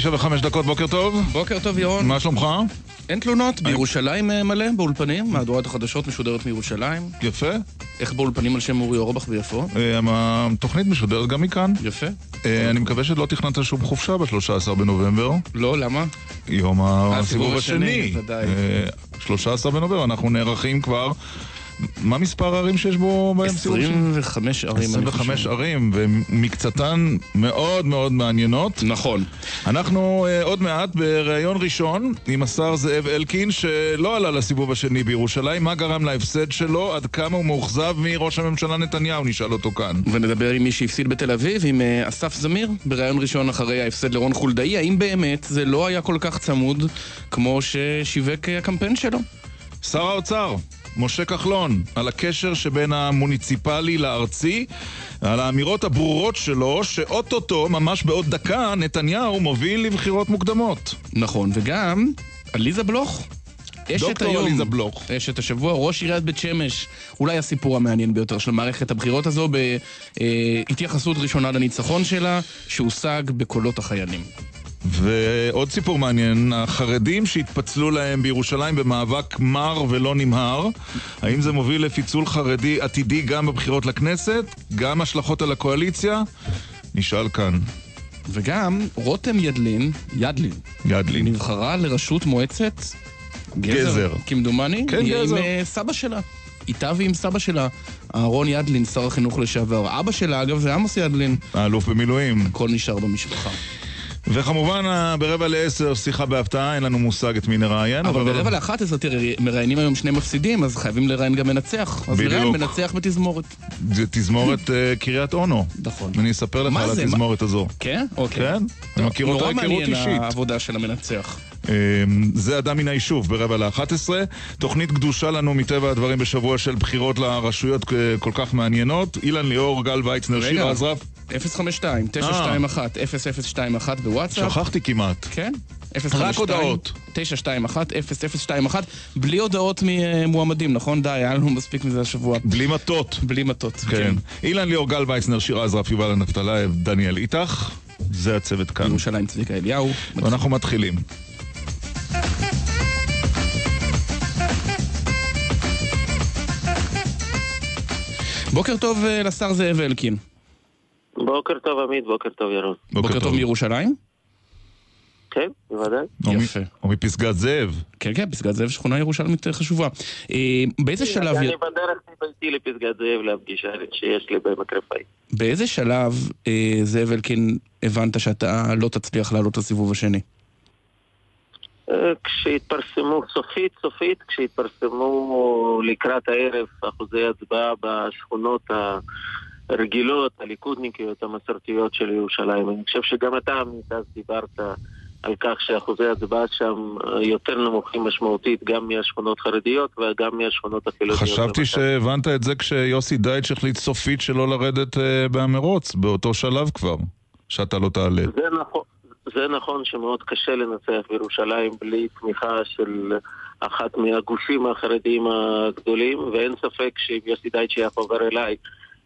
תשע וחמש דקות, בוקר טוב. בוקר טוב, ירון. מה שלומך? אין תלונות, בירושלים אה, מלא, באולפנים, מהדורת החדשות משודרת מירושלים. יפה. איך באולפנים על שם אורי אורבך ויפו? אה, התוכנית משודרת גם מכאן. יפה. אה, אני מקווה שלא תכננת שום חופשה ב-13 בנובמבר. לא, למה? יום הסיבוב השני, השני. ודאי. אה, 13 בנובמבר, אנחנו נערכים כבר. מה מספר הערים שיש בו בהם סיבוב שני? 25 ערים, אני 25 חושב. ערים, ומקצתן מאוד מאוד מעניינות. נכון. אנחנו uh, עוד מעט בריאיון ראשון עם השר זאב אלקין, שלא עלה לסיבוב השני בירושלים. מה גרם להפסד שלו? עד כמה הוא מאוכזב מראש הממשלה נתניהו? נשאל אותו כאן. ונדבר עם מי שהפסיד בתל אביב, עם אה, אסף זמיר, בריאיון ראשון אחרי ההפסד לרון חולדאי. האם באמת זה לא היה כל כך צמוד כמו ששיווק אה, הקמפיין שלו? שר האוצר, משה כחלון, על הקשר שבין המוניציפלי לארצי, על האמירות הברורות שלו, שאוטוטו, ממש בעוד דקה, נתניהו מוביל לבחירות מוקדמות. נכון, וגם עליזה בלוך. אשת היום, עליזה בלוך. אשת השבוע, ראש עיריית בית שמש, אולי הסיפור המעניין ביותר של מערכת הבחירות הזו, בהתייחסות ראשונה לניצחון שלה, שהושג בקולות החיילים. ועוד סיפור מעניין, החרדים שהתפצלו להם בירושלים במאבק מר ולא נמהר, האם זה מוביל לפיצול חרדי עתידי גם בבחירות לכנסת? גם השלכות על הקואליציה? נשאל כאן. וגם רותם ידלין, ידלין, ידלין. נבחרה לראשות מועצת גזר. כמדומני, כן, היא גזר. עם אה, סבא שלה. איתה ועם סבא שלה, אהרון ידלין, שר החינוך לשעבר. אבא שלה, אגב, זה עמוס ידלין. האלוף במילואים. הכל נשאר במשפחה. וכמובן, ה- ברבע לעשר, שיחה בהפתעה, אין לנו מושג את מי נראיין. אבל ברבע לאחת עשרה, תראה, מראיינים היום שני מפסידים, אז חייבים לראיין גם מנצח. אז בדיוק. נראיין מנצח בתזמורת. זה תזמורת אה, קריית אונו. נכון. אני אספר לך מה על? התזמורת הזו. כן? אוקיי. כן? אני מכיר אותה נורא היכרות מעניין אישית. העבודה של המנצח. אה, זה אדם מן היישוב ברבע לאחת עשרה. תוכנית קדושה לנו מטבע הדברים בשבוע של בחירות לרשויות אה, כל כך מעניינות. אילן ליאור, גל ויצנר, רגע. שירה עזרף. 052 921 0021 בוואטסאפ. שכחתי כמעט. כן. רק הודעות. 921 0021 בלי הודעות ממועמדים, נכון? די, היה לנו מספיק מזה השבוע. בלי מטות. בלי מטות. כן. אילן ליאור, גל ויצנר, שירה עזרף, יובל הנפתלייב, דניאל איתך. זה הצוות כאן. ירושלים צביקה אליהו. ואנחנו מתחילים. בוקר טוב אה, לשר זאב אלקין. בוקר טוב עמית, בוקר טוב ירון. בוקר טוב מירושלים? כן, בוודאי. או מ- יפה. או מפסגת זאב. כן, כן, פסגת זאב שכונה ירושלמית אה, חשובה. אה, באיזה שלב... אני בדרך מביתי לפסגת זאב לפגישה שיש לי בעמק רפאי. באיזה שלב, אה, זאב אלקין, הבנת שאתה לא תצליח לעלות לסיבוב השני? אה, כשהתפרסמו, סופית סופית, כשהתפרסמו לקראת הערב אחוזי הצבעה בשכונות הרגילות, הליכודניקיות, המסורתיות של ירושלים. אני חושב שגם אתה עמית אז דיברת על כך שאחוזי ההצבעה שם אה, יותר נמוכים משמעותית גם מהשכונות חרדיות וגם מהשכונות החילוניות. חשבתי. שהבנת את זה כשיוסי דייטש החליט סופית שלא לרדת אה, במרוץ, באותו שלב כבר, שאתה לא תעלה. זה נכון, זה נכון שמאוד קשה לנצח בירושלים בלי תמיכה של אחת מהגושים החרדיים הגדולים, ואין ספק שאם יוסי דייטש היה חובר אליי,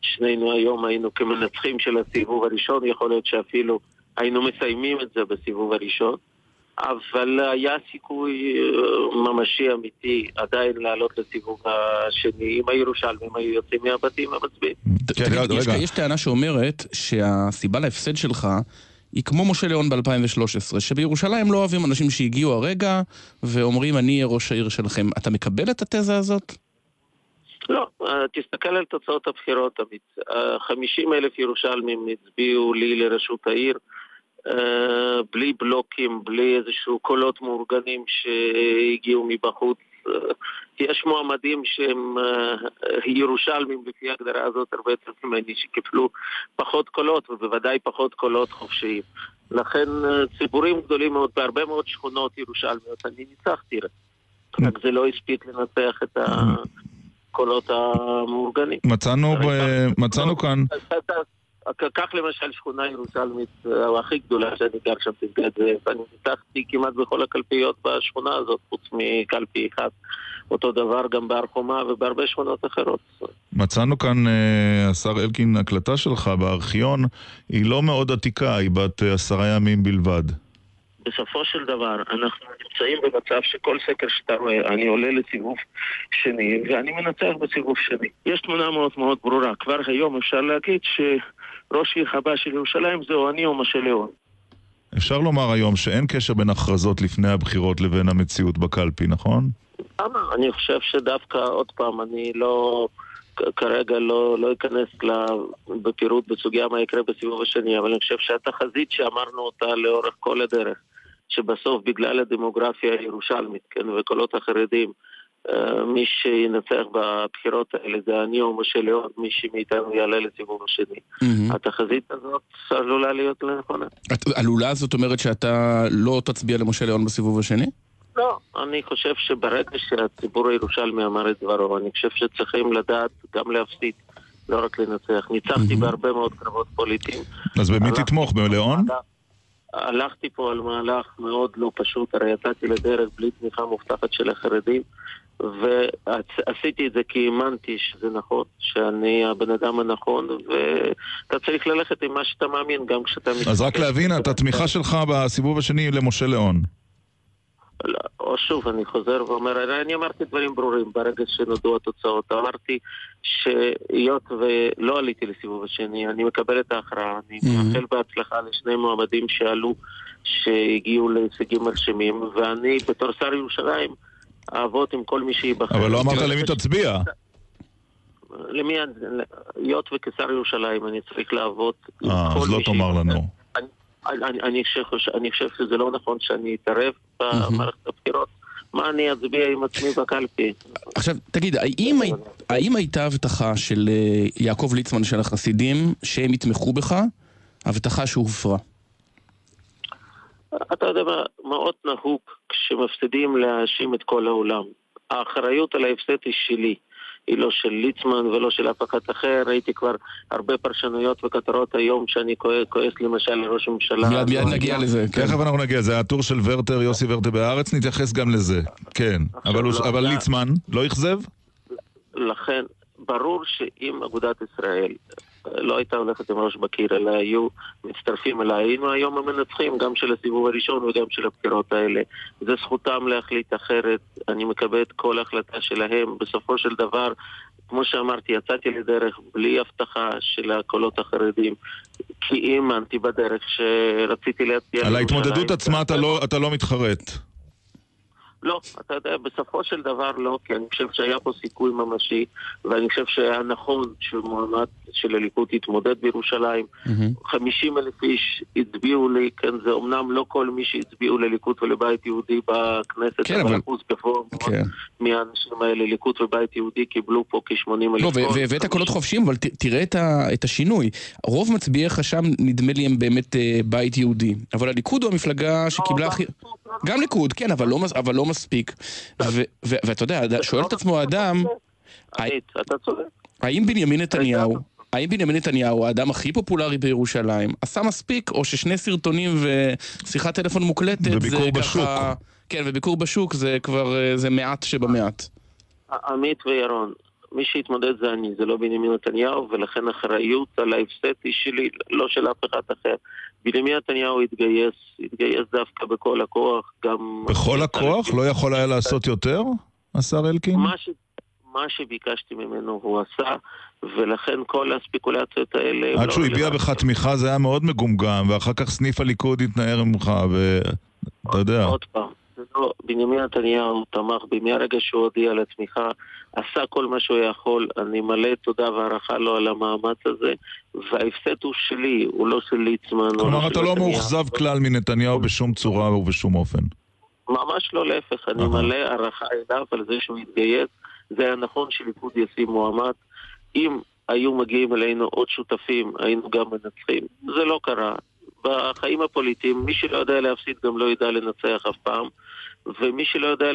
שנינו היום היינו כמנצחים של הסיבוב הראשון, יכול להיות שאפילו היינו מסיימים את זה בסיבוב הראשון. אבל היה סיכוי אה, ממשי אמיתי עדיין לעלות לסיבוב השני אם הירושלמים היו יוצאים מהבתים המצביעים. כן. יש טענה שאומרת שהסיבה להפסד שלך היא כמו משה ליאון ב-2013, שבירושלים לא אוהבים אנשים שהגיעו הרגע ואומרים אני אהיה ראש העיר שלכם. אתה מקבל את התזה הזאת? לא, אה, תסתכל על תוצאות הבחירות, עמית. 50 אלף ירושלמים הצביעו לי לראשות העיר, אה, בלי בלוקים, בלי איזשהו קולות מאורגנים שהגיעו מבחוץ. יש מועמדים שהם אה, ירושלמים לפי ההגדרה הזאת הרבה יותר ממני, שקיבלו פחות קולות ובוודאי פחות קולות חופשיים. לכן אה, ציבורים גדולים מאוד בהרבה מאוד שכונות ירושלמיות, אני ניצחתי, רק זה לא הספיק לנצח את הקולות המאורגנים. מצאנו, ב... מצאנו כאן, אתה- אתה- קח למשל שכונה ירושלמית אה, הכי גדולה שאני גר שם, פסגת זאב. אני ניצחתי כמעט בכל הקלפיות בשכונה הזאת, חוץ מקלפי אחד. אותו דבר גם בהר חומה ובהרבה שכונות אחרות. מצאנו כאן, אה, השר אלקין, הקלטה שלך בארכיון, היא לא מאוד עתיקה, היא בת אה, עשרה ימים בלבד. בסופו של דבר אנחנו נמצאים במצב שכל סקר שאתה רואה, אני עולה לסיבוב שני ואני מנצח בסיבוב שני. יש תמונה מאוד מאוד ברורה. כבר היום אפשר להגיד שראש עיר הבא של ירושלים זהו אני או משה ליאון. אפשר לומר היום שאין קשר בין הכרזות לפני הבחירות לבין המציאות בקלפי, נכון? למה? אני חושב שדווקא, עוד פעם, אני לא... כרגע לא, לא אכנס בפירוט בסוגיה מה יקרה בסיבוב השני, אבל אני חושב שהתחזית שאמרנו אותה לאורך כל הדרך, שבסוף בגלל הדמוגרפיה הירושלמית, כן, וקולות החרדים, אה, מי שינצח בבחירות האלה זה אני או משה ליאון, מי שמאיתנו יעלה לסיבוב השני. Mm-hmm. התחזית הזאת עלולה להיות נכונה. עלולה זאת אומרת שאתה לא תצביע למשה ליאון בסיבוב השני? לא, אני חושב שברגע שהציבור הירושלמי אמר את דברו, אני חושב שצריכים לדעת גם להפסיד, לא רק לנצח. ניצחתי בהרבה מאוד קרבות פוליטיים. אז במי תתמוך? בלאון? הלכתי פה על מהלך מאוד לא פשוט, הרי יצאתי לדרך בלי תמיכה מובטחת של החרדים. ועשיתי את זה כי האמנתי שזה נכון, שאני הבן אדם הנכון, ואתה צריך ללכת עם מה שאתה מאמין, גם כשאתה... אז רק להבין, את התמיכה שלך בסיבוב השני למשה ליאון. לא, או שוב, אני חוזר ואומר, אני אמרתי דברים ברורים ברגע שנודעו התוצאות. אמרתי שהיות ולא עליתי לסיבוב השני, אני מקבל את ההכרעה, אני מאחל בהצלחה לשני מועמדים שעלו, שהגיעו להישגים מרשימים, ואני בתור שר ירושלים אעבוד עם כל מי שייבחר. אבל לא אמרת למי תצביע. למי, היות וכשר ירושלים אני צריך לעבוד עם כל מי אה, אז לא תאמר לנו. אני, אני, חושב, אני חושב שזה לא נכון שאני אתערב במערכת הבחירות. מה אני אצביע עם עצמי בקלפי? עכשיו, תגיד, האם, האם הייתה הבטחה של אה, יעקב ליצמן של החסידים שהם יתמכו בך, הבטחה שהופרה? אתה יודע מה, מאוד נהוג כשמפסידים להאשים את כל העולם. האחריות על ההפסד היא שלי. היא לא של ליצמן ולא של אף אחד אחר, ראיתי כבר הרבה פרשנויות וכותרות היום שאני כועס למשל לראש הממשלה. מיד מיד נגיע לזה, כן. תכף אנחנו נגיע, זה הטור של ורטר, יוסי ורטר בהארץ, נתייחס גם לזה, כן. אבל לא, ליצמן לא אכזב? לכן, ברור שאם אגודת ישראל לא הייתה הולכת עם ראש בקיר, אלא היו מצטרפים אליי. היינו היום המנצחים, גם של הסיבוב הראשון וגם של הבחירות האלה. זה זכותם להחליט אחרת, אני מקבל את כל החלטה שלהם. בסופו של דבר, כמו שאמרתי, יצאתי לדרך בלי הבטחה של הקולות החרדים, כי האמנתי בדרך שרציתי להצביע... על ההתמודדות עצמה אתה לא, אתה לא מתחרט. לא, אתה יודע, בסופו של דבר לא, כי אני חושב שהיה פה סיכוי ממשי, ואני חושב שהיה נכון שמועמד של הליכוד יתמודד בירושלים. Mm-hmm. 50 אלף איש הצביעו לי, כן, זה אמנם לא כל מי שהצביעו לליכוד ולבית יהודי בכנסת, כן, אבל אחוז גבוה כן. מהאנשים האלה, ליכוד ובית יהודי קיבלו פה כ-80 אלף לא, והבאת קולות חופשיים, אבל תראה את, ה, את השינוי. רוב מצביעיך שם, נדמה לי, הם באמת אה, בית יהודי. אבל הליכוד הוא המפלגה שקיבלה לא, הכי... גם ליכוד, כן, אבל לא, אבל לא מספיק. ואתה יודע, שואל את עצמו האדם... אתה צודק. האם בנימין נתניהו, האם בנימין נתניהו, האדם הכי פופולרי בירושלים, עשה מספיק, או ששני סרטונים ושיחת טלפון מוקלטת זה ככה... בשוק. כן, וביקור בשוק זה כבר, אה, זה מעט שבמעט. עמית וירון, מי שהתמודד זה אני, זה לא בנימין נתניהו, ולכן אחריות על ההפסד היא שלי, לא של אף אחד אחר. בנימין נתניהו התגייס, התגייס דווקא בכל הכוח, גם... בכל הכוח? לא יכול היה לעשות יותר, השר אלקין? מה, ש... מה שביקשתי ממנו הוא עשה, ולכן כל הספקולציות האלה... עד שהוא לא הביע בך תמיכה זה היה מאוד מגומגם, ואחר כך סניף הליכוד התנער ממך, ואתה יודע. עוד פעם. לא, בנימין נתניהו תמך בי מהרגע שהוא הודיע על התמיכה, עשה כל מה שהוא יכול, אני מלא תודה והערכה לו על המאמץ הזה, וההפסד הוא שלי, הוא לא של ליצמן. לא כלומר, אתה לא מאוכזב כלל מנתניהו בשום צורה ובשום אופן. ממש לא, להפך, אני מלא הערכה אליו על זה שהוא התגייס, זה היה נכון שליכוד ישים מועמד. אם היו מגיעים אלינו עוד שותפים, היינו גם מנצחים. זה לא קרה. בחיים הפוליטיים, מי שלא יודע להפסיד גם לא ידע לנצח אף פעם. ומי שלא יודע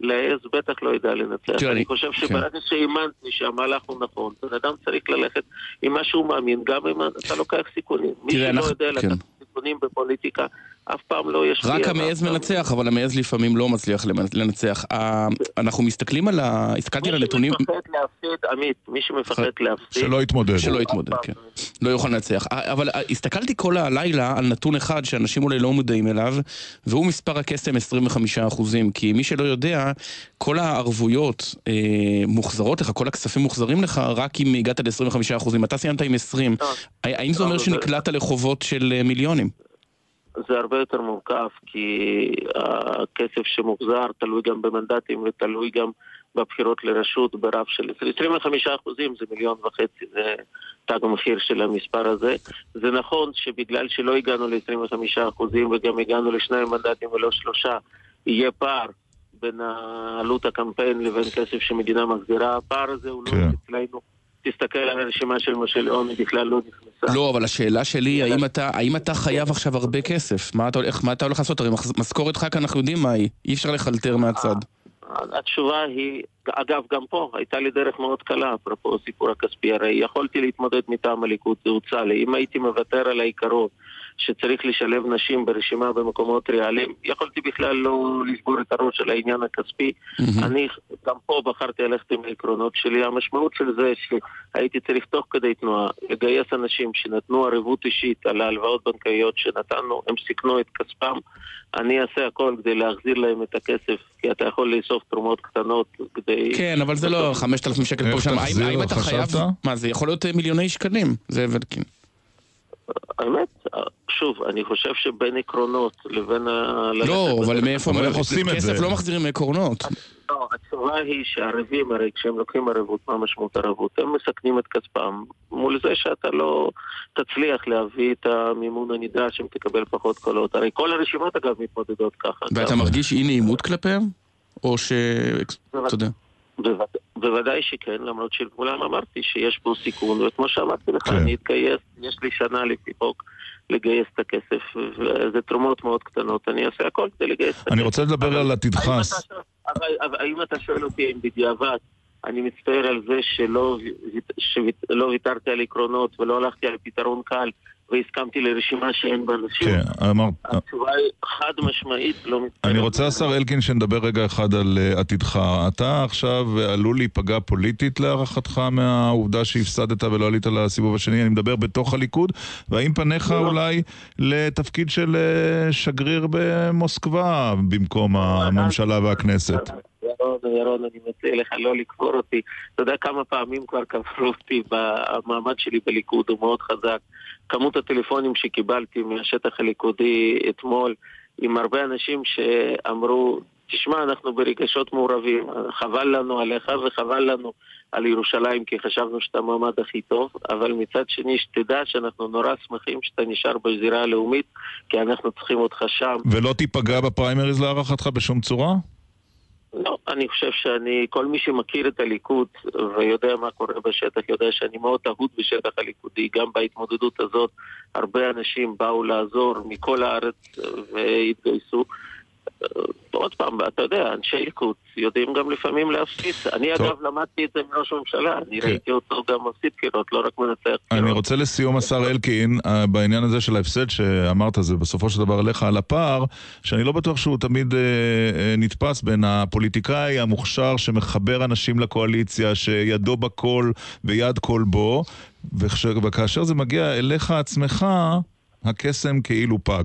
להעז בטח לא ידע לנצח. אני חושב כן. שברגע שהאמנתי שהמהלך הוא נכון, בן אדם צריך ללכת עם מה שהוא מאמין, גם אם אתה לוקח סיכונים. מי שלא יודע לקחת סיכונים בפוליטיקה, אף פעם לא ישפיע. רק המעז מנצח, אבל המעז לפעמים לא מצליח לנצח. אנחנו מסתכלים על ה... הסתכלתי על הנתונים... מי שמפחד להפסיד, עמית, מי שמפחד להפסיד... שלא יתמודד. שלא יתמודד, כן. לא יוכל לנצח. אבל הסתכלתי כל הלילה על נתון אחד שאנשים אולי לא מודעים אליו, והוא מספר הקסם 25%. כי מי שלא יודע, כל הערבויות אה, מוחזרות לך, כל הכספים מוחזרים לך, רק אם הגעת ל-25%. אתה סיימת עם 20. האם זה אומר שנקלעת לחובות של מיליונים? זה הרבה יותר מורכב, כי הכסף שמוחזר תלוי גם במנדטים ותלוי גם בבחירות לרשות ברף של 25 אחוזים, זה מיליון וחצי, זה תג המחיר של המספר הזה. זה נכון שבגלל שלא הגענו ל-25 אחוזים וגם הגענו לשני מנדטים ולא שלושה, יהיה פער בין עלות הקמפיין לבין כסף שמדינה מחזירה. הפער הזה הוא לא כן. לא אצלנו. תסתכל על הרשימה של משה ליאון, היא בכלל לא נכנסה. לא, אבל השאלה שלי, האם אתה, האם אתה חייב עכשיו הרבה כסף? מה אתה, איך, מה אתה הולך לעשות? הרי משכורת ח"כ אנחנו יודעים מה היא, אי אפשר לחלטר מהצד. התשובה היא, אגב, גם פה הייתה לי דרך מאוד קלה, אפרופו הסיפור הכספי, הרי יכולתי להתמודד מטעם הליכוד, זה הוצע לי. אם הייתי מוותר על העיקרון שצריך לשלב נשים ברשימה במקומות ריאליים, יכולתי בכלל לא לסגור את הראש על העניין הכספי. Mm-hmm. אני גם פה בחרתי ללכת עם העקרונות שלי. המשמעות של זה שהייתי צריך תוך כדי תנועה לגייס אנשים שנתנו ערבות אישית על ההלוואות בנקאיות שנתנו, הם סיכנו את כספם. אני אעשה הכל כדי להחזיר להם את הכסף, כי אתה יכול לאסוף תרומות קטנות כדי... כן, אבל זה לא 5,000 שקל פה שם. האם אתה חייב... מה, זה יכול להיות מיליוני שקלים, זה ולקין. האמת, שוב, אני חושב שבין עקרונות לבין ה... לא, אבל מאיפה... אבל איך עושים את זה? כסף לא מחזירים מעקרונות. לא, התשובה היא שהערבים, הרי כשהם לוקחים ערבות, מה משמעות ערבות? הם מסכנים את כספם מול זה שאתה לא תצליח להביא את המימון הנדרש אם תקבל פחות קולות. הרי כל הרשימות אגב מתמודדות ככה. ואתה מרגיש אי נעימות כלפיהם? או ש... אתה יודע. בוודאי שכן, למרות שלכולם אמרתי שיש פה סיכון, וכמו שאמרתי לך, כן. אני אתגייס, יש לי שנה לפי חוק לגייס את הכסף, וזה תרומות מאוד קטנות, אני אעשה הכל כדי לגייס את הכסף. אני רוצה לדבר על עתידך. האם אתה שואל אותי אם בדיעבד אני מצטער על זה שלא ויתרתי על עקרונות ולא הלכתי על פתרון קל והסכמתי לרשימה שאין בה נשים. כן, אמרת... התשובה היא חד משמעית לא מצטער. אני רוצה, השר אלקין, שנדבר רגע אחד על uh, עתידך. אתה עכשיו עלול להיפגע פוליטית להערכתך מהעובדה שהפסדת ולא עלית לסיבוב השני. אני מדבר בתוך הליכוד, והאם פניך לא. אולי לתפקיד של uh, שגריר במוסקבה במקום הממשלה והכנסת? ירון, ירון, אני מציע לך לא לקבור אותי. אתה יודע כמה פעמים כבר קברו אותי במעמד שלי בליכוד, הוא מאוד חזק. כמות הטלפונים שקיבלתי מהשטח הליכודי אתמול, עם הרבה אנשים שאמרו, תשמע, אנחנו ברגשות מעורבים, חבל לנו עליך וחבל לנו על ירושלים כי חשבנו שאתה המועמד הכי טוב, אבל מצד שני שתדע שאנחנו נורא שמחים שאתה נשאר בזירה הלאומית, כי אנחנו צריכים אותך שם. ולא תיפגע בפריימריז להערכתך בשום צורה? לא, אני חושב שאני, כל מי שמכיר את הליכוד ויודע מה קורה בשטח, יודע שאני מאוד אהוד בשטח הליכודי. גם בהתמודדות הזאת הרבה אנשים באו לעזור מכל הארץ והתגייסו. עוד פעם, אתה יודע, אנשי ליכוד יודעים גם לפעמים להפסיד. אני טוב. אגב למדתי את זה מראש הממשלה, אני כן. ראיתי אותו גם מפסיד בחירות, לא רק מנצח בחירות. אני רוצה לסיום, השר אלקין, אה, בעניין הזה של ההפסד שאמרת, זה בסופו של דבר עליך על הפער, שאני לא בטוח שהוא תמיד אה, אה, נתפס בין הפוליטיקאי המוכשר שמחבר אנשים לקואליציה, שידו בכל ויד כל בו, וכאשר זה מגיע אליך עצמך, הקסם כאילו פג.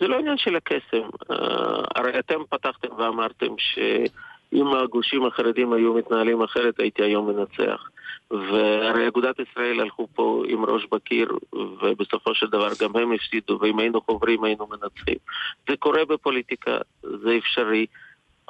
זה לא עניין של הקסם. Uh, הרי אתם פתחתם ואמרתם שאם הגושים החרדים היו מתנהלים אחרת, הייתי היום מנצח. והרי אגודת ישראל הלכו פה עם ראש בקיר, ובסופו של דבר גם הם הפסידו, ואם היינו חוברים היינו מנצחים. זה קורה בפוליטיקה, זה אפשרי.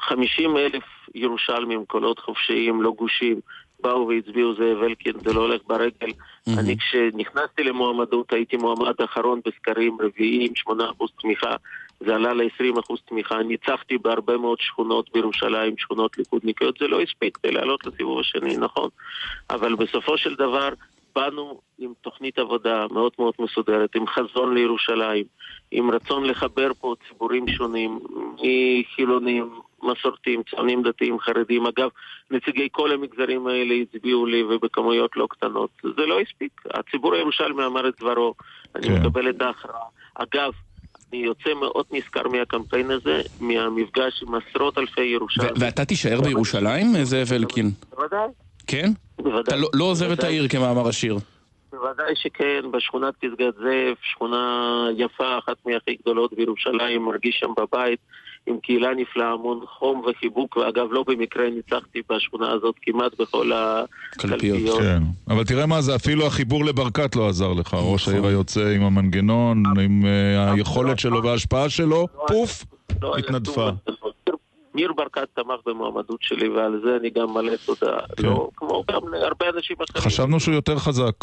50 אלף ירושלמים, קולות חופשיים, לא גושים, באו והצביעו זאב אלקין, זה לא הולך ברגל. Mm-hmm. אני כשנכנסתי למועמדות הייתי מועמד אחרון בסקרים רביעי עם 8% תמיכה, זה עלה ל-20% תמיכה, ניצחתי בהרבה מאוד שכונות בירושלים, שכונות ליכודניקיות, זה לא הספיק כדי לעלות לסיבוב השני, נכון. אבל בסופו של דבר באנו עם תוכנית עבודה מאוד מאוד מסודרת, עם חזון לירושלים, עם רצון לחבר פה ציבורים שונים, מחילונים, מסורתיים, ציונים דתיים, חרדים. אגב, נציגי כל המגזרים האלה הצביעו לי ובכמויות לא קטנות. זה לא הספיק. הציבור הירושלמי אמר את דברו, אני כן. מקבל את ההכרעה. אגב, אני יוצא מאוד נשכר מהקמפיין הזה, מהמפגש עם עשרות אלפי ירושלים. ואתה תישאר בירושלים, זאב אלקין? בוודאי. כן? בוודאי. אתה לא, לא עוזב את העיר כמאמר השיר. בוודאי שכן, בשכונת פסגת זאב, שכונה יפה, אחת מהכי גדולות בירושלים, מרגיש שם בבית. עם קהילה נפלאה, המון חום וחיבוק, ואגב, לא במקרה ניצחתי בשכונה הזאת כמעט בכל הקלפיות. כן, אבל תראה מה זה, אפילו החיבור לברקת לא עזר לך, ראש. העיר היוצא עם המנגנון, עם אה, היכולת שלו וההשפעה שלו, פוף, לא התנדפה. ניר ברקת תמך במועמדות שלי, ועל זה אני גם מלא תודה. כן. לא, כמו גם להרבה אנשים אחרים. חשבנו שהוא יותר חזק.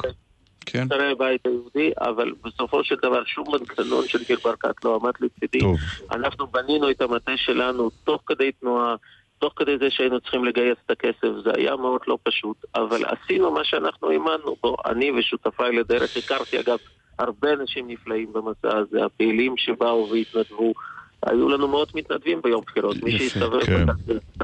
כן. שרי הבית היהודי, אבל בסופו של דבר שום מנגנון של ניר ברקת לא עמד לצידי. טוב, אנחנו בנינו את המטה שלנו תוך כדי תנועה, תוך כדי זה שהיינו צריכים לגייס את הכסף, זה היה מאוד לא פשוט, אבל עשינו מה שאנחנו האמנו בו. אני ושותפיי לדרך, הכרתי אגב הרבה אנשים נפלאים במסע הזה, הפעילים שבאו והתנדבו. היו לנו מאות מתנדבים ביום בחירות. מי שהסתובב כן.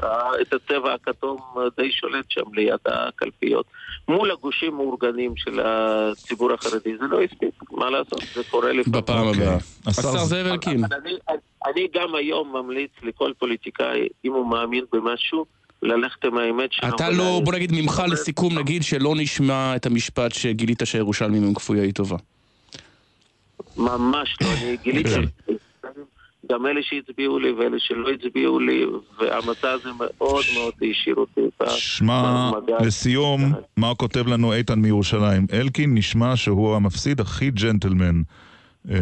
ראה את הצבע הכתום די שולט שם ליד הקלפיות. מול הגושים מאורגנים של הציבור החרדי, זה לא הספיק, מה לעשות, זה קורה לפעמים. בפעם אוקיי. הבאה. השר זאב אלקין. אני, גם היום ממליץ לכל פוליטיקאי, אם הוא מאמין במשהו, ללכת עם האמת שלו. אתה לא, בוא נגיד ממך לסיכום, נגיד שלא נשמע את המשפט שגילית שהירושלמים הם כפויי טובה. ממש לא, אני גיליתי כן. גם אלה שהצביעו לי ואלה שלא הצביעו לי, והמצע הזה מאוד מאוד השאיר אותי שמע. לסיום, מה כותב לנו איתן מירושלים? אלקין נשמע שהוא המפסיד הכי ג'נטלמן. אה,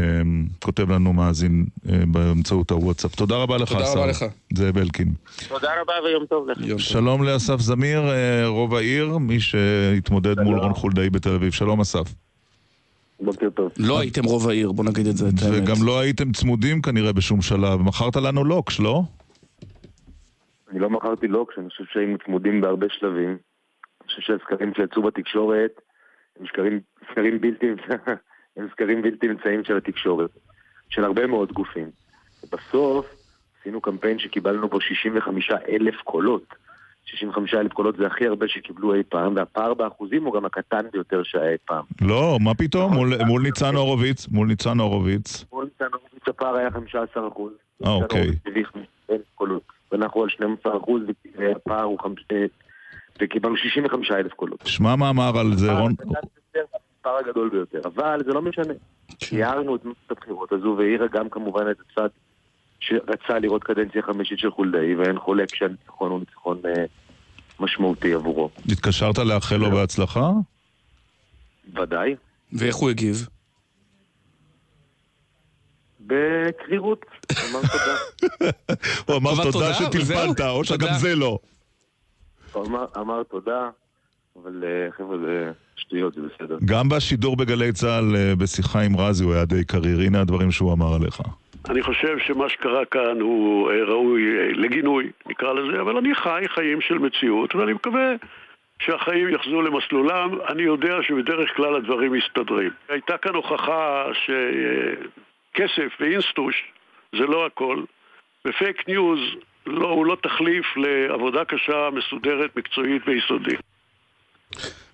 כותב לנו מאזין אה, באמצעות הוואטסאפ. תודה רבה לך, תודה השר. רבה לך. זאב אלקין. תודה רבה ויום טוב לך. שלום לאסף זמיר, אה, רוב העיר, מי שהתמודד מול רון חולדאי בתל אביב. שלום אסף. בוקר טוב. לא הייתם רוב העיר, בוא נגיד את זה, את האמת. וגם לא הייתם צמודים כנראה בשום שלב. מכרת לנו לוקש, לא? אני לא מכרתי לוקש, אני חושב שהיינו צמודים בהרבה שלבים. אני חושב שהסקרים שיצאו בתקשורת הם סקרים, סקרים בלתי, הם סקרים בלתי אמצעיים של התקשורת, של הרבה מאוד גופים. ובסוף עשינו קמפיין שקיבלנו בו 65 אלף קולות. 65 אלף קולות זה הכי הרבה שקיבלו אי פעם, והפער באחוזים הוא גם הקטן ביותר שהיה אי פעם. לא, מה פתאום? מול- מול ניצן הורוביץ, מול ניצן הורוביץ. מול ניצן הורוביץ הפער היה 15 אחוז. אה, אוקיי. ואנחנו על 12 אחוז, והפער הוא חמש... אה, וקיבלנו 65 אלף קולות. שמע מה אמר על זה רון... הפער הגדול ביותר. אבל זה לא משנה. תיארנו את מערכת הבחירות הזו, והעירה גם כמובן את הצד שרצה לראות קדנציה חמישית של חולדאי, ואין חולק שהניצחון הוא ניצחון אה, משמעותי עבורו. התקשרת לאחל לו בהצלחה? ודאי. ואיך הוא הגיב? בקרירות. אמר תודה. הוא אמר תודה שטלפנת, או שגם. זה לא. הוא אמר- תודה, אבל אה, חבר'ה, זה שטויות, זה בסדר. גם בשידור בגלי צה"ל אה, בשיחה עם רזי הוא היה די קריר, הנה הדברים שהוא אמר עליך. אני חושב שמה שקרה כאן הוא אה, ראוי אה, לגינוי, נקרא לזה, אבל אני חי חיים של מציאות, ואני מקווה שהחיים יחזרו למסלולם. אני יודע שבדרך כלל הדברים מסתדרים. הייתה כאן הוכחה שכסף ואינסטוש זה לא הכל, ו-fake news לא, הוא לא תחליף לעבודה קשה, מסודרת, מקצועית ויסודית.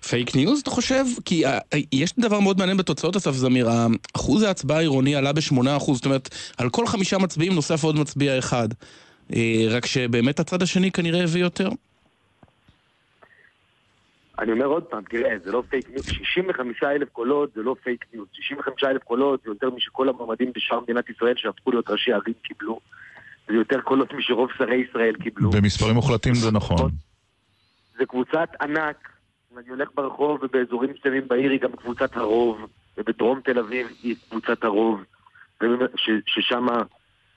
פייק ניוז, אתה חושב? כי אה, יש דבר מאוד מעניין בתוצאות, אסף זמיר. אחוז ההצבעה העירוני עלה ב-8%, זאת אומרת, על כל חמישה מצביעים נוסף עוד מצביע אחד. אה, רק שבאמת הצד השני כנראה הביא יותר. אני אומר עוד פעם, תראה, זה לא fake news, 65 אלף קולות זה לא fake news, 65 אלף קולות זה יותר משכל המועמדים בשאר מדינת ישראל שהפכו להיות ראשי ערים קיבלו, זה יותר קולות משרוב שרי ישראל קיבלו. במספרים מוחלטים זה נכון. זה קבוצת ענק, אני הולך ברחוב ובאזורים מסוימים בעיר היא גם קבוצת הרוב, ובדרום תל אביב היא קבוצת הרוב, ששם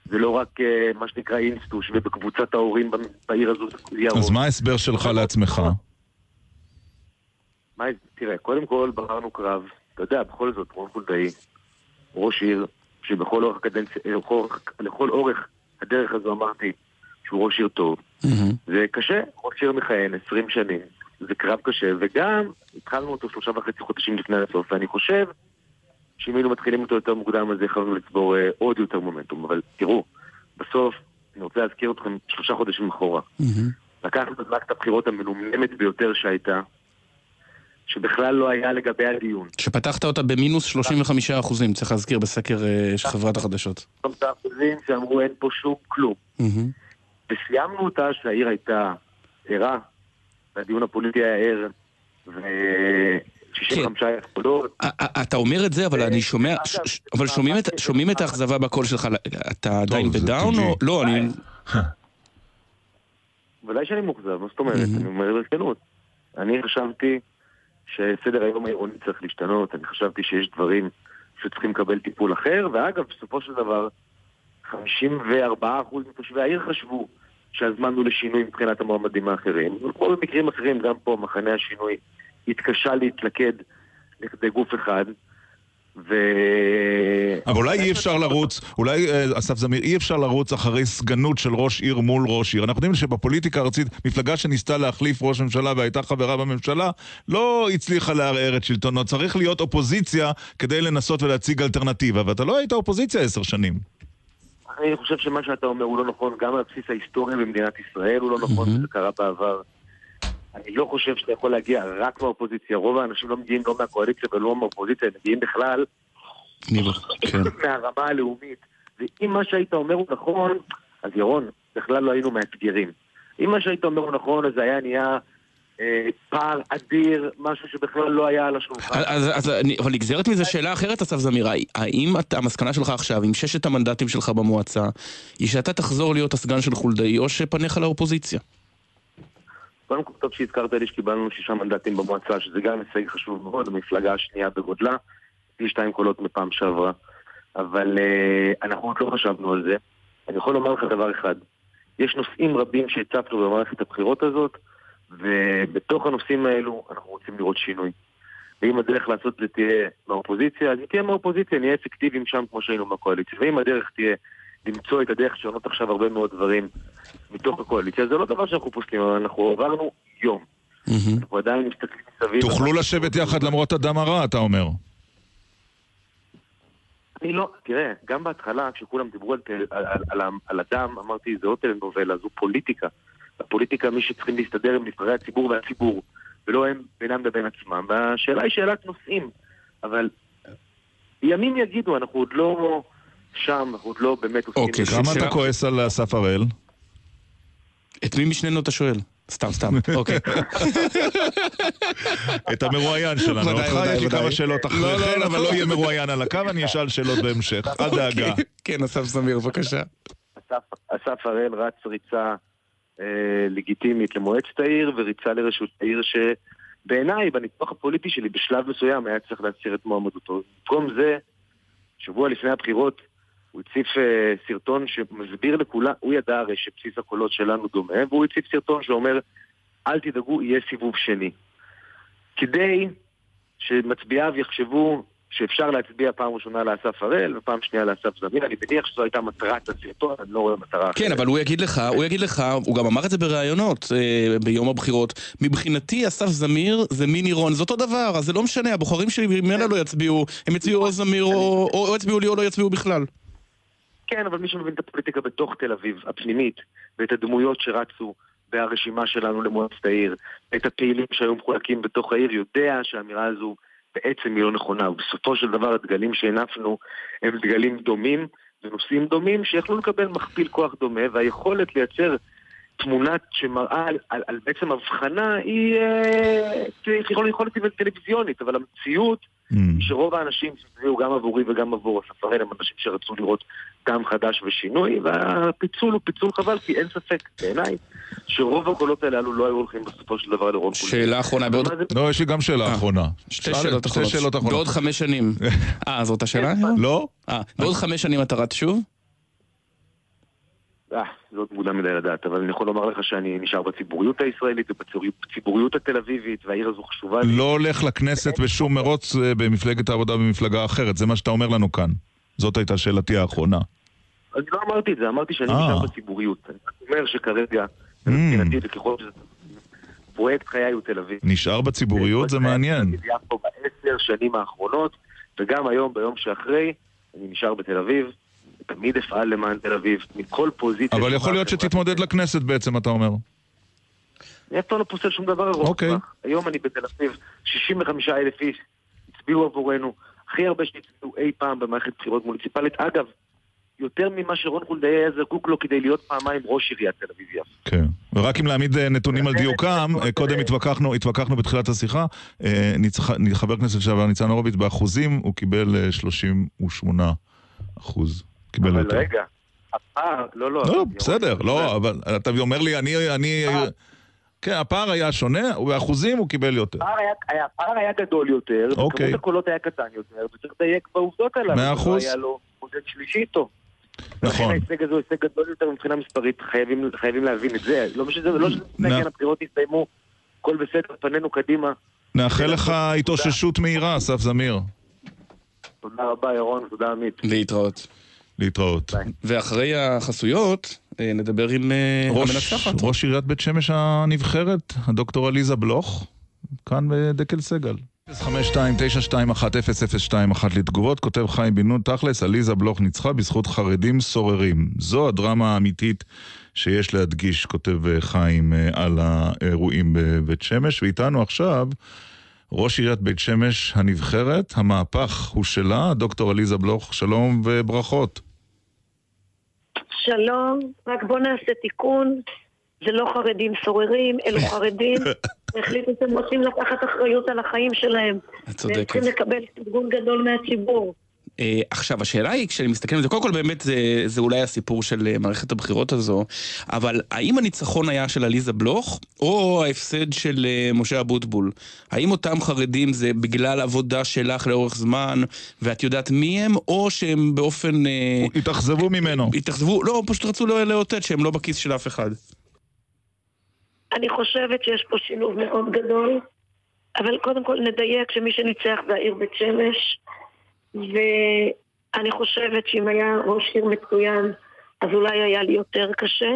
זה לא רק אה, מה שנקרא אינסטוש, ובקבוצת ההורים בעיר הזו זה יהיה הרוב. אז מה ההסבר שלך לעצמך? מה, תראה, קודם כל בחרנו קרב, אתה יודע, בכל זאת, רון חולדאי, ראש עיר, שבכל אורך הקדנציה, אה, לכל, לכל אורך הדרך הזו אמרתי שהוא ראש עיר טוב. זה קשה, ראש עיר מכהן 20 שנים, זה קרב קשה, וגם התחלנו אותו שלושה וחצי חודשים לפני הסוף, ואני חושב שאם היינו מתחילים אותו יותר מוקדם, אז יכולנו לצבור אה, עוד יותר מומנטום. אבל תראו, בסוף, אני רוצה להזכיר אתכם שלושה חודשים אחורה. לקחנו את מערכת הבחירות המנומנמת ביותר שהייתה, שבכלל לא היה לגבי הדיון. שפתחת אותה במינוס 35 אחוזים, צריך להזכיר בסקר אה, של חברת החדשות. 35 אחוזים שאמרו אין פה שום כלום. וסיימנו אותה שהעיר הייתה ערה, והדיון הפוליטי היה ער, ו-65 קולות. אתה אומר את זה, אבל אני שומע, אבל שומעים את האכזבה בקול שלך, אתה עדיין בדאון או... לא, אני... ודאי שאני מאוכזב, מה זאת אומרת? אני אומר ברצינות. אני חשבתי שסדר היום העירוני צריך להשתנות, אני חשבתי שיש דברים שצריכים לקבל טיפול אחר, ואגב, בסופו של דבר, 54% מתושבי העיר חשבו שהזמן הוא לשינוי מבחינת המועמדים האחרים. כמו במקרים אחרים, גם פה מחנה השינוי התקשה להתלכד לכדי גוף אחד. ו... אבל אולי אי אפשר לרוץ, אולי, אה, אסף זמיר, אי אפשר לרוץ אחרי סגנות של ראש עיר מול ראש עיר. אנחנו יודעים שבפוליטיקה הארצית, מפלגה שניסתה להחליף ראש ממשלה והייתה חברה בממשלה, לא הצליחה לערער את שלטונו. צריך להיות אופוזיציה כדי לנסות ולהציג אלטרנטיבה, ואתה לא היית אופוזיציה עשר שנים. אני חושב שמה שאתה אומר הוא לא נכון גם על בסיס ההיסטוריה במדינת ישראל, הוא לא נכון, וזה קרה בעבר. אני לא חושב שאתה יכול להגיע רק מהאופוזיציה. רוב האנשים לא מגיעים לא מהקואליציה ולא מהאופוזיציה, הם מגיעים בכלל כן. מהרמה הלאומית. ואם מה שהיית אומר הוא נכון, אז ירון, בכלל לא היינו מאתגרים. אם מה שהיית אומר הוא נכון, אז זה היה נהיה... אה, פער אדיר, משהו שבכלל לא היה על השולחן. אז, אז, אבל נגזרת מזה שאלה אחרת, אסף זמיר, האם המסקנה שלך עכשיו, עם ששת המנדטים שלך במועצה, היא שאתה תחזור להיות הסגן של חולדאי, או שפניך לאופוזיציה? קודם כל טוב שהזכרת לי שקיבלנו שישה מנדטים במועצה, שזה גם הישג חשוב מאוד, המפלגה השנייה בגודלה, פי שתיים קולות מפעם שעברה. אבל uh, אנחנו עוד לא חשבנו על זה. אני יכול לומר לך דבר אחד, יש נושאים רבים שהצפנו במערכת הבחירות הזאת, ובתוך הנושאים האלו אנחנו רוצים לראות שינוי. ואם הדרך לעשות זה תהיה מהאופוזיציה, אז היא תהיה מהאופוזיציה, נהיה אפקטיביים שם כמו שהיינו מהקואליציה. ואם הדרך תהיה למצוא את הדרך לשנות עכשיו הרבה מאוד דברים מתוך הקואליציה, זה לא דבר שאנחנו פוסקים, אבל אנחנו עברנו יום. אנחנו עדיין מסתכלים מסביב. תוכלו לשבת יחד למרות הדם הרע, אתה אומר. אני לא, תראה, גם בהתחלה, כשכולם דיברו על, על, על, על, על אדם, אמרתי, זה לא טלנובלה, זו פוליטיקה. בפוליטיקה מי שצריכים להסתדר הם נבחרי הציבור והציבור, ולא הם בינם לבין עצמם. והשאלה היא שאלת נושאים, אבל ימים יגידו, אנחנו עוד לא שם, אנחנו עוד לא באמת עושים... אוקיי, כמה אתה כועס על אסף הראל? את מי משנינו אתה שואל? סתם, סתם, אוקיי. את המרואיין שלנו. אותך יש לי כמה שאלות אחרי לא, לא, כן, אבל לא יהיה מרואיין על הקו, אני אשאל שאלות בהמשך. אל דאגה. אוקיי. כן, אסף זמיר, בבקשה. אסף הראל רץ ריצה לגיטימית למועצת העיר וריצה לרשות העיר שבעיניי, בניתוח הפוליטי שלי, בשלב מסוים היה צריך להסיר את מועמדותו. במקום זה, שבוע לפני הבחירות, הוא הציף אה, סרטון שמסביר לכולם, הוא ידע הרי שבסיס הקולות שלנו דומה, והוא הציף סרטון שאומר, אל תדאגו, יהיה סיבוב שני. כדי שמצביעיו יחשבו שאפשר להצביע פעם ראשונה לאסף הראל ופעם שנייה לאסף זמיר. אני מניח שזו הייתה מטרת הסרטון, אני לא רואה מטרה אחרת. כן, אבל הוא יגיד לך, הוא יגיד לך, הוא גם אמר את זה בראיונות אה, ביום הבחירות. מבחינתי אסף זמיר זה מיני רון, זה אותו דבר, אז זה לא משנה, הבוחרים שלי ממילא לא יצביעו, הם יצביעו או זמיר או, או, או יצביעו לי או לא יצביעו בכלל. כן, אבל מי שמבין את הפוליטיקה בתוך תל אביב, הפנימית, ואת הדמויות שרצו ברשימה שלנו למועצת העיר, את הפעילים שהיו מחולקים בתוך העיר, יודע שהאמירה הזו בעצם היא לא נכונה, ובסופו של דבר הדגלים שהנפנו הם דגלים דומים ונושאים דומים שיכלו לקבל מכפיל כוח דומה, והיכולת לייצר תמונה שמראה על, על, על בעצם הבחנה היא אה, יכולת טלוויזיונית, אבל המציאות mm. שרוב האנשים שהצביעו גם עבורי וגם עבור הספרל הם אנשים שרצו לראות טעם חדש ושינוי, והפיצול הוא פיצול חבל, כי אין ספק בעיניי שרוב הקולות הללו לא היו הולכים בסופו של דבר לרון פוליטי. שאלה אחרונה, בעוד... לא, יש לי גם שאלה אה, אחרונה. שתי שאלות אחרונות. בעוד חמש שנים. אה, זאת השאלה? לא. אה, בעוד חמש שנים אתה רץ שוב? אה, זאת מוקדם מדי לדעת, אבל אני יכול לומר לך שאני נשאר בציבוריות הישראלית ובציבוריות התל אביבית, והעיר הזו חשובה לי. לא הולך לכנסת בשום מרוץ אה, במפלגת העבודה במפלגה אחרת, זה מה שאתה אומר לנו כאן. זאת הייתה שאלתי האחרונה. אני לא אמרתי את זה, אמרתי שאני אה. נשאר בציבוריות. אני אומר שכרגע, mm. מבחינתי זה ככל שזה... פרויקט חיי הוא תל אביב. נשאר בציבוריות? זה מעניין. בעשר שנים האחרונות, וגם היום, ביום שאחרי, אני נשאר בתל אביב. תמיד אפעל למען תל אביב, מכל פוזיציה. אבל יכול להיות שתתמודד לכנסת בעצם, אתה אומר. אני אף פעם לא פוסל שום דבר ארוך אוקיי. היום אני בתל אביב, 65 אלף איש הצביעו עבורנו, הכי הרבה שהצביעו אי פעם במערכת בחירות מוניציפלית. אגב, יותר ממה שרון חולדאי היה זקוק לו כדי להיות פעמיים ראש עיריית תל אביב יפו. כן. ורק אם להעמיד אה, נתונים על דיוקם, אה, קודם התווכחנו, התווכחנו בתחילת השיחה, אה, חבר הכנסת לשעבר ניצן הורוביץ באחוזים, הוא קיבל אה, 38 אחוז. קיבל אבל יותר. רגע, הפער, לא, לא. לא, אני- בסדר, לא, אבל אתה אומר לי, אני. כן, הפער היה שונה, ובאחוזים הוא קיבל יותר. הפער היה- היה- הפער היה גדול יותר, אוקיי. וכמות הקולות היה קטן יותר, וצריך לדייק בעובדות הללו. מאה לא אחוז. היה לו מודד שלישי איתו. נכון. לכן ההישג הזה הוא הישג גדול יותר מבחינה מספרית, חייבים, חייבים להבין את זה. לא משנה, לא שזה כן הבחירות הסתיימו, הכל בסדר, פנינו קדימה. נאחל לך התאוששות מהירה, אסף זמיר. תודה רבה, ירון, תודה עמית. להתראות. להתראות. ביי. ואחרי החסויות, אה, נדבר עם אה, ראש, המנצחת. ראש עיריית בית שמש הנבחרת, הדוקטור עליזה בלוך, כאן בדקל סגל. 052-921-0021 לתגובות, כותב חיים בן נון, תכלס, עליזה בלוך ניצחה בזכות חרדים סוררים. זו הדרמה האמיתית שיש להדגיש, כותב אה, חיים על האירועים בבית שמש, ואיתנו עכשיו ראש עיריית בית שמש הנבחרת, המהפך הוא שלה, דוקטור עליזה בלוך, שלום וברכות. שלום, רק בוא נעשה תיקון. זה לא חרדים סוררים, אלו חרדים שהחליטו שהם רוצים לקחת אחריות על החיים שלהם. את והם צודקת. צריכים לקבל ארגון גדול מהציבור. אה, עכשיו, השאלה היא, כשאני מסתכל על זה, קודם כל באמת זה, זה אולי הסיפור של אה, מערכת הבחירות הזו, אבל האם הניצחון היה של עליזה בלוך, או ההפסד של אה, משה אבוטבול? האם אותם חרדים זה בגלל עבודה שלך לאורך זמן, ואת יודעת מי הם, או שהם באופן... אה, התאכזבו ממנו. התאכזבו, לא, פשוט רצו לא- לאותת שהם לא בכיס של אף אחד. אני חושבת שיש פה שילוב מאוד גדול, אבל קודם כל נדייק שמי שניצח זה העיר בית שמש, ואני חושבת שאם היה ראש עיר מצוין, אז אולי היה לי יותר קשה.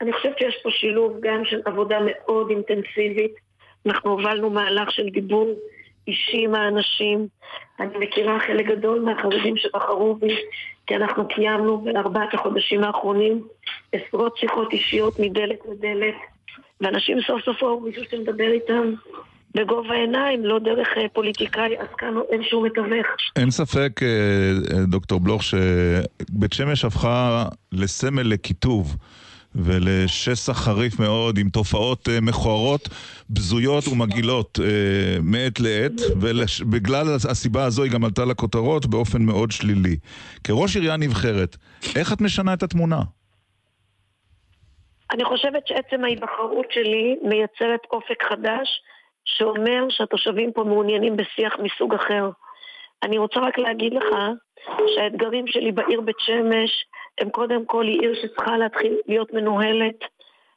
אני חושבת שיש פה שילוב גם של עבודה מאוד אינטנסיבית. אנחנו הובלנו מהלך של דיבור אישי עם האנשים. אני מכירה חלק גדול מהחרדים שבחרו בי, כי אנחנו קיימנו בארבעת החודשים האחרונים עשרות שיחות אישיות מדלת לדלת. ואנשים סוף סוף ראו מישהו שמדבר איתם בגובה העיניים, לא דרך אה, פוליטיקאי, אז כאן אין שום מתווך. אין ספק, אה, אה, דוקטור בלוך, שבית שמש הפכה לסמל לקיטוב ולשסע חריף מאוד עם תופעות מכוערות, בזויות ומגעילות אה, מעת לעת, ובגלל הסיבה הזו היא גם עלתה לכותרות באופן מאוד שלילי. כראש עירייה נבחרת, איך את משנה את התמונה? אני חושבת שעצם ההיבחרות שלי מייצרת אופק חדש שאומר שהתושבים פה מעוניינים בשיח מסוג אחר. אני רוצה רק להגיד לך שהאתגרים שלי בעיר בית שמש הם קודם כל היא עיר שצריכה להתחיל להיות מנוהלת.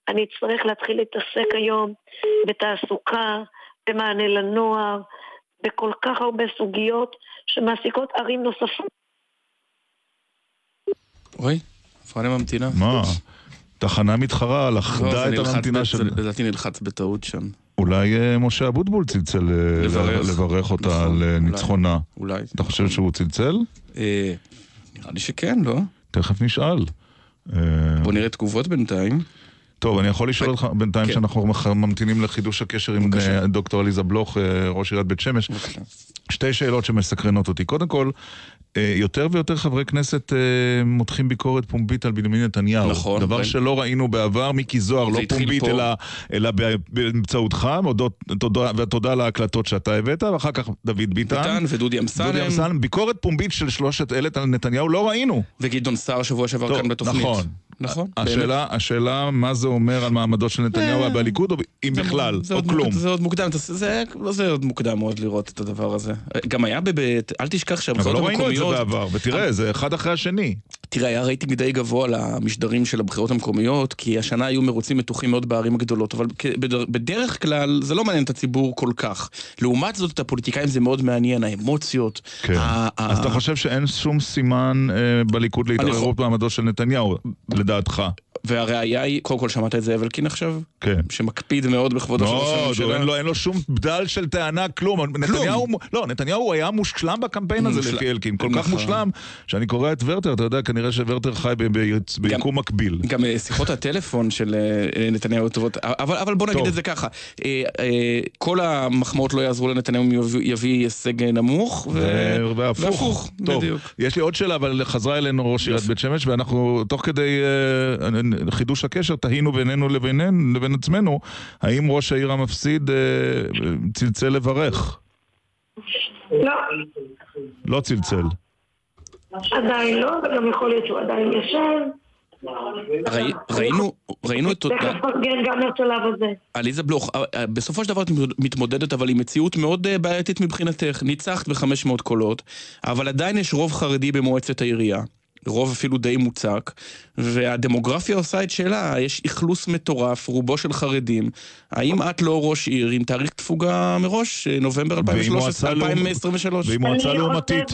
אני אצטרך להתחיל להתעסק היום בתעסוקה, במענה לנוער, בכל כך הרבה סוגיות שמעסיקות ערים נוספות. אוי, הפרעה ממתינה. מה? תחנה מתחרה לא, לחדה זה את הממתינה של... לדעתי נלחץ בטעות שם. אולי אה, משה אבוטבול צלצל אה, לברך. לברך אותה נכון, על אה. ניצחונה. אולי. אתה חושב שהוא צלצל? אה, נראה לי שכן, לא? תכף נשאל. בוא נראה תגובות בינתיים. טוב, אני יכול לשאול אותך בינתיים כן. שאנחנו ממתינים לחידוש הקשר עם דוקטור עליזה בלוך, ראש עיריית בית שמש. שתי שאלות שמסקרנות אותי. קודם כל, יותר ויותר חברי כנסת אה, מותחים ביקורת פומבית על בנימין נתניהו. נכון, דבר כן. שלא ראינו בעבר, מיקי זוהר, לא פומבית. אלא, אלא באמצעותך, ותודה על ההקלטות שאתה הבאת, ואחר כך דוד ביטן. ביטן ודודי אמסלם. דודי אמסלם, ביקורת פומבית של שלושת אלה על נתניהו לא ראינו. וגדעון סער שבוע שעבר כאן בתוכנית. נכון. נכון. השאלה, השאלה מה זה אומר על מעמדו של נתניהו אה, בליכוד, או אם בכלל, או כלום. זה עוד מוקדם, זה- זה עוד מוקדם מאוד לראות את הדבר הזה. גם היה בבית, אל תשכח אבל שהבחירות לא ראינו את זה המקומיות... בעבר, ותראה, זה אחד אחרי השני. תראה, היה רייטינג די גבוה למשדרים של הבחירות המקומיות, כי השנה היו מרוצים מתוחים מאוד בערים הגדולות, אבל בדרך כלל זה לא מעניין את הציבור כל כך. לעומת זאת, את הפוליטיקאים זה מאוד מעניין, האמוציות. כן. אז אתה חושב שאין שום סימן אה, בליכוד להתערערות במעמדו של נתניהו, לדעתך? והראיה היא, קודם כל שמעת את זאב אלקין עכשיו? כן. שמקפיד מאוד בכבודו של ראש לא, הממשלה. אין לו- אין לו שום בדל של טענה, כלום. נתניהו, לא, נתניהו היה מושלם בקמפיין הזה. לפי אלקין. כל כך נכון. מושלם, שאני קורא את ורטר, אתה יודע, כנראה שוורטר חי ביקום מקביל. גם שיחות הטלפון של נתניהו טובות, אבל בוא נגיד את זה ככה, כל המחמאות לא יעזרו לנתניהו אם יביא הישג נמוך, והפוך, בדיוק. יש לי עוד שאלה, אבל חזרה אלינו ראש עיריית בית שמש, ואנחנו תוך כדי חידוש הקשר תהינו בינינו לבין עצמנו, האם ראש העיר המפסיד צלצל לברך? לא. לא צלצל. עדיין לא, וגם יכול להיות שהוא עדיין ישן. ראינו, ראינו את... תכף נפרגן גם לשלב הזה. עליזה בלוך, אה, אה, בסופו של דבר את מתמודדת אבל עם מציאות מאוד אה, בעייתית מבחינתך. ניצחת ב-500 קולות, אבל עדיין יש רוב חרדי במועצת העירייה. רוב אפילו די מוצק, והדמוגרפיה עושה את שלה, יש אכלוס מטורף, רובו של חרדים. האם את לא ראש עיר עם תאריך תפוגה מראש, נובמבר 2023? ועם מועצה לעומתית?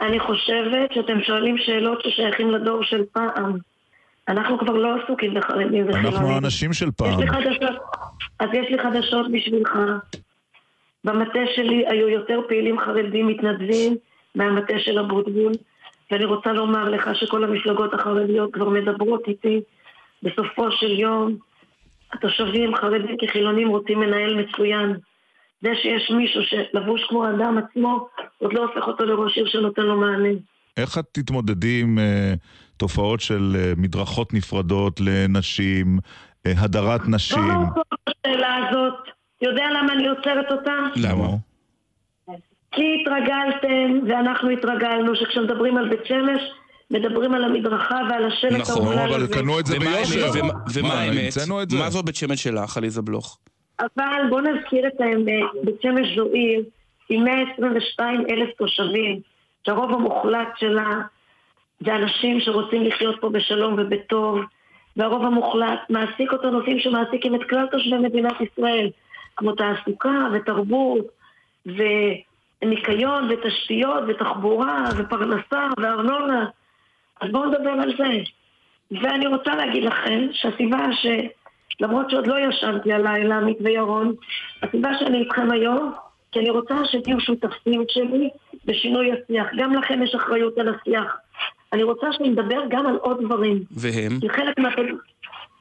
אני חושבת שאתם שואלים שאלות ששייכים לדור של פעם. אנחנו כבר לא עסוקים בחרדים וחילונים. אנחנו האנשים של פעם. יש לי חדשות, אז יש לי חדשות בשבילך. במטה שלי היו יותר פעילים חרדים מתנדבים מהמטה של אבוטבול. ואני רוצה לומר לך שכל המפלגות החרדיות כבר מדברות איתי. בסופו של יום, התושבים, חרדים כחילונים, רוצים מנהל מצוין. זה שיש מישהו שלבוש כמו האדם עצמו, עוד לא הופך אותו לראש עיר שנותן לו מענה. איך את תתמודדי עם uh, תופעות של uh, מדרכות נפרדות לנשים, uh, הדרת נשים? לא את השאלה הזאת. יודע למה אני עוצרת אותה? למה? כי התרגלתם, ואנחנו התרגלנו, שכשמדברים על בית שמש, מדברים על המדרכה ועל השלט נכון, נכון, אבל קנו את זה ביושר. ומה האמת? מה זו בית שמש שלך, עליזה בלוך? אבל בוא נזכיר את האמת, בית שמש זו עיר עם 122 אלף תושבים, שהרוב המוחלט שלה זה אנשים שרוצים לחיות פה בשלום ובטוב, והרוב המוחלט מעסיק אותו נושאים שמעסיקים את כלל תושבי מדינת ישראל, כמו תעסוקה ותרבות וניקיון ותשתיות ותחבורה ופרנסה וארנונה. אז בואו נדבר על זה. ואני רוצה להגיד לכם שהסיבה ש... למרות שעוד לא ישנתי הלילה, עמית וירון, הסיבה שאני איתכם היום, כי אני רוצה שתהיו שותפים שלי בשינוי השיח. גם לכם יש אחריות על השיח. אני רוצה שנדבר גם על עוד דברים. והם? כי חלק מה...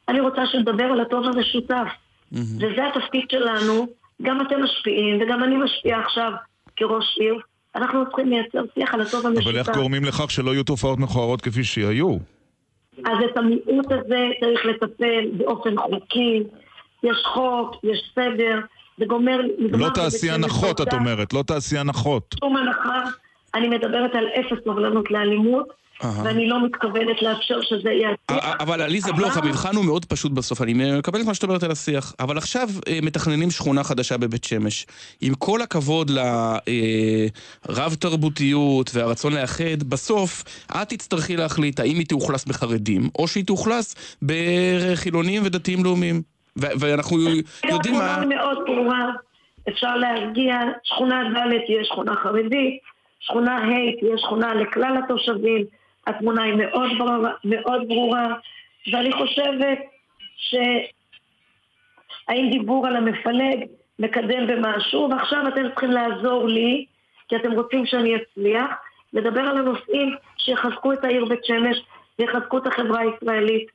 אני רוצה שנדבר על הטוב המשותף. Mm-hmm. וזה התפקיד שלנו. גם אתם משפיעים, וגם אני משפיעה עכשיו כראש עיר. אנחנו צריכים לייצר שיח על הטוב המשותף. אבל איך גורמים לכך שלא יהיו תופעות מכוערות כפי שהיו? אז את המיעוט הזה צריך לטפל באופן חוקי, יש חוק, יש סדר, זה גומר... לא תעשי הנחות, את אומרת, לא תעשי הנחות. שום הנחה, אני מדברת על אפס סובלנות לאלימות. ואני לא מתכוונת לאפשר שזה יהיה השיח. אבל עליזה בלוך, המבחן הוא מאוד פשוט בסוף, אני מקבל את מה שאת אומרת על השיח. אבל עכשיו אה, מתכננים שכונה חדשה בבית שמש. עם כל הכבוד לרב תרבותיות והרצון לאחד, בסוף את תצטרכי להחליט האם היא תאוכלס בחרדים, או שהיא תאוכלס בחילונים ודתיים לאומיים. ואנחנו יודעים מה... שכונה מאוד ברורה, אפשר להגיע, שכונה ד' תהיה שכונה חרדית, שכונה ה' תהיה שכונה לכלל התושבים. התמונה היא מאוד ברורה, מאוד ברורה ואני חושבת שהאם דיבור על המפלג מקדם במשהו, ועכשיו אתם צריכים לעזור לי, כי אתם רוצים שאני אצליח, לדבר על הנושאים שיחזקו את העיר בית שמש ויחזקו את החברה הישראלית.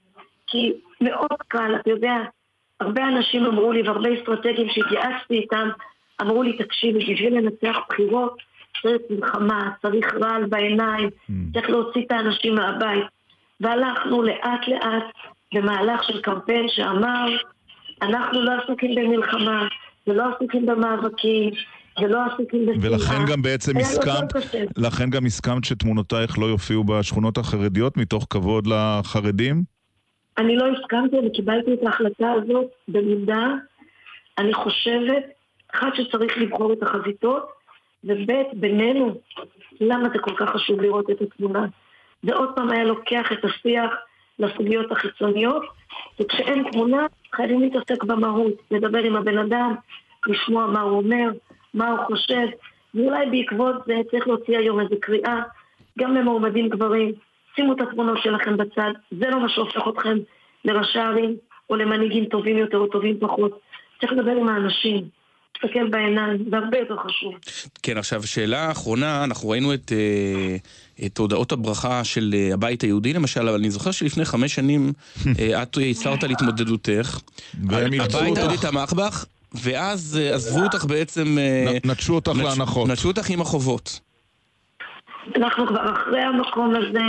כי מאוד קל, אתה יודע, הרבה אנשים אמרו לי, והרבה אסטרטגים שהתייעצתי איתם, אמרו לי, תקשיבי, בשביל לנצח בחירות, צריך מלחמה, צריך רעל בעיניים, mm. צריך להוציא את האנשים מהבית. והלכנו לאט לאט במהלך של קמפיין שאמר, אנחנו לא עסוקים במלחמה, ולא עסוקים במאבקים, ולא עסוקים בשנאה. ולכן גם בעצם הסכמת, לכן גם הסכמת שתמונותייך לא יופיעו בשכונות החרדיות מתוך כבוד לחרדים? אני לא הסכמתי, אני קיבלתי את ההחלטה הזאת במידה. אני חושבת, אחד שצריך לבחור את החזיתות, וב' בינינו, למה זה כל כך חשוב לראות את התמונה? זה עוד פעם היה לוקח את השיח לסוגיות החיצוניות, וכשאין תמונה חייבים להתעסק במהות, לדבר עם הבן אדם, לשמוע מה הוא אומר, מה הוא חושב, ואולי בעקבות זה צריך להוציא היום איזו קריאה, גם למועמדים גברים, שימו את התמונות שלכם בצד, זה לא מה שהופך אתכם לראשי ערים או למנהיגים טובים יותר או טובים פחות. צריך לדבר עם האנשים. להסתכל בעיניים, זה הרבה יותר חשוב. כן, עכשיו, שאלה אחרונה, אנחנו ראינו את, אה, את הודעות הברכה של אה, הבית היהודי למשל, אבל אני זוכר שלפני חמש שנים אה, את הצהרת על התמודדותך. והם הבית היהודי תמך בך, ואז עזבו אותך בעצם... נ- נטשו אותך נטש- להנחות. נטשו אותך עם החובות. אנחנו כבר אחרי המקום הזה,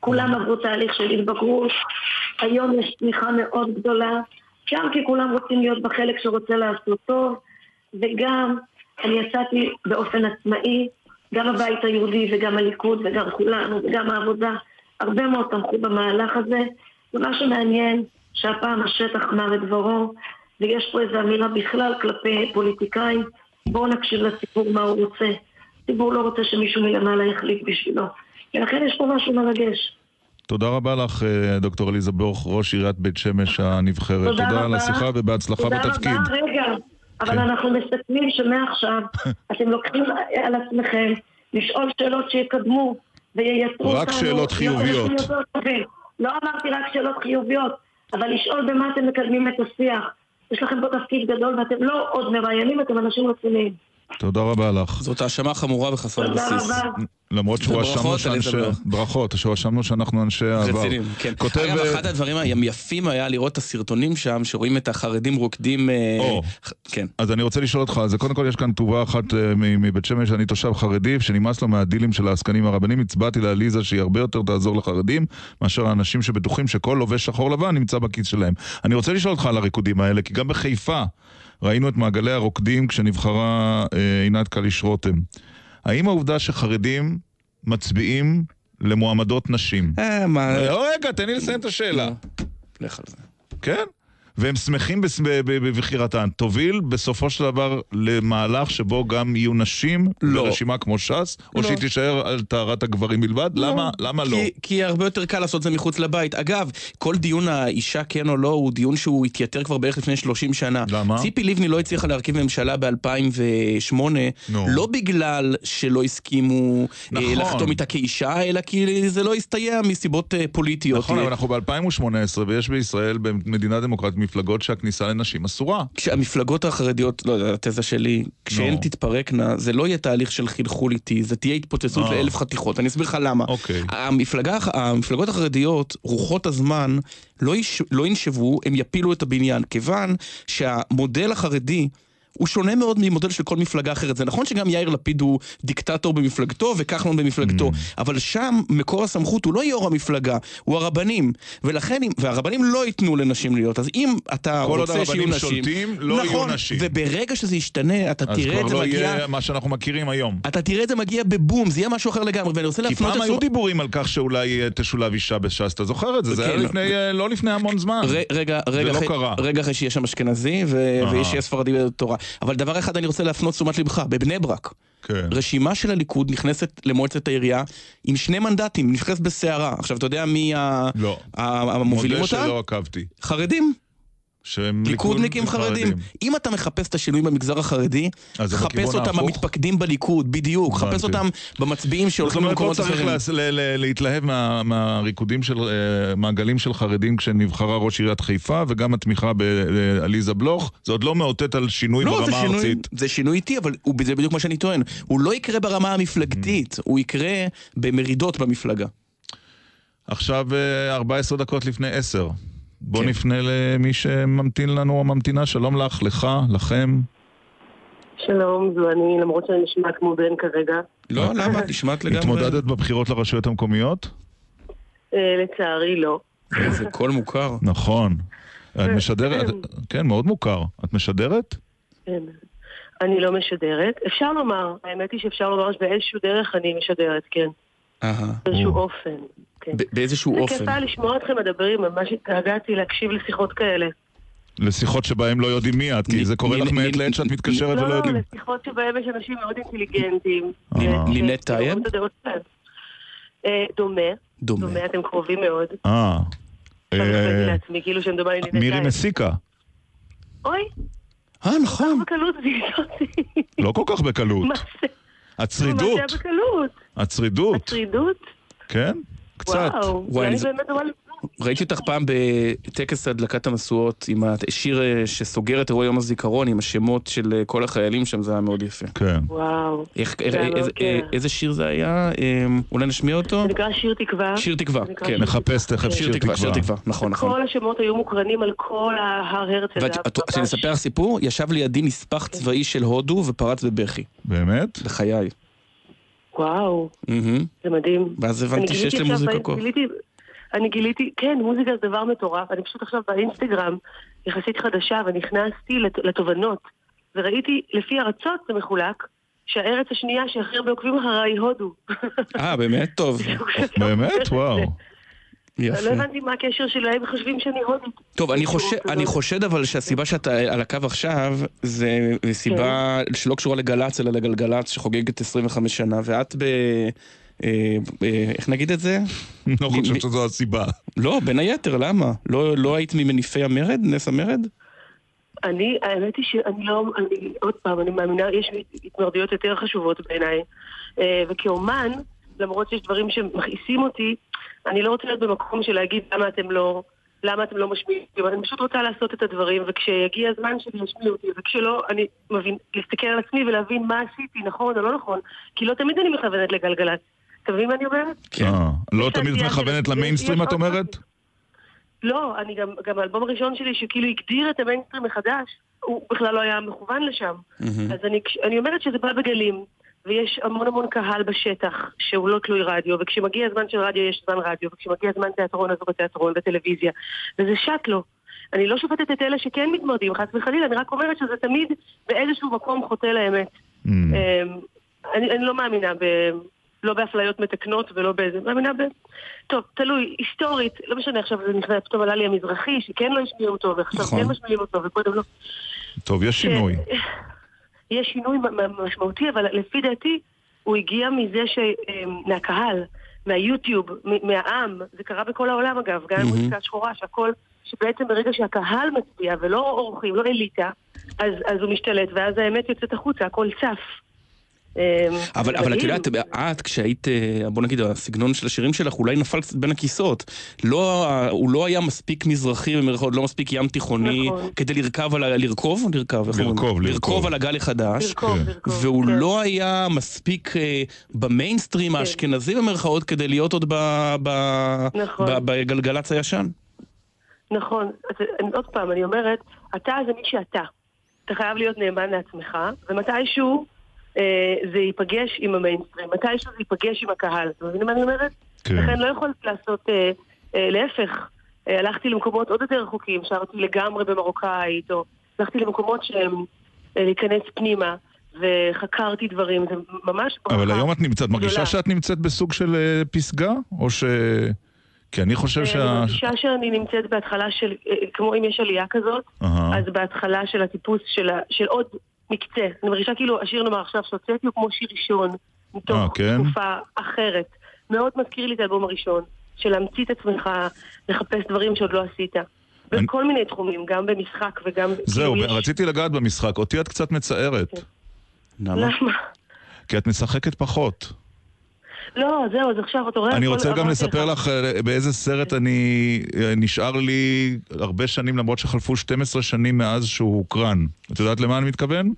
כולם עברו תהליך של התבגרות, היום יש תמיכה מאוד גדולה, גם כי כולם רוצים להיות בחלק שרוצה לעשות טוב, וגם אני יצאתי באופן עצמאי, גם הבית היהודי וגם הליכוד וגם כולנו וגם העבודה, הרבה מאוד תמכו במהלך הזה, ומה שמעניין שהפעם השטח אמר את דברו, ויש פה איזו אמירה בכלל כלפי פוליטיקאים, בואו נקשיב לציבור מה הוא רוצה. הציבור לא רוצה שמישהו מלמעלה יחליט בשבילו. ולכן יש פה משהו מרגש. תודה רבה לך, אה, דוקטור עליזה בלוך, ראש עיריית בית שמש הנבחרת. תודה תודה על. השיחה ובהצלחה תודה בתפקיד. רבה, רגע, אבל כן. אנחנו מסכמים שמעכשיו אתם לוקחים על עצמכם לשאול שאלות שיקדמו וייצרו רק אותנו שאלות להיות חיוביות. לא אמרתי רק שאלות חיוביות, אבל לשאול במה אתם מקדמים את השיח. יש לכם פה תפקיד גדול ואתם לא עוד מראיינים, אתם אנשים רציניים. תודה רבה לך. זאת האשמה חמורה וחסרת תודה בסיס. רבה. למרות שהואשמנו שאנשי... ברכות, שהואשמנו שאנחנו אנשי העבר. רציניים, כן. כותב... אגב, אה, אחד הדברים היפים היה לראות את הסרטונים שם, שרואים את החרדים רוקדים... אה, או. כן. אז אני רוצה לשאול אותך, אז קודם כל יש כאן תגובה אחת אה, מ- מבית שמש, אני תושב חרדי, שנמאס לו מהדילים של העסקנים הרבנים, הצבעתי לעליזה שהיא הרבה יותר תעזור לחרדים, מאשר האנשים שבטוחים שכל לובש שחור לבן נמצא בכיס שלהם. אני רוצה לשאול אותך על הריקודים האלה, כי גם בחיפה ראינו את מעגלי הרוקדים כשנבחרה אה, עינת קליש רותם. האם העובדה שחרדים מצביעים למועמדות נשים? אה, מה... אה, רגע, תן לי לסיים את השאלה. לך על זה. כן? והם שמחים בבחירתן. תוביל בסופו של דבר למהלך שבו גם יהיו נשים לא. ברשימה כמו ש"ס, או לא. שהיא תישאר על טהרת הגברים בלבד? למה, למה לא? כי, כי הרבה יותר קל לעשות זה מחוץ לבית. אגב, כל דיון האישה כן או לא הוא דיון שהוא התייתר כבר בערך לפני 30 שנה. למה? ציפי לבני לא הצליחה להרכיב ממשלה ב-2008, נו. לא בגלל שלא הסכימו אה, נכון. לחתום איתה כאישה, אלא כי זה לא הסתייע מסיבות אה, פוליטיות. נכון, אבל אנחנו ב-2018, ויש בישראל, במדינה דמוקרטית, מפלגות שהכניסה לנשים אסורה. כשהמפלגות החרדיות, לא התזה שלי, כשהן נו. תתפרקנה, זה לא יהיה תהליך של חלחול איטי, זה תהיה התפוצצות אה. לאלף חתיכות. אני אסביר לך למה. אוקיי. המפלגה, המפלגות החרדיות, רוחות הזמן, לא, יש, לא ינשבו, הם יפילו את הבניין, כיוון שהמודל החרדי... הוא שונה מאוד ממודל של כל מפלגה אחרת. זה נכון שגם יאיר לפיד הוא דיקטטור במפלגתו וכחלון במפלגתו, אבל שם מקור הסמכות הוא לא יו"ר המפלגה, הוא הרבנים. ולכן, והרבנים לא ייתנו לנשים להיות. אז אם אתה כל עוד רוצה שיהיו הרבנים נשים... שולטים, לא יהיו נכון, נשים. וברגע שזה ישתנה, אתה אז תראה כבר את זה לא מגיע... יהיה מה שאנחנו מכירים היום. אתה תראה את זה מגיע בבום, זה יהיה משהו אחר לגמרי, ואני רוצה כי להפנות פעם את היו תשומת- דיבורים על כך שאולי אה, תשולב אישה בש"ס, אתה זוכר את זה? זה היה כן. לפני, אה, לא לפני המון זמן. רגע, רגע, לא אחרי- קרה. רגע אחרי שיש שם אשכנזי ו-. ויש ספרדי בתורה. אבל דבר אחד אני רוצה להפנות תשומת לבך, בבני ברק. כן. רשימה של הליכוד נכנסת למועצת העירייה עם שני מנדטים, נכנסת בסערה. עכשיו, אתה יודע מי ה- לא. המובילים מודה אותה? שלא עקבתי. חרדים. שהם ליכודניקים ליכוד חרדים. אם אתה מחפש את השינוי במגזר החרדי, חפש אותם ההפוך? במתפקדים בליכוד, בדיוק. חפש אותם במצביעים שהולכים לא למקומות צריך אחרים. להס- ל- ל- להתלהב מה- מהריקודים של אה, מעגלים של חרדים כשנבחרה ראש עיריית חיפה, וגם התמיכה בעליזה בלוך. זה עוד לא מאותת על שינוי לא, ברמה הארצית. זה שינוי איטי, אבל זה בדיוק מה שאני טוען. הוא לא יקרה ברמה המפלגתית, Mm. הוא יקרה במרידות במפלגה. עכשיו אה, 14 דקות לפני 10. בוא כן. נפנה למי שממתין לנו או ממתינה. שלום לך, לך, לכם. שלום, זו אני, למרות שאני נשמעת כמו בן כרגע. לא, למה? נשמעת לגמרי. התמודדת בבחירות לרשויות המקומיות? אה, לצערי לא. זה קול מוכר. נכון. את משדרת, כן, מאוד מוכר. את משדרת? כן. אני לא משדרת. אפשר לומר, האמת היא שאפשר לומר שבאיזשהו דרך אני משדרת, כן. באיזשהו או. אופן. כן. באיזשהו זה אופן. כיף היה לשמוע אתכם מדברים, ממש התגעגעתי להקשיב לשיחות כאלה. לשיחות שבהם לא יודעים מי את, כי זה קורה לך מעת לעת שאת מתקשרת לא, ולא לא, יודעים. לשיחות שבהם יש אנשים מאוד אינטליגנטים. אה. ו- לינט ו- טייב? אה, דומה, דומה. דומה, אתם קרובים מאוד. אה. אה, כאילו מירי. מסיקה. אוי, אה, נכון. אותי. לא כל כך בקלות. מה זה? הצרידות. מה זה בקלות? הצרידות. הצרידות? כן? קצת. וואו, וואי, אני זה- באמת דומה ראיתי אותך פעם בטקס הדלקת המשואות עם השיר אה, שסוגר את אירוע יום הזיכרון עם השמות של אה, כל החיילים שם, זה היה מאוד יפה. כן. וואו. איך, היה איזה, כן. איזה שיר זה היה? אה, אולי נשמיע אותו? זה נקרא שיר תקווה. שיר תקווה, כן. שיר נחפש תכף כן. שיר תקווה, שיר תקווה, נכון, נכון. כל השמות היו מוקרנים על כל ההר הרצל. שאני אספר לך סיפור? ישב לידי נספח צבאי של הודו ופרץ בבכי, באמת? בחיי. וואו, מהמם. זה מדהים. ואז אני הבנתי שיש גיליתי למוזיקה כוח. גיליתי, אני גיליתי, כן, מוזיקה זה דבר מטורף. אני פשוט עכשיו באינסטגרם, יחסית חדשה, ונכנסתי לת- לתובנות, וראיתי, לפי ארצות זה מחולק, שהארץ השנייה שהכי הרבה עוקבים אחריי היא הודו. אה, באמת? טוב, באמת? וואו. לא יפה. הבנתי מה הקשר שלהם, חושבים שאני הודית. טוב, אני חושב, כאילו, אני חושד אבל שהסיבה שאתה על הקו עכשיו, זה סיבה שלא קשורה לגל"צ, אלא לגלגלצ שחוגגת 25 שנה, ואת ב... אה, אה, איך נגיד את זה? לא חושב שזו הסיבה. לא, בין היתר, למה? לא לא היית ממניפי המרד? נס המרד? אני, האמת היא שאני לא, אני, עוד פעם, אני מאמינה, יש התמרדויות יותר חשובות בעיניי. אה, וכאומן, למרות שיש דברים שמכעיסים אותי, אני לא רוצה להיות במקום של להגיד למה אתם לא, למה אתם לא משמיעים. אני פשוט רוצה לעשות את הדברים, וכשיגיע הזמן שלי ישמיעו אותי, וכשלא, אני מבין, להסתכל על עצמי ולהבין מה עשיתי, נכון או לא נכון, כי לא תמיד אני מכוונת לגלגלצ. אתה מבין מה אני אומרת? כן. אה, לא תמיד את מכוונת למיינסטרים, את עוד אומרת? לא, אני גם, גם האלבום הראשון שלי שכאילו הגדיר את המיינסטרים מחדש, הוא בכלל לא היה מכוון לשם. אז אני, אני אומרת שזה בא בגלים, ויש המון המון קהל בשטח שהוא לא תלוי רדיו, וכשמגיע הזמן של רדיו יש זמן רדיו, וכשמגיע זמן תיאטרון אז הוא בתיאטרון וטלוויזיה, וזה שט לו. אני לא שופטת את אלה שכן מתמודדים, חס וחלילה, אני רק אומרת שזה תמיד באיזשהו מקום חוטא לאמת. Mm. אמ, אני, אני לא מאמינה ב... לא באפליות מתקנות ולא באיזה... מאמינה ב... טוב, תלוי, היסטורית, לא משנה עכשיו זה נכנס, פתאום עלה לי המזרחי, שכן לא השמיעו אותו, ועכשיו נכון. כן משמיעים אותו, וקודם לא. טוב, יש שינוי. יש שינוי משמעותי, אבל לפי דעתי הוא הגיע מזה ש... אמ, מהקהל, מהיוטיוב, מהעם, זה קרה בכל העולם אגב, גם מהמם. מוזיקה שחורה, שהכל, שבעצם ברגע שהקהל מצביע ולא אורחים, לא אליטה, אז, אז הוא משתלט, ואז האמת יוצאת החוצה, הכל צף. אמ, אבל, אבל את. יודעת, את כשהיית, אה, בוא נגיד, הסגנון של השירים שלך אולי נפל קצת בין הכיסאות. לא, הוא לא היה מספיק מזרחי במרכאות, לא מספיק ים תיכוני, נכון. כדי לרכב על ה... לרכוב? לרכב, איך אומרים? לרכוב, לרכוב. לרכוב על הגל החדש. לרכוב, כן. לרכוב. והוא כן. לא היה מספיק אה, במיינסטרים האשכנזי במרכאות כדי להיות עוד ב, ב, נכון. ב, בגלגלצ הישן. נכון. אז אני- עוד פעם, אני אומרת, אתה זה מי שאתה. אתה חייב להיות נאמן לעצמך, ומתישהו אה, זה ייפגש עם המיינסטרים, מתישהו זה ייפגש עם הקהל. אתה מבין מה אני אומרת? כן. לכן לא יכולתי לעשות, אה, אה, להפך. אה, הלכתי למקומות עוד יותר רחוקים, שרתי לגמרי במרוקאית, או הלכתי למקומות שהם אה, להיכנס פנימה, וחקרתי דברים, זה ממש ברכה. אבל היום את נמצאת, מרגישה. שאת נמצאת בסוג של אה, פסגה? או ש... כי אני חושב אה, שה... אני מרגישה שאני נמצאת בהתחלה של, אה, כמו אם יש עלייה כזאת. אז בהתחלה של הטיפוס של עוד מקצה. אני מרגישה כאילו השיר נאמר עכשיו שהוצאתי הוא כמו שיר ראשון, מתוך אה, כן? תקופה אחרת. מאוד מזכיר לי את האלבום הראשון, של להמציא את עצמך, לחפש דברים שעוד לא עשית. אני- בכל מיני תחומים, גם במשחק וגם... זהו, כאילו יש- רציתי לגעת במשחק. אותי את קצת מצערת. כן. למה? למה? כי את משחקת פחות. לא, זהו, אז עכשיו אתה רואה... אני רוצה גם לספר לך אה, באיזה סרט אני... אה, נשאר לי הרבה שנים, למרות שחלפו 12 שנים מאז שהוא הוקרן. את יודעת למה אני מתכוון?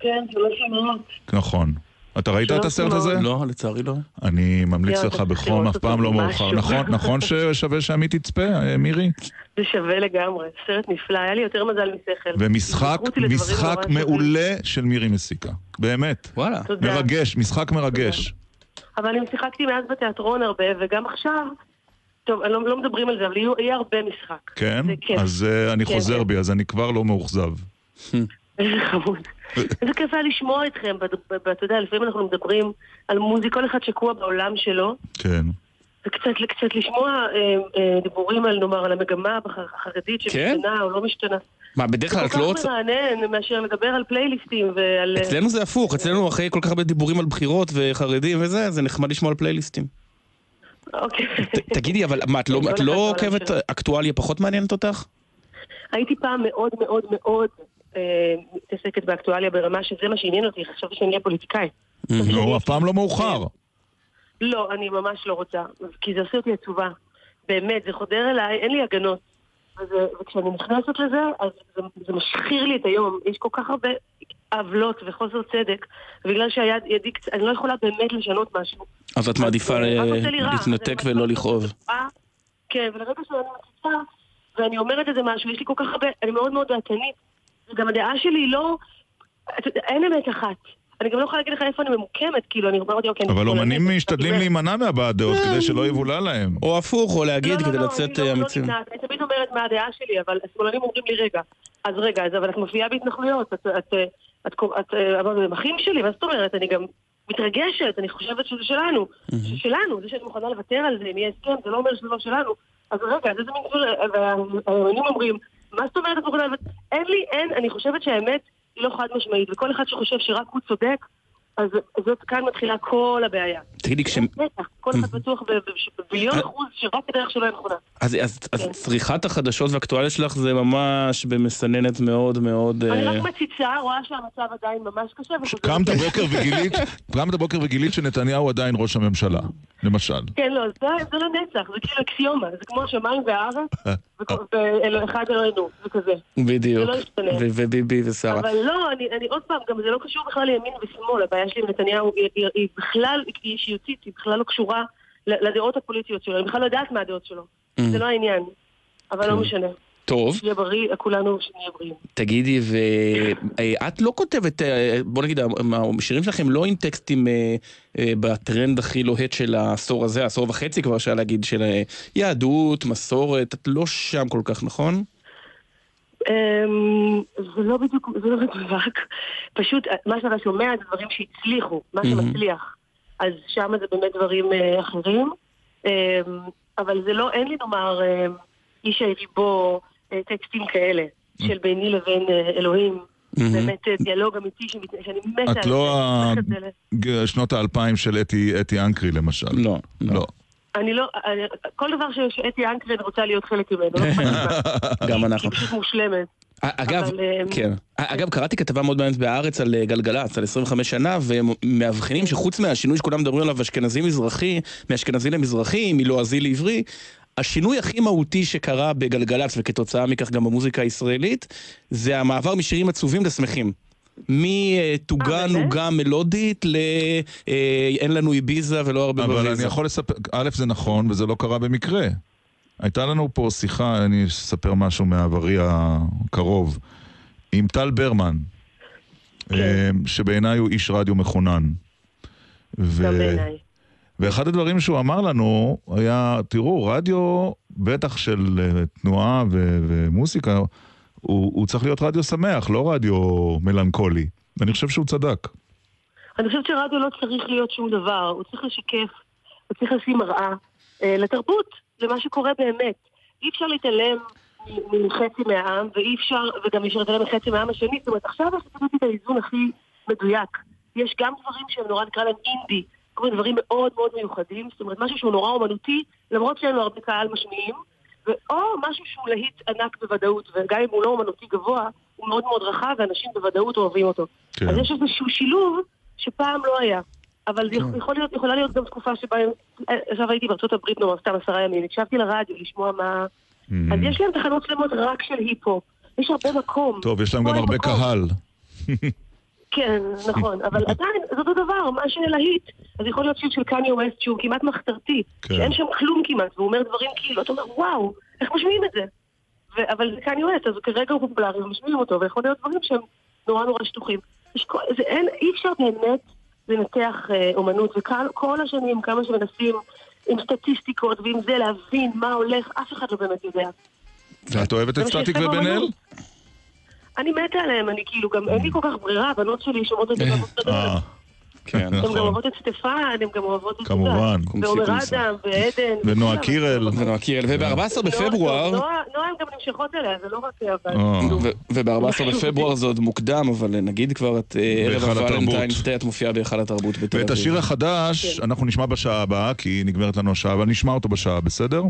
כן, זה לא שמות. נכון. אתה ראית את שלוש הסרט. הזה? לא, לצערי לא. אני ממליץ יואו, לך בחום, אף פעם לא מאוחר. נכון, נכון ששווה שעמית תצפה, אה, מירי? זה שווה לגמרי, סרט נפלא, היה לי יותר מזל משכל. ומשחק, משחק. מעולה של מירי מסיקה. באמת. וואלה. תודה. מרגש, משחק מרגש. אבל אני שיחקתי מאז בתיאטרון הרבה, וגם עכשיו, טוב, לא, לא מדברים על זה, אבל יהיו- יהיה הרבה משחק. כן? זה כיף. אז אה, אני כן, חוזר כן. בי, אז אני כבר לא מאוכזב. איזה חמוד. איזה כיף היה לשמוע אתכם, בד- ב- ב- אתה יודע, לפעמים אנחנו מדברים על מוזיקה, כל אחד שקוע בעולם שלו, כן. וקצת קצת לשמוע אה, אה, דיבורים על, נאמר, על המגמה החרדית כן? שמשתנה או לא משתנה. מה, בדרך זה כלל כל את לא כך רוצה... מרענן מאשר לדבר על פלייליסטים ועל... אה, אצלנו זה הפוך, אצלנו אחרי כל כך הרבה דיבורים על בחירות וחרדים וזה, זה נחמד לשמוע על פלייליסטים. אוקיי. תגידי, אבל מה, את לא- כל לא עוקבת. אקטואליה פחות מעניינת אותך? הייתי פעם מאוד מאוד מאוד אה, מתעסקת באקטואליה ברמה שזה מה שעניין אותי, חשבתי שאני אהיה פוליטיקאית. נו, אף פעם לא מאוחר. לא, אני ממש לא רוצה, כי זה עושה אותי עצובה. באמת, זה חודר אליי, אין לי הגנות. וזה, וכשאני נכנסת לזה, אז זה, זה משחיר לי את היום. יש כל כך הרבה עוולות וחוסר צדק, בגלל שהיד ידי קצת, אני לא יכולה באמת לשנות משהו. אז את מעדיפה אה, רע. להתנתק ולא לכאוב. כן, ולרגע שאני מציצה, ואני אומרת איזה משהו, יש לי כל כך הרבה, אני מאוד מאוד דעתנית, וגם הדעה שלי היא לא, אין אמת אחת. אני גם לא יכולה להגיד לך איפה אני ממוקמת, כאילו, אני אומרת, אוקיי, אבל אומנים משתדלים להימנע מהבעת דעות כדי שלא יבולע להם. או הפוך, או להגיד לא, לא, כדי לא, לצאת אה, לא- לא אמיצים. נמנעת. אני תמיד אומרת מה הדעה שלי, אבל השמאלנים אומרים לי, רגע, אז רגע, אבל את מופיעה בהתנחלויות, את, את, את, את, את, אבל הם אחים שלי, מה זאת אומרת? אני גם מתרגשת, אני חושבת שזה שלנו. זה שלנו, זה שאני מוכנה לוותר על זה, אם יהיה הסכם, זה לא אומר שזה לא שלנו. אז רגע, אז איזה מין גבול, והימנים אומרים, מה זאת אומרת את מוכנה לוותר? אין לי, אין, אני חושבת שהאמת היא לא חד משמעית, וכל אחד שחושב שרק הוא צודק, אז זאת כאן מתחילה כל הבעיה. תגידי, כש... בטח, כל אחד בטוח בביליון אחוז שרק הדרך שלו היא נכונה. אז, אז, אז כן. צריכת החדשות והאקטואליה שלך זה ממש במסננת מאוד מאוד... אני אה, רק מציצה, רואה שהמצב עדיין ממש קשה. קמת הבוקר וגילית, קמת הבוקר וגילית שנתניהו עדיין ראש הממשלה, למשל. כן, לא, זה, זה לא נצח, זה כאילו אקסיומה, זה כמו השמיים והארץ, וכו- ואחד אלוהינו, זה כזה. בדיוק. זה לא ישתנה. ו- וביבי ושרה. אבל לא, אני, אני עוד פעם, גם זה לא קשור בכלל לימין ושמאל, הבעיה עם נתניהו היא, היא, היא בכלל, היא אישיותית, היא בכלל לא קשורה לדעות הפוליטיות שלו, אני בכלל לא יודעת מה הדעות שלו. זה לא העניין. אבל לא משנה. טוב, שיהיה בריא, כולנו שנהיה בריאים. תגידי, ואת לא כותבת, אה, בוא נגיד, השירים שלכם לא עם טקסטים אה, אה, בטרנד הכי לוהט של העשור הזה, עשור וחצי כבר אפשר להגיד, של אה, יהדות, מסורת, את לא שם כל כך, נכון? אמ, זה לא בדיוק, זה לא מדויק. פשוט אה, מה שאתה שומע זה דברים שהצליחו, מה שמצליח. אז שם זה באמת דברים אה, אחרים. אמ, אבל זה לא, אין לי נאמר אמ, איש היריבו אה, טקסטים כאלה, של ביני לבין אה, אלוהים. באמת אה, דיאלוג אמיתי שאני מתה את על לא. ג- שנות האלפיים של אתי אתי אנקרי למשל. לא, לא. אני לא, אני- כל דבר שאתי אנקרן רוצה להיות חלק ממנו, לא. גם היא אנחנו. פשוט מושלמת. אגב, אה, כן. אגב, קראתי כתבה מאוד מעניינת בהארץ על אה, גלגלצ, על 25 שנה, והם מאבחנים שחוץ מהשינוי שכולם מדברים עליו, אשכנזי מזרחי, מאשכנזי למזרחי, מלועזי לעברי, השינוי הכי מהותי שקרה בגלגלצ, וכתוצאה מכך גם במוזיקה הישראלית, זה המעבר משירים עצובים לשמחים. מתוגה אה? נוגה מלודית ל... אה, אין לנו איביזה ולא הרבה אבל בוויזה. אני יכול לספר, א', זה נכון, וזה לא קרה במקרה. הייתה לנו פה שיחה, אני אספר משהו מעברי הקרוב, עם טל ברמן, אה, שבעיניי הוא איש רדיו מחונן. ו- בעיניי. ואחד הדברים שהוא אמר לנו היה, תראו, רדיו, בטח של תנועה ו- ומוסיקה, הוא, הוא צריך להיות רדיו שמח, לא רדיו מלנכולי. ואני חושב שהוא צדק. אני חושבת שרדיו לא צריך להיות שום דבר, הוא צריך לשקף, הוא צריך לשים מראה אה, לתרבות, למה שקורה באמת. אי אפשר להתעלם מחצי מהעם, ואי אפשר, וגם אי אפשר להתעלם מחצי מהעם השני. זאת אומרת, עכשיו יש לתת את האיזון הכי מדויק. יש גם דברים שהם נורא נקרא להם אינדי, כל מיני דברים מאוד מאוד מיוחדים, זאת אומרת, משהו שהוא נורא אומנותי, למרות שאין לו הרבה קהל משמיעים, או משהו שהוא להיט ענק בוודאות, וגם אם הוא לא אומנותי גבוה, הוא מאוד מאוד רחב, ואנשים בוודאות אוהבים אותו. כן. אז יש איזשהו שילוב שפעם לא היה. אבל זה יכול להיות, יכולה להיות גם תקופה שבה, עכשיו הייתי בארצות הברית נורא, סתם עשרה ימים, הקשבתי לרדיו לשמוע מה... אז יש להם תחנות שלמות רק של היפ-הופ. יש הרבה מקום. טוב, יש להם גם הרבה מקום. קהל. כן, נכון, אבל עדיין, זה אותו דבר, מה שלהיט. אז יכול להיות שיר של קניה ווסט שהוא כמעט מחתרתי, כן. שאין שם כלום כמעט, והוא אומר דברים כאילו, אתה אומר, וואו, איך משמיעים את זה? ו- אבל זה קניה ווסט, אז כרגע הוא פופולרי ומשמיעים אותו, ויכול להיות דברים שהם נורא נורא שטוחים. כל, זה אין, אי אפשר באמת לנתח אה, אומנות, וכל השנים, כמה שמנסים עם סטטיסטיקות ועם זה להבין מה הולך, אף אחד לא באמת יודע. ואת אוהבת את סטטיק ובן אל? אני מתה עליהם, אני כאילו גם, אין לי כל כך ברירה, הבנות שלי שומעות את זה גם בסדר. אה, כן. הן גם נכון. אוהבות את סטפן, הן גם אוהבות את... כמובן. ועומר. אדם, ועדן. ונועה. קירל. ונועה קירל, וב-14 בפברואר... נועה הן גם נמשכות אליה, זה לא רק אבל... אה. כאילו, וב-14 בפברואר זה עוד מוקדם, אבל נגיד כבר את אה, ערב. הוולנטיינס דיי, את מופיעה בהיכל התרבות בתל אביב. ואת השיר החדש אנחנו נשמע בשעה הבאה, כי נגמרת לנו השעה, אבל נשמע אותו בשעה, בסדר?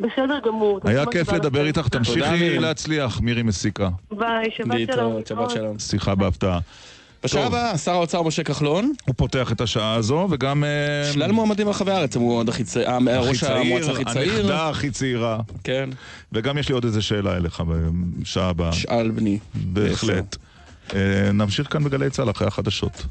בסדר גמור. היה כיף לדבר. איתך, תמשיכי מירי. להצליח, מירי מסיקה. ביי, שבת שלום. להתראות, שבת שלום. שיחה בהפתעה. בשעה הבאה, שר האוצר משה כחלון. הוא פותח את השעה הזו, וגם... אה, שלל מועמדים ברחבי הארץ, המועמד הכי צעיר, ראש המועצה הכי צעיר. הנכדה הכי צעירה. כן. וגם יש לי עוד איזה שאלה אליך בשעה הבאה. שאל בני. בהחלט. אה, נמשיך כאן בגלי צה"ל אחרי החדשות.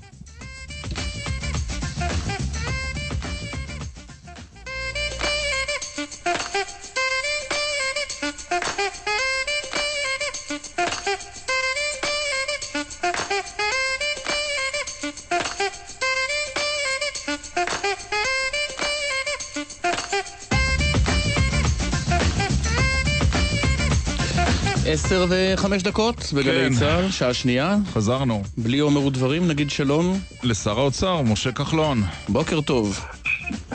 עשר וחמש דקות בגלי כן. צה"ל, שעה שנייה. חזרנו. בלי אומר ודברים, נגיד שלום. לשר האוצר, משה כחלון. בוקר טוב.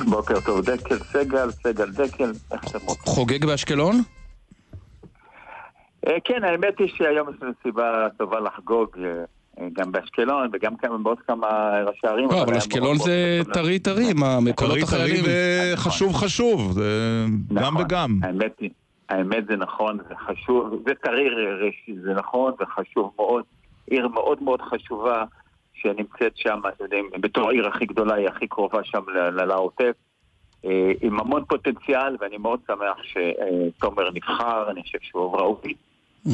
בוקר טוב, דקל סגל, סגל דקל, איך אתם רוצים? חוגג באשקלון? אה, כן, האמת היא שהיום יש לנו סיבה טובה לחגוג אה, אה, גם באשקלון וגם כמה- בעוד כמה ראשי ערים. לא, אבל אשקלון זה טרי טרי, מה, מקולות טרי טרי החיילים. וחשוב חשוב, זה גם נכון, וגם. האמת היא, האמת זה נכון, זה חשוב, זה טרי ראשי, זה נכון, זה חשוב מאוד. עיר מאוד מאוד חשובה שנמצאת שם, אתם יודעים, בתור העיר הכי גדולה, היא הכי קרובה שם לעוטף. אה, עם המון פוטנציאל, ואני מאוד שמח שתומר נבחר, אני חושב שהוא ראוי. אה,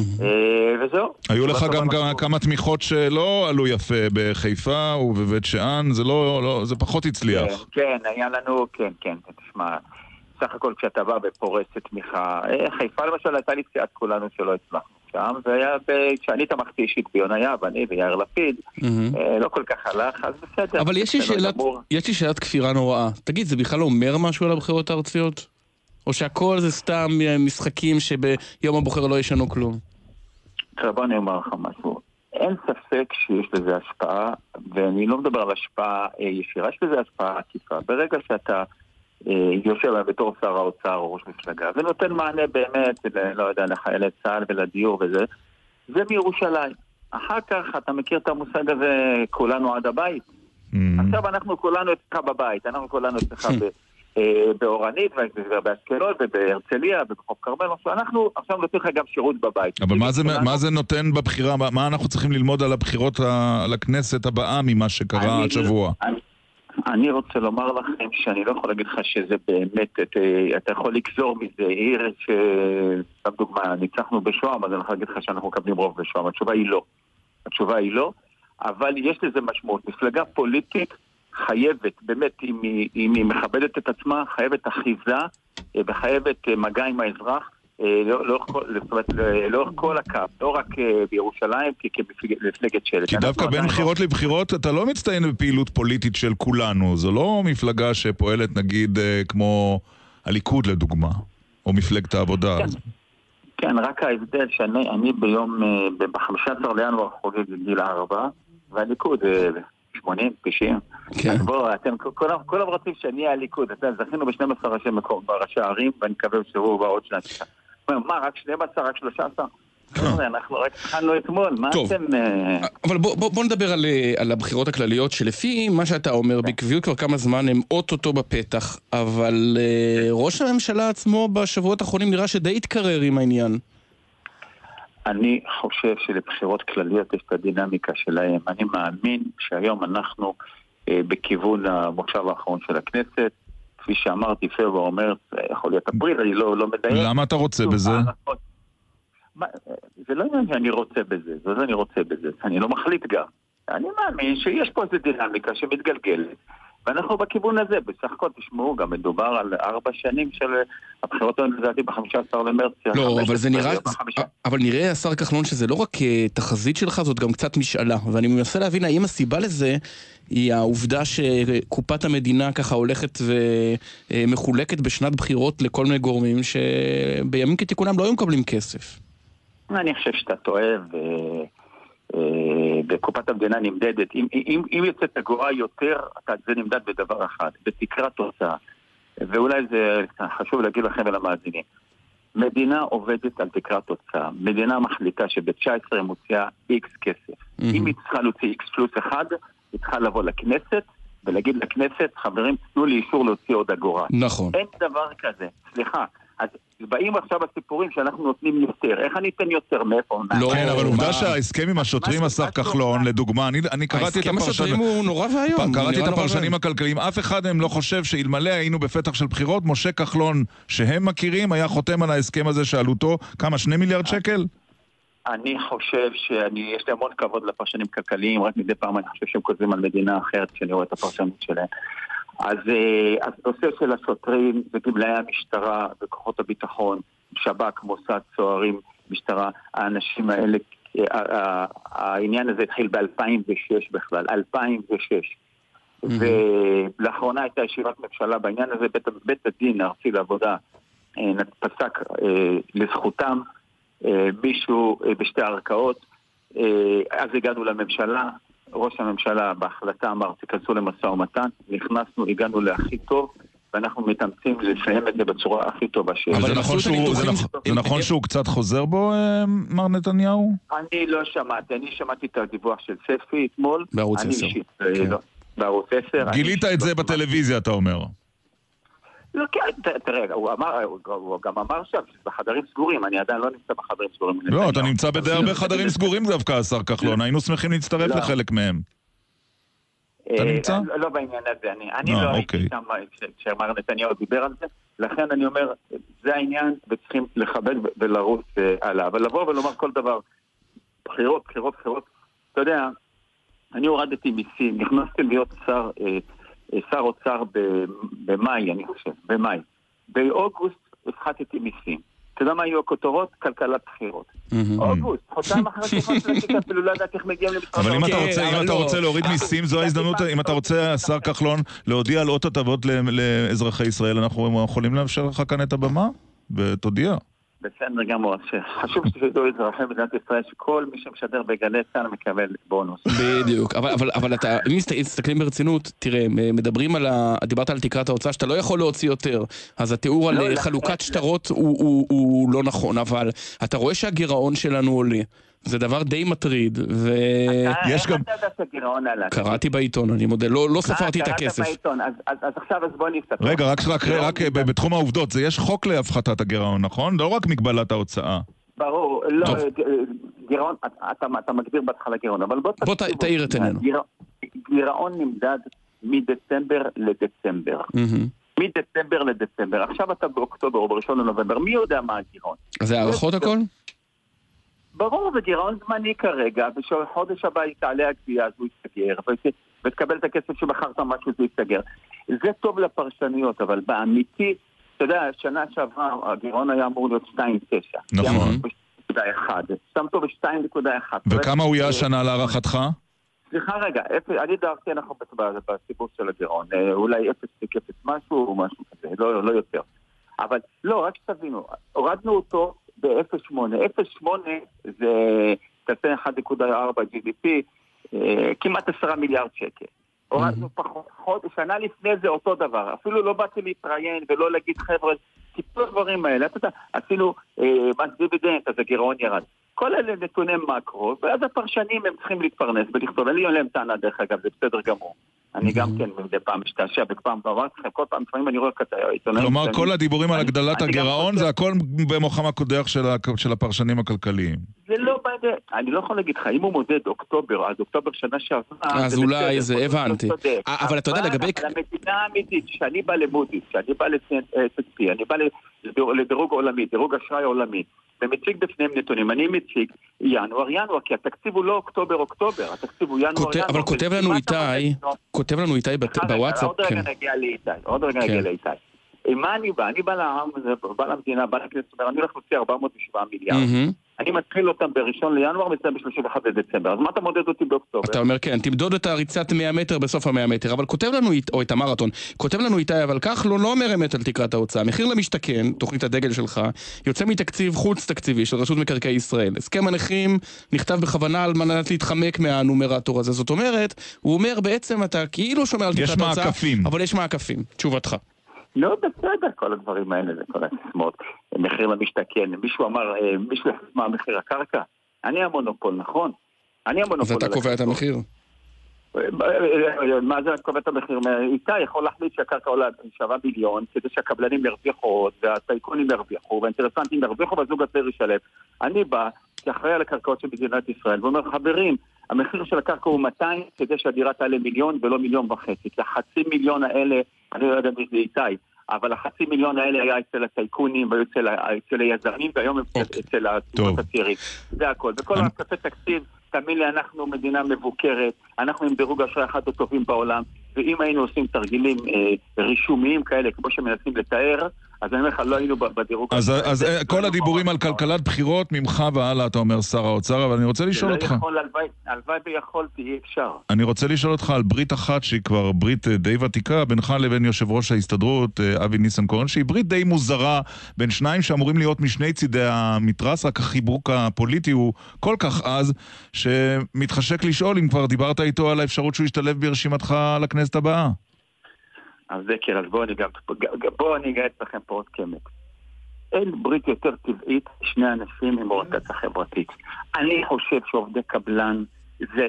וזהו. היו לך גם כמה- תמיכות שלא עלו יפה בחיפה ובבית שאן, זה לא, לא- זה פחות הצליח. כן, כן, היה לנו, כן, כן, תשמע, סך הכל כשאתה בא ופורס תמיכה, אה, חיפה למשל הייתה לי סיעת כולנו שלא הצלחנו שם, זה היה ב- כשאני תמכתי אישית ביונה יהב, אני ויאיר לפיד. אה, לא כל כך הלך, אז בסדר. אבל יש לי שאלת. יש לי שאלת כפירה נוראה. תגיד, זה בכלל אומר משהו על הבחירות הארציות? או שהכל זה סתם אה, משחקים שביום הבוחר לא ישנו כלום? עכשיו בוא אני אומר לך משהו. אין ספק שיש לזה השפעה, ואני לא מדבר על השפעה ישירה, יש לזה השפעה עקיפה. ברגע שאתה אה, יושב בתור שר האוצר או ראש מפלגה, ונותן מענה באמת, ל- לא יודע, לחיילי צה"ל ולדיור וזה, זה מירושלים. אחר כך אתה מכיר את המושג הזה, כולנו עד הבית. Mm. עכשיו אנחנו כולנו אצלך בבית, אנחנו כולנו אצלך ב- אה, באורנית ובאשקלון ובהרצליה ובחוף כרמל, אנחנו עכשיו נותנים לך גם שירות בבית. אבל מה זה, מה זה נותן בבחירה, מה- מה אנחנו צריכים ללמוד על הבחירות ה- לכנסת הבאה ממה שקרה השבוע? אני- אני רוצה לומר לכם שאני לא יכול להגיד לך שזה באמת, את, אה, אתה יכול לגזור מזה עיר ש... סתם דוגמה, ניצחנו בשוהם, אז אני יכול להגיד לך שאנחנו מקבלים רוב בשוהם. התשובה היא לא. התשובה היא לא, אבל יש לזה משמעות. מפלגה פוליטית חייבת, באמת, אם היא, אם היא מכבדת את עצמה, חייבת אחיזה אה, וחייבת אה, מגע עם האזרח. אה, לא- לאורך כל- זאת אומרת, לאורך כל הקו, לא רק אה, בירושלים כמפלגת שלט. כי דווקא בין לא- בחירות לבחירות אתה לא מצטיין בפעילות פוליטית של כולנו. זו לא מפלגה שפועלת נגיד אה, כמו הליכוד לדוגמה, או מפלגת העבודה. כן. כן, רק ההבדל שאני אני ביום, אה, ב-15 לינואר חוגג גיל 4, והליכוד אה, 80, 90. כן. אז בואו, אתם כולם כולם רוצים שאני אהיה הליכוד. אתם זכינו ב-12 ראשי מקום, ראשי ערים, ואני מקווה שהוא בא עוד שניים. מה, רק 12, רק 13? חבר'ה, אנחנו רק התחלנו אתמול, מה טוב. אתם... אה, אבל בוא, בוא, בוא נדבר על, אה, על הבחירות הכלליות, שלפי מה שאתה אומר, בקביעות כבר כמה זמן הם אוטוטו בפתח, אבל אה, ראש הממשלה עצמו בשבועות האחרונים נראה שדי התקרר עם העניין. אני חושב שלבחירות כלליות יש את הדינמיקה שלהם. אני מאמין שהיום אנחנו אה, בכיוון המושב האחרון של הכנסת. כפי שאמרתי, פברואר, מרץ, אה, יכול להיות אפריל, אני לא, לא מדייק. למה אתה רוצה בזה? מה, אה, זה לא עניין שאני רוצה בזה, זה לא אני רוצה בזה, אני לא מחליט גם. אני מאמין שיש פה איזו דינמיקה שמתגלגלת, ואנחנו בכיוון הזה. בסך הכל, תשמעו, גם מדובר על ארבע שנים של הבחירות האלה, לדעתי, ב-15 למרץ. לא, אבל זה נראה, ב-15. אבל נראה, השר כחלון, שזה לא רק אה, תחזית שלך, זאת גם קצת משאלה. ואני מנסה להבין האם הסיבה לזה היא העובדה שקופת המדינה ככה הולכת ומחולקת בשנת בחירות לכל מיני גורמים שבימים כתיקונם לא היו מקבלים כסף. אני חושב שאתה טועה, ו... אה, וקופת המדינה נמדדת. אם, אם, אם יוצאת אגורה יותר, זה נמדד בדבר אחד, בתקרת תוצאה. ואולי זה חשוב להגיד לכם ולמאזינים. מדינה עובדת על תקרת תוצאה. מדינה מחליטה שב-19 היא מוציאה איקס כסף. מהמם. אם היא צריכה להוציא איקס פלוס אחד, היא צריכה לבוא לכנסת ולהגיד לכנסת, חברים, תנו לי אישור להוציא עוד אגורה. נכון. אין דבר כזה. סליחה, אז באים עכשיו הסיפורים שאנחנו נותנים יותר. איך אני אתן יותר? מאיפה? לא, כן, אבל? עובדה שההסכם עם השוטרים, השר כחלון, לדוגמה, אני- אני קראתי את ההסכם השוטרים הפרשנים... הוא נורא ואיום. קראתי את הפרשנים. הכלכליים, אף אחד מהם לא חושב שאלמלא היינו בפתח של בחירות, משה כחלון, שהם מכירים, היה חותם על ההסכם הזה שעלותו, כמה, שני מיליארד שקל? אני חושב שאני, יש לי המון כבוד לפרשנים כלכליים, רק מדי פעם אני חושב שהם כותבים על מדינה אחרת כשאני רואה את הפרשנות שלהם. אז אה, אז נושא של השוטרים וגמלאי המשטרה וכוחות הביטחון, שב"כ, מוסד, צוערים, משטרה, האנשים האלה, אה, אה, אה, העניין הזה התחיל ב-2006 בכלל, 2006. ולאחרונה הייתה ישיבת ממשלה בעניין הזה, בית, בית הדין הארצי לעבודה אה, פסק אה, לזכותם אה, מישהו אה, בשתי ערכאות. אה, אז הגענו לממשלה, ראש הממשלה בהחלטה אמר תיכנסו למשא ומתן, נכנסנו, הגענו להכי טוב, ואנחנו מתאמצים לסיים את זה בצורה הכי טובה שיש. אבל זה נכון שהוא- זה הניתוחים- נכון- זה נכון שהוא קצת חוזר בו, אה, מר נתניהו? אני לא שמעתי, אני שמעתי את הדיווח של ספי אתמול. בערוץ אני 10. אישית, אה, כן. לא, בערוץ 10. אני גילית את לא זה שמעתי. בטלוויזיה, אתה אומר. לא, כן, תראה, הוא אמר, הוא- גם אמר שם בחדרים סגורים, אני עדיין לא נמצא בחדרים סגורים. לא, אתה. נמצא בדי הרבה חדרים סגורים דווקא, השר כחלון, היינו שמחים להצטרף לא. לחלק מהם. אתה אה, נמצא? לא לא בעניין הזה, אני, אני אה, לא אוקיי. הייתי שם כש- כשמר נתניהו דיבר על זה, לכן אני אומר, זה העניין וצריכים לכבד ולרוץ אה, הלאה. אבל לבוא ולומר כל דבר, בחירות, בחירות, בחירות, אתה יודע, אני הורדתי מיסים, נכנסתי להיות שר, אה, אה, שר אוצר ב- במאי, אני חושב, במאי. באוגוסט הפחתתי מיסים. אתה יודע מה היו הכותרות? כלכלת בחירות. אוגוסט, חודשיים אחרי שנכנסתי, אפילו לא ידעתי איך מגיעים למשרד אבל אם אתה כן, רוצה, אתה לא. רוצה להוריד מיסים, זו ההזדמנות, אם אתה רוצה, השר כחלון, להודיע על עוד הטבות ל- לאזרחי ישראל, אנחנו יכולים לאפשר לך כאן את הבמה? ותודיע. בסדר גמור, חשוב שתדעו אזרחי מדינת ישראל שכל מי שמשדר בגלי צה"ל מקבל בונוס. בדיוק, אבל, אבל, אבל אתה, אם מסת- מסתכלים ברצינות, תראה, מדברים על ה... דיברת על תקרת ההוצאה שאתה לא יכול להוציא יותר, אז התיאור על לא, אה, לכן- חלוקת שטרות הוא, הוא, הוא לא נכון, אבל אתה רואה שהגירעון שלנו עולה. זה דבר די מטריד, אה, יש איך גם- אתה יודע שהגירעון עלה? וקראתי בעיתון, אני מודה, לא, לא אה, ספרתי את קראת הכסף. בעיתון, אז- אז אז עכשיו אז בוא נסתכל. רגע, רק, רק, רק אה, בתחום העובדות, זה יש חוק להפחתת הגירעון, נכון? לא רק מגבלת ההוצאה. ברור, לא, טוב. גירעון, אתה- אתה מגדיר בהתחלה גירעון, אבל בוא בוא. תאיר את עינינו. גיר- גירעון נמדד מדצמבר לדצמבר. מהמם. מדצמבר לדצמבר. עכשיו אתה באוקטובר או בראשון לנובמבר, מי יודע מה הגירעון? זה הערכות הכל? ברור, זה גירעון זמני כרגע, ושחודש הבא תעלה הגבייה אז הוא ות- ותקבל את הכסף שמכרת משהו זה ייסגר. זה טוב לפרשנויות, אבל באמיתי, אתה יודע, שנה שעברה הגירעון היה אמור להיות 2.9. נכון. 2.1. שם אותו ב-2.1. וכמה הוא יהיה השנה להערכתך? סליחה רגע, אני דאגתי אנחנו ב- בסיפור של הגירעון, אה, אולי 0.0 משהו או משהו כזה, לא, לא יותר. אבל לא, רק שתבינו, הורדנו אותו ב-0.8, 0.8 זה, תעשה 1.4 GDP, כמעט 10 מיליארד שקל. הורדנו פחות, שנה לפני זה אותו דבר, אפילו לא באתי להתראיין ולא להגיד חבר'ה, טיפול הדברים האלה, אתה יודע, עשינו אה, מס דיבידנד, אז הגירעון ירד. כל אלה נתוני מקרו, ואז הפרשנים הם צריכים להתפרנס ולכתוב. אין לי עליהם טענה דרך אגב, זה בסדר גמור. אני גם כן מדי פעם משתעשע, ופעם אמרתי לכם, כל פעם, לפעמים אני רואה כת- עיתונאים... כלומר, כל הדיבורים על הגדלת הגירעון זה הכל במוחם הקודח של הפרשנים הכלכליים. זה לא בעיה, אני לא יכול להגיד לך, אם הוא מודד אוקטובר, אז אוקטובר שנה שעברה, אז אולי זה, הבנתי. אה, אבל אתה יודע, לגבי- אבל המדינה האמיתית, כשאני בא למודי'ס, כשאני בא ל-S&P, אני בא לדירוג עולמי, דירוג אשראי עולמי, ומציג בפניהם נתונים, אני מציג ינואר, ינואר, כי התקציב הוא לא אוקטובר, אוקטובר, התקציב הוא ינואר, כותב- ינואר. אבל כותב לנו איתי, כותב לנו איתי בוואטסאפ, עוד רגע כן. נגיע לאיתי, עוד רגע כן. נגיע לאיתי. עם מה אני בא? אני בא לעם, בא למדינה, בא לכנסת, אני הולך להוציא 407 מיליארד. אני מתחיל אותם בראשון לינואר, מסיים ב-31 בדצמבר. אז מה אתה מודד אותי באוקטובר? אתה אומר כן, תמדוד את הריצת 100 מטר בסוף ה-100 מטר, אבל כותב לנו, או את המרתון, כותב לנו איתי, אבל כחלון לא אומר אמת על תקרת ההוצאה. מחיר למשתכן, תוכנית הדגל שלך, יוצא מתקציב חוץ תקציבי של רשות מקרקעי ישראל. הסכם הנכים נכתב בכוונה על מנת להתחמק מהנומרטור הזה. זאת אומרת, הוא אומר בעצם אתה כאילו שומר על יש תקרת ההוצאה. אבל יש מעקפים. תשובתך. לא, בסדר, כל הדברים האלה זה כל הסיסמאות. מחיר למשתכן, מישהו אמר, אה, מישהו יחליט מה מחיר הקרקע? אני המונופול, נכון? אני המונופול. אז אתה על קובע את. המחיר. מה זה קובע את המחיר? איתי יכול להחליט שהקרקע עולה שווה מיליון כדי שהקבלנים ירוויחו והטייקונים ירוויחו והאינטרסנטים ירוויחו והזוג הצעיר ישלם. אני בא כאחראי על הקרקעות של מדינת ישראל ואומר חברים, המחיר של הקרקע הוא 200 כדי שהדירה תעלה מיליון ולא מיליון וחצי. כי החצי מיליון האלה, אני לא יודע מי זה איתי, אבל החצי מיליון האלה היה אצל הטייקונים ואצל היזמים והיום הם אוקיי. אצל הזוגות הצעירים. זה הכל. וכל הכספי תקציב תאמין לי, אנחנו מדינה מבוקרת, אנחנו עם דירוג אשראי אחד הטובים בעולם, ואם היינו עושים תרגילים אה, רישומיים כאלה, כמו שמנסים לתאר, אז אני אומר לך, לא היינו בדירוג... אז, אז אה, כל הדיבורים על כלכלת בחירות, ממך והלאה, אתה אומר שר האוצר, אבל אני רוצה לשאול אותך... הלוואי ויכולתי, אי אפשר. אני רוצה לשאול אותך על ברית אחת שהיא כבר ברית אה, די ותיקה, בינך לבין יושב ראש ההסתדרות, אה, אבי ניסנקורן, שהיא ברית די מוזרה בין שניים שאמורים להיות משני צידי המתרס, רק החיבוק הפוליטי הוא כל כך עז, שמתחשק לשאול אם כבר דיברת איתו על האפשרות שהוא ישתלב ברשימתך לכנסת הבאה. אז זה כן, אז בואו אני גם, בואו אני אגייס לכם פה עוד קמק. אין ברית יותר טבעית שני אנשים עם אוריינטציה חברתית. אני חושב שעובדי קבלן זה,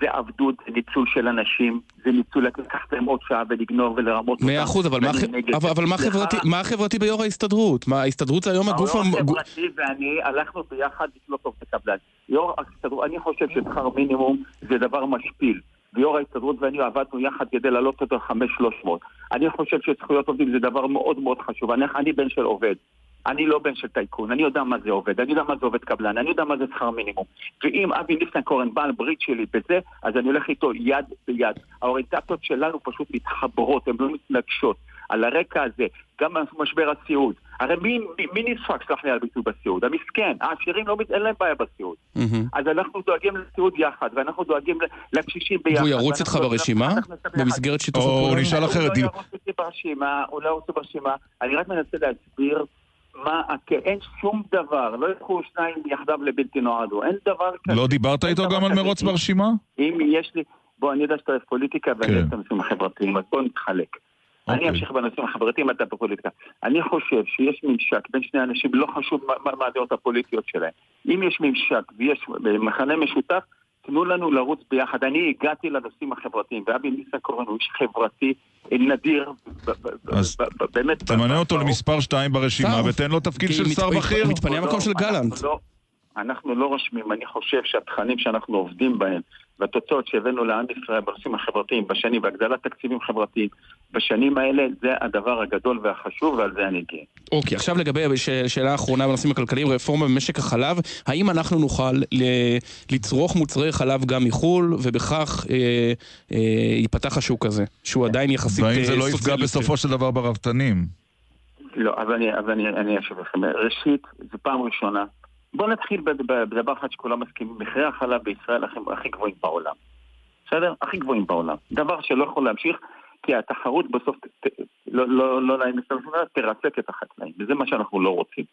זה עבדות, זה ניצול של אנשים, זה ניצול לקחת להם עוד שעה ולגנוב ולרמות אותם. מאה אחוז, אבל, מה, אבל, אבל מה, חברתי, מה חברתי ביו"ר ההסתדרות? מה, ההסתדרות זה היום הגוף... היו"ר החברתי ואני הלכנו ביחד לקנות עובדי קבלן. יו"ר ההסתדרות, אני חושב ששכר מינימום זה דבר משפיל. ויו"ר ההסתדרות ואני עבדנו יחד כדי להעלות אותו 5,300. אני חושב שזכויות עובדים זה דבר מאוד מאוד חשוב. אני, אני בן של עובד. אני לא בן של טייקון, אני יודע מה זה עובד, אני יודע מה זה עובד קבלן, אני יודע מה זה שכר מינימום. ואם אבי ניסנקורן בעל ברית שלי בזה, אז אני הולך איתו יד ביד. האוריינטציות שלנו פשוט מתחברות, הן לא מתנגשות. על הרקע הזה, גם משבר הסיעוד. הרי מי, מי, מי נדפק, סלח לי על ביטוי בסיעוד? המסכן, העשירים לא, אין להם בעיה בסיעוד. Mm-hmm. אז אנחנו דואגים לסיעוד יחד, ואנחנו דואגים לקשישים ביחד. והוא ירוץ איתך ברשימה? במסגרת שיתוף הפעולה? או נשאל אחרת. הוא לא ירוץ איתי ברשימה, הוא לא ירוץ ברשימה. אני רק מנסה להסביר מה, אין שום דבר, לא ילכו שניים יחדיו לבלתי נועדו, אין דבר כזה. לא דיברת איתו גם על מרוץ ברשימה? אם יש לי, בוא, אני יודע שאתה אוהב פוליטיקה ואני אוהב את הנושאים החברתיים, אז בוא נתחלק. Okay. אני אוקיי. אמשיך בנושאים החברתיים, אתה בפוליטיקה. אני חושב שיש ממשק בין שני אנשים, לא חשוב מה, מה הדעות הפוליטיות שלהם. אם יש ממשק ויש מכנה משותף, תנו לנו לרוץ ביחד. אני הגעתי לנושאים החברתיים, ואבי ניסנקורן הוא איש חברתי נדיר, אז באמת... תמנה אותו למספר 2 ברשימה ותן לו תפקיד של שר בכיר. מתפנה המקום של גלנט. לא- אנחנו לא רושמים, אני חושב שהתכנים שאנחנו עובדים בהם והתוצאות שהבאנו לעם ישראל בנושאים החברתיים בשנים, והגדלת תקציבים חברתיים בשנים האלה, זה הדבר הגדול והחשוב, ועל זה אני גאה. אוקיי, עכשיו לגבי שאלה האחרונה בנושאים הכלכליים, רפורמה במשק החלב, האם אנחנו נוכל לצרוך מוצרי חלב גם מחו"ל, ובכך אה, אה, ייפתח השוק הזה, שהוא עדיין יחסית והאם זה לא יפגע בסופו של דבר ברפתנים? לא, אז אני, אז אני, אני אשב לכם. ראשית, זו פעם ראשונה בואו נתחיל בדבר אחד שכולם מסכימים, מחירי החלב בישראל הכי, הכי גבוהים בעולם. בסדר? הכי גבוהים בעולם. דבר שלא יכול להמשיך, כי התחרות בסוף, ת, לא, לא, לא להם תרסק את החקלאים, וזה מה שאנחנו לא רוצים.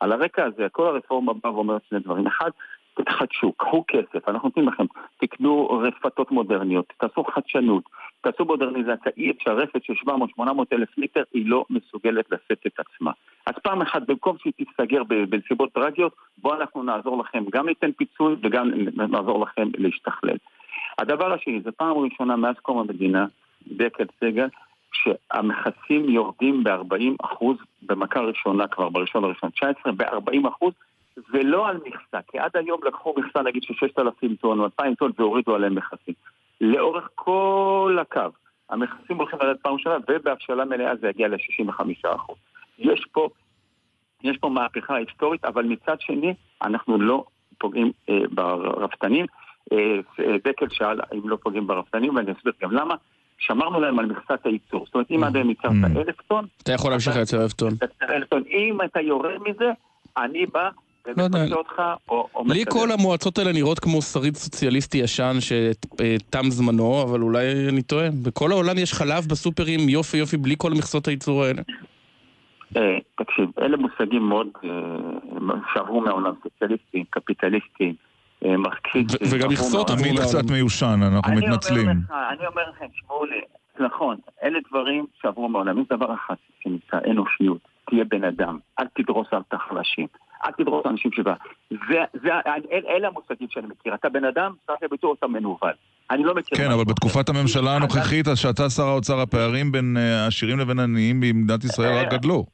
על הרקע הזה, כל הרפורמה באה ואומרת שני דברים. אחד, תתחדשו, קחו כסף, אנחנו נותנים לכם, תקנו רפתות מודרניות, תעשו חדשנות, תעשו מודרניזציה, אי אפשר רפת של 700-800 אלף ליטר, היא לא מסוגלת לשאת את עצמה. אז פעם אחת, במקום שהיא תיסגר בנסיבות טרגיות, בואו אנחנו נעזור לכם, גם ניתן פיצוי וגם נעזור לכם להשתכלל. הדבר השני, זו פעם ראשונה מאז קום המדינה, דקל סגל, שהמכסים יורדים ב-40% במכה ראשונה כבר, בראשון לראשון 19, ב-40% ולא על מכסה, כי עד היום לקחו מכסה נגיד של 6,000 טון או 2,000 טון והורידו עליהם מכסים. לאורך כל הקו, המכסים הולכים לרדת פעם ראשונה ובהבשלה מלאה זה יגיע ל-65%. יש פה, יש פה מהפכה היסטורית, אבל מצד שני אנחנו לא פוגעים אה, ברפתנים. אה, דקל שאל אם לא פוגעים ברפתנים ואני אסביר גם למה. שמרנו להם על מכסת הייצור. זאת אומרת, אם עד היום ייצרת mm. אלף טון... אתה יכול להמשיך לייצר אלף טון. אם אתה יורד מזה, אני בא לא יודע. לי כל המועצות האלה נראות כמו שריד סוציאליסטי ישן שתם זמנו, אבל אולי אני טועה. בכל העולם יש חלב בסופרים יופי יופי בלי כל מכסות הייצור האלה. אה, תקשיב, אלה מושגים מאוד אה, שעברו מהעולם, סוציאליסטים, קפיטליסטים, אה, מרקסיסטים. וגם מכסות תמיד קצת מיושן, אנחנו מתנצלים. אני אומר לכם, שמעו לי, נכון, אלה דברים שעברו מהעולם. יש דבר אחד שנקרא אנושיות, תהיה בן אדם, אל תדרוס על את החלשים. אל תדרוס אנשים שבא. זה, זה, אל, אלה המושגים שאני מכיר. אתה בן אדם, סלח לי ביטוי, אתה מנוול. אני לא מכיר... כן, אבל. בתקופת הממשלה הנוכחית, אז שאתה שר האוצר, הפערים בין אה, עשירים לבין עניים במדינת ישראל רק גדלו.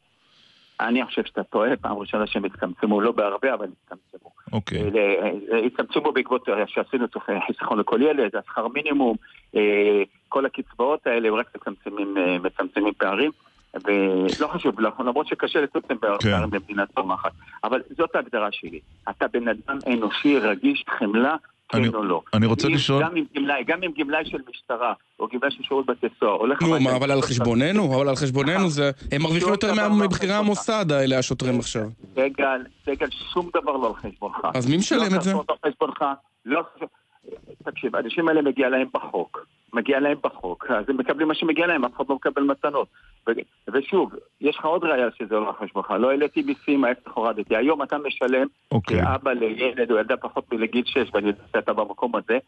אני חושב שאתה טועה, פעם ראשונה שהם הצטמצמו, לא בהרבה, אבל הצטמצמו. אוקיי. אה, אה, הצטמצמו בעקבות אה, שעשינו את חיסכון לכל ילד, השכר מינימום, אה, כל הקצבאות האלה, הם רק אה, מצמצמים פערים. ולא חשוב, לא- למרות שקשה לצמצם פערים במדינה צומחת. אבל זאת ההגדרה שלי. אתה בן אדם אנושי, רגיש, חמלה, אני- כן או לא. אני רוצה אם- לשאול- גם אם גמלאי, גם אם גמלאי של משטרה, או גמלאי של שירות בתי סוהר, הולך... נו, מה, אבל על חשבוננו? אבל על חשבוננו זה... הם מרוויחים יותר לא מבכירי על המוסד האלה, השוטרים עכשיו. סגל, סגל, שום דבר לא על חשבונך. אז מי משלם לא את זה? חשבון על חשבונך, לא חשבון... תקשיב, האנשים האלה מגיע להם בחוק. מגיע להם בחוק, אז הם מקבלים מה שמגיע להם, אף אחד לא מקבל מתנות. ו- ושוב, יש לך עוד ראייה שזה לא על חשבונך. לא העליתי מיסים, ההפך הורדתי. היום אתה משלם אוקיי. כאבא לילד או ילדה פחות מלגיל 6, ואני יודע שאתה במקום הזה.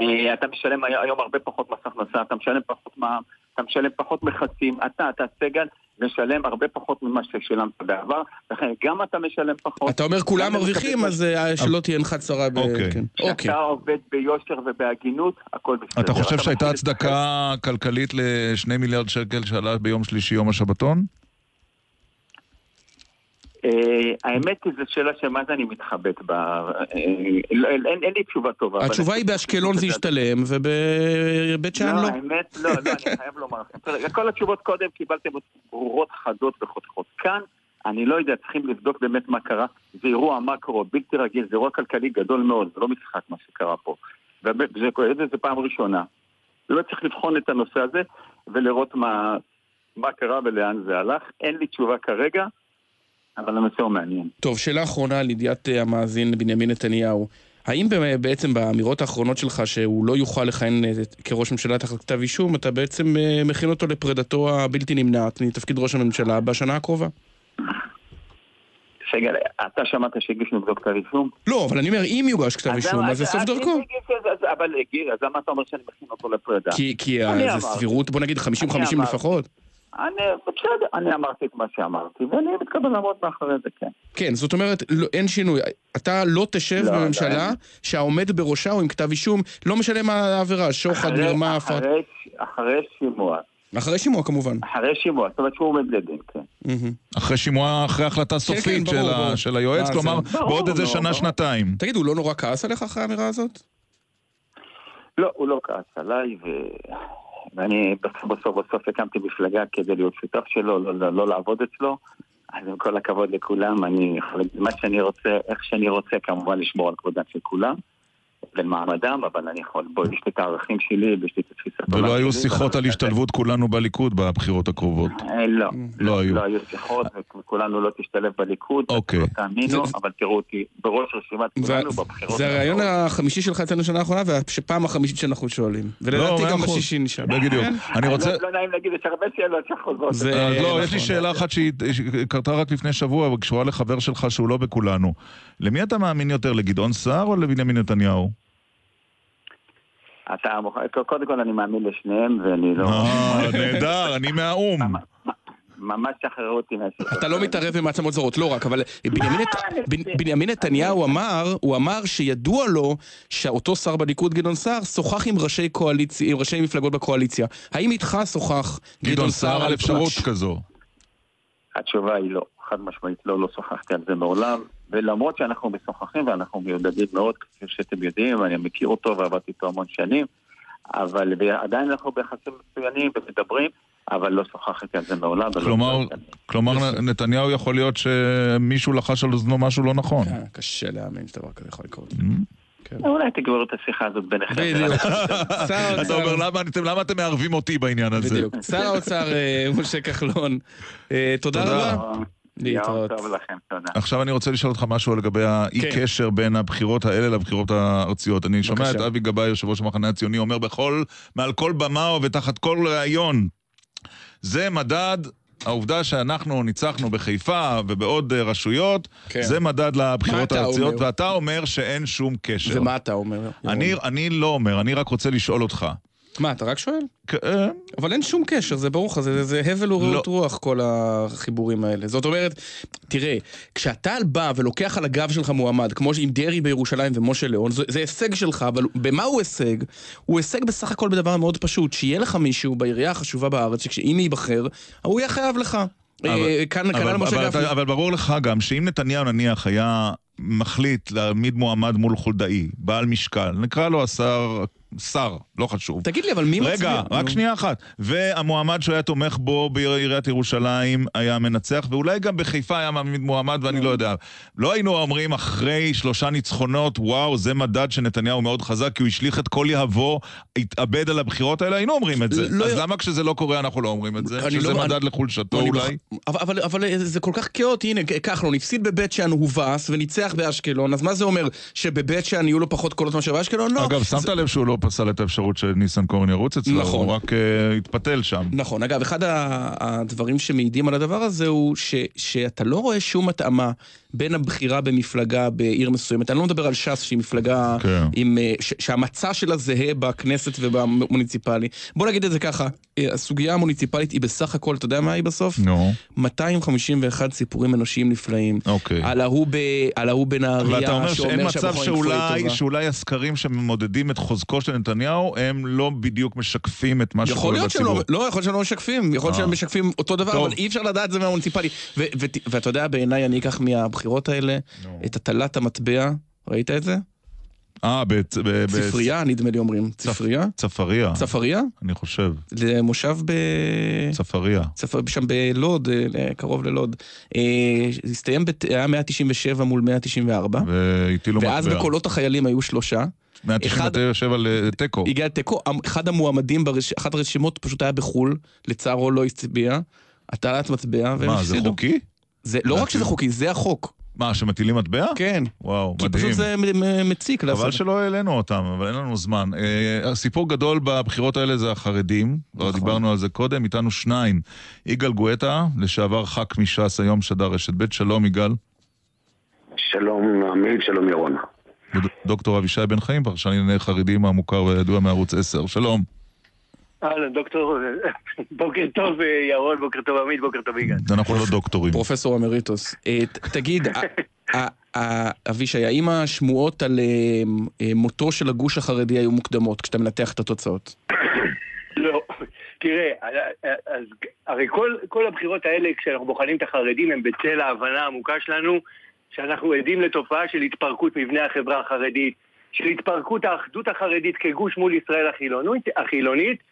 אה, אתה משלם הי- היום הרבה פחות מס הכנסה, אתה משלם פחות מע"מ, אתה משלם פחות מכסים, אתה, אתה סגל, משלם הרבה פחות ממה ששילמת בעבר, לכן גם אתה משלם פחות. אתה אומר כולם מרוויחים, אז אה, שלא תהיה עינך צרה ב... אוקיי. כן. אוקיי. כשאתה עובד ביושר ובהגינות, הכל בסדר. אתה חושב שהייתה הצדקה כלכלית לשני מיליארד שקל שעלה ביום שלישי יום השבתון? אה, האמת היא, זו שאלה שמה זה אני מתחבט בה. אה, לא, אין לי תשובה טובה. התשובה היא באשקלון זה ישתלם, ובבית שאן לא, לא. האמת, לא, לא, אני חייב לומר לכם. כל התשובות קודם קיבלתם ברורות חדות וחותכות. כאן, אני לא יודע, צריכים לבדוק באמת מה קרה. זה אירוע מקרו, בלתי רגיל, זה אירוע כלכלי גדול מאוד, זה לא משחק מה שקרה פה. ובאמת, זה כואב, זה פעם ראשונה. באמת צריך לבחון את הנושא הזה ולראות מה, מה קרה ולאן זה הלך. אין לי תשובה כרגע, אבל הנושא הוא מעניין. טוב, שאלה אחרונה לידיעת אה, המאזין בנימין נתניהו. האם בעצם באמירות האחרונות שלך שהוא לא יוכל לכהן אה, כראש ממשלה תחת כתב אישום, אתה בעצם אה, מכין אותו לפרידתו הבלתי נמנעת מתפקיד ראש הממשלה בשנה הקרובה? סגל, אתה שמעת שהגישו נגדו כתב אישום? לא, אבל אני אומר, אם יוגש כתב אישום, אז זה סוף דרכו. אבל הגיש, אז למה אתה אומר שאני מכין אותו לפרידה? כי- זה. סבירות, בוא נגיד 50-50 אני אמרתי. לפחות. אני, בסדר, אני אמרתי את מה שאמרתי, ואני מתכוון לעמוד מאחורי זה, כן. כן, זאת אומרת, לא- אין שינוי. אתה לא תשב לא, לא, בממשלה אין. שהעומד בראשה הוא עם כתב אישום, לא משנה מה העבירה, שוחד, מרמה, הפרת... אחרי, אחרי שימוע, אחרי שימוע כמובן. אחרי שימוע, זאת אומרת שהוא עומד לדין, כן. אחרי שימוע, אחרי החלטה סופית ברור, של היועץ, כלומר, בעוד איזה נו, שנה, ברור. שנתיים. תגיד, הוא לא נורא כעס עליך אחרי האמירה הזאת? לא, הוא לא כעס עליי, ו... ואני בסוף בסוף בסוף הקמתי מפלגה כדי להיות שותף שלו, לא, לא, לא לעבוד אצלו. אז עם כל הכבוד לכולם, אני יכול להגיד מה שאני רוצה, איך שאני רוצה, כמובן לשמור על כבודם של כולם, ולמעמדם, אבל אני יכול, בוא, יש לי את הערכים שלי, ויש לי את התפיסת העולם ולא היו שלי, שיחות על השתלבות כולנו בליכוד בבחירות הקרובות. אה, לא, לא היו. לא היו שיחות, וכולנו לא תשתלב בליכוד, אוקיי. לא תאמינו, זה- אבל תראו אותי בראש רשימת כולנו בבחירות. זה הרעיון. החמישי שלך אצלנו שנה האחרונה, והפעם החמישית שאנחנו שואלים. לא, ולדעתי גם. בשישי נשאל. בדיוק. אני רוצה... לא- לא נעים להגיד, יש הרבה שאלות שחוזרות. אז לא, נכון. יש לי שאלה אחת שהיא קרתה רק לפני שבוע, וקשורה לחבר שלך שהוא לא בכולנו. למי אתה מאמין יותר, לגדעון סער או לבנימין נתניהו? אתה מוכן, קודם כל אני מאמין לשניהם, ואני לא... אה, נהדר, אני מהאו"ם. ממש שחררו אותי מהשאלה. אתה לא מתערב במעצמות זרות, לא רק, אבל בנימין בנ- בנימין נתניהו אמר, הוא אמר שידוע לו שאותו שר בליכוד, גדעון סער, שוחח עם ראשי קואליציה, עם ראשי מפלגות בקואליציה. האם איתך שוחח גדעון סער על אפשרות? כזו. התשובה היא לא, חד משמעית לא, לא שוחחתי על זה מעולם, ולמרות שאנחנו משוחחים ואנחנו מיודדים מאוד, כפי שאתם יודעים, אני מכיר אותו ועבדתי איתו המון שנים, אבל עדיין אנחנו ביחסים מצוינים ומדברים, אבל לא שוחחתי על זה מעולם. כלומר. כלומר נתניהו יכול להיות שמישהו לחש על אוזנו משהו לא נכון. אה, קשה להאמין שדבר כזה יכול לקרות. אולי תגמרו את השיחה הזאת ביניכם. בדיוק. אתה אומר, "למה אתם- מערבים אותי בעניין הזה? בדיוק. שר האוצר אה, משה כחלון, אה, תודה. רבה. להתראות. יום טוב לכם, תודה. עכשיו אני רוצה לשאול אותך משהו לגבי האי כן. קשר בין הבחירות האלה לבחירות הארציות. אני שומע. את אבי גבאי, יושב ראש המחנה הציוני, אומר בכל, מעל כל במה ותחת כל ראיון, זה מדד, העובדה שאנחנו ניצחנו בחיפה ובעוד אה, רשויות, כן. זה מדד לבחירות הארציות, אומר? ואתה אומר שאין שום קשר. ומה אתה אומר? אני, אני לא אומר, אני רק רוצה לשאול אותך. מה, אתה רק שואל? כ- אה, אבל אין שום קשר, זה ברור לך, זה, זה הבל ורעות לא. רוח כל החיבורים האלה. זאת אומרת, תראה, כשאתה בא ולוקח על הגב שלך מועמד, כמו עם דרעי בירושלים ומשה ליאון, זה, זה הישג שלך, אבל במה הוא הישג? הוא הישג בסך הכל בדבר מאוד פשוט, שיהיה לך מישהו בעירייה החשובה בארץ, שאם ייבחר, הוא יהיה חייב לך. אה, כאן כנ"ל אבל, משה אבל. אתה- אבל ברור לך גם שאם נתניהו נניח היה מחליט להעמיד מועמד מול חולדאי, בעל משקל, נקרא לו השר, שר, לא חשוב. תגיד לי, אבל מי מצביע? רגע, רק. שנייה אחת. והמועמד שהוא היה תומך בו בעיריית ירושלים היה מנצח, ואולי גם בחיפה היה מעמיד מועמד, ואני לא יודע. לא היינו אומרים אחרי שלושה ניצחונות, וואו, זה מדד שנתניהו מאוד חזק, כי הוא השליך את כל יהבו, התאבד על הבחירות האלה, היינו אומרים את זה. לא- אז למה כשזה לא קורה אנחנו לא אומרים את זה? שזה לא- מדד אני- לחולשתו אני אולי? אבל, אבל, אבל זה כל כך כאוטי, הנה, כחלון הפסיד בבית שאן, הובס וניצח באשקלון, אז מה זה אומר? שבבית שאן יהיו לו פחות קולות מאשר באשקלון? לא. אגב, שמת לב שהוא לא פסל את האפשרות שניסנקורן ירוץ אצלו, נכון. הוא רק אה, התפתל שם. נכון, אגב, אחד הדברים שמעידים על הדבר הזה הוא ש, שאתה לא רואה שום התאמה בין הבחירה במפלגה בעיר מסוימת. אני לא מדבר על ש"ס שהיא מפלגה כן. עם, אה, ש, שהמצע שלה זהה בכנסת ובמוניציפלי. בוא נגיד את זה ככה, אה, הסוגיה המוניציפלית היא בסך הכל, אתה יודע מה היא בסוף? נו, 251 סיפורים אנושיים נפלאים. אוקיי. על ההוא ב- על ההוא בנהריה, ואתה אומר שאין מצב שאולי, טובה. שאולי הסקרים שממודדים את חוזקו של נתניהו, הם לא בדיוק משקפים את מה יכול שקורה להיות שהם בציבור. לא, לא, יכול להיות שהם לא משקפים, יכול להיות אה. שהם משקפים אותו דבר, טוב. אבל אי אפשר לדעת זה מהמוניציפלי. ו- ו- ואתה יודע, בעיניי אני אקח מהבחירות האלה את הטלת המטבע, ראית את זה? אה, ב- ב- ב- ספרייה, נדמה לי אומרים. ספרייה? צפריה, צפריה? אני חושב. זה מושב ב... צפריה. צפ- שם בלוד, אה, קרוב ללוד. אה, זה הסתיים, בת- היה 197 מול 194. והטילו מטבע. ואז בקולות החיילים היו שלושה. 197 לתיקו. הגיע לתיקו, אחד המועמדים, ברש... אחת הרשימות פשוט היה בחו"ל, לצערו לא הצביע, הטלת מטבע, והם מה, זה הפסידו. חוקי? זה לא רק שזה חוקי, זה החוק. מה, שמטילים מטבע? כן. וואו, כי מדהים. פשוט זה מציק. חבל. שלא העלינו אותם, אבל אין לנו זמן. אה, הסיפור גדול בבחירות האלה זה החרדים, כבר נכון. דיברנו על זה קודם, איתנו שניים. יגאל גואטה, לשעבר ח"כ מש"ס, היום שדר רשת ב', שלום יגאל. שלום עמית, שלום ירון. דוקטור אבישי בן חיים, פרשן לענייני חרדים המוכר וידוע מערוץ 10. שלום. אהלן, דוקטור, בוקר טוב אה, ירון, בוקר טוב עמית, בוקר טוב יגאל. אנחנו לא דוקטורים. פרופסור אמריטוס. אה, תגיד, אבישי, האם השמועות על אה, מותו של הגוש החרדי היו מוקדמות כשאתה מנתח את התוצאות? לא, תראה, אז הרי כל, כל הבחירות האלה, כשאנחנו בוחנים את החרדים, הם בצל ההבנה העמוקה שלנו שאנחנו עדים לתופעה של התפרקות מבנה החברה החרדית, של התפרקות האחדות החרדית כגוש מול ישראל החילונית, החילונית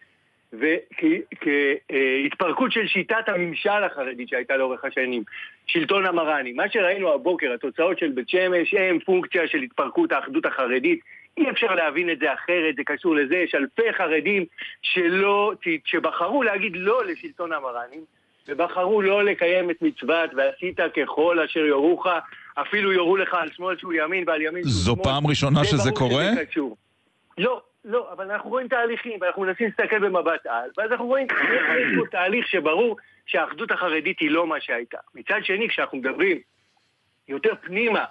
וכהתפרקות של שיטת הממשל החרדית שהייתה לאורך השנים, שלטון המרני. מה שראינו הבוקר, התוצאות של בית שמש, הם פונקציה של התפרקות האחדות החרדית. אי אפשר להבין את זה אחרת, זה קשור לזה, יש אלפי חרדים שלא, שבחרו להגיד לא לשלטון המרנים, ובחרו לא לקיים את מצוות ועשית ככל אשר יורוך, אפילו יורו לך על שמאל שהוא ימין ועל ימין שהוא זו שמאל. פעם ראשונה זה שזה קורה? שזה קשור. לא, לא, אבל אנחנו רואים תהליכים, ואנחנו מנסים להסתכל במבט על, ואז אנחנו רואים פה תהליך שברור שהאחדות החרדית היא לא מה שהייתה. מצד שני, כשאנחנו מדברים יותר פנימה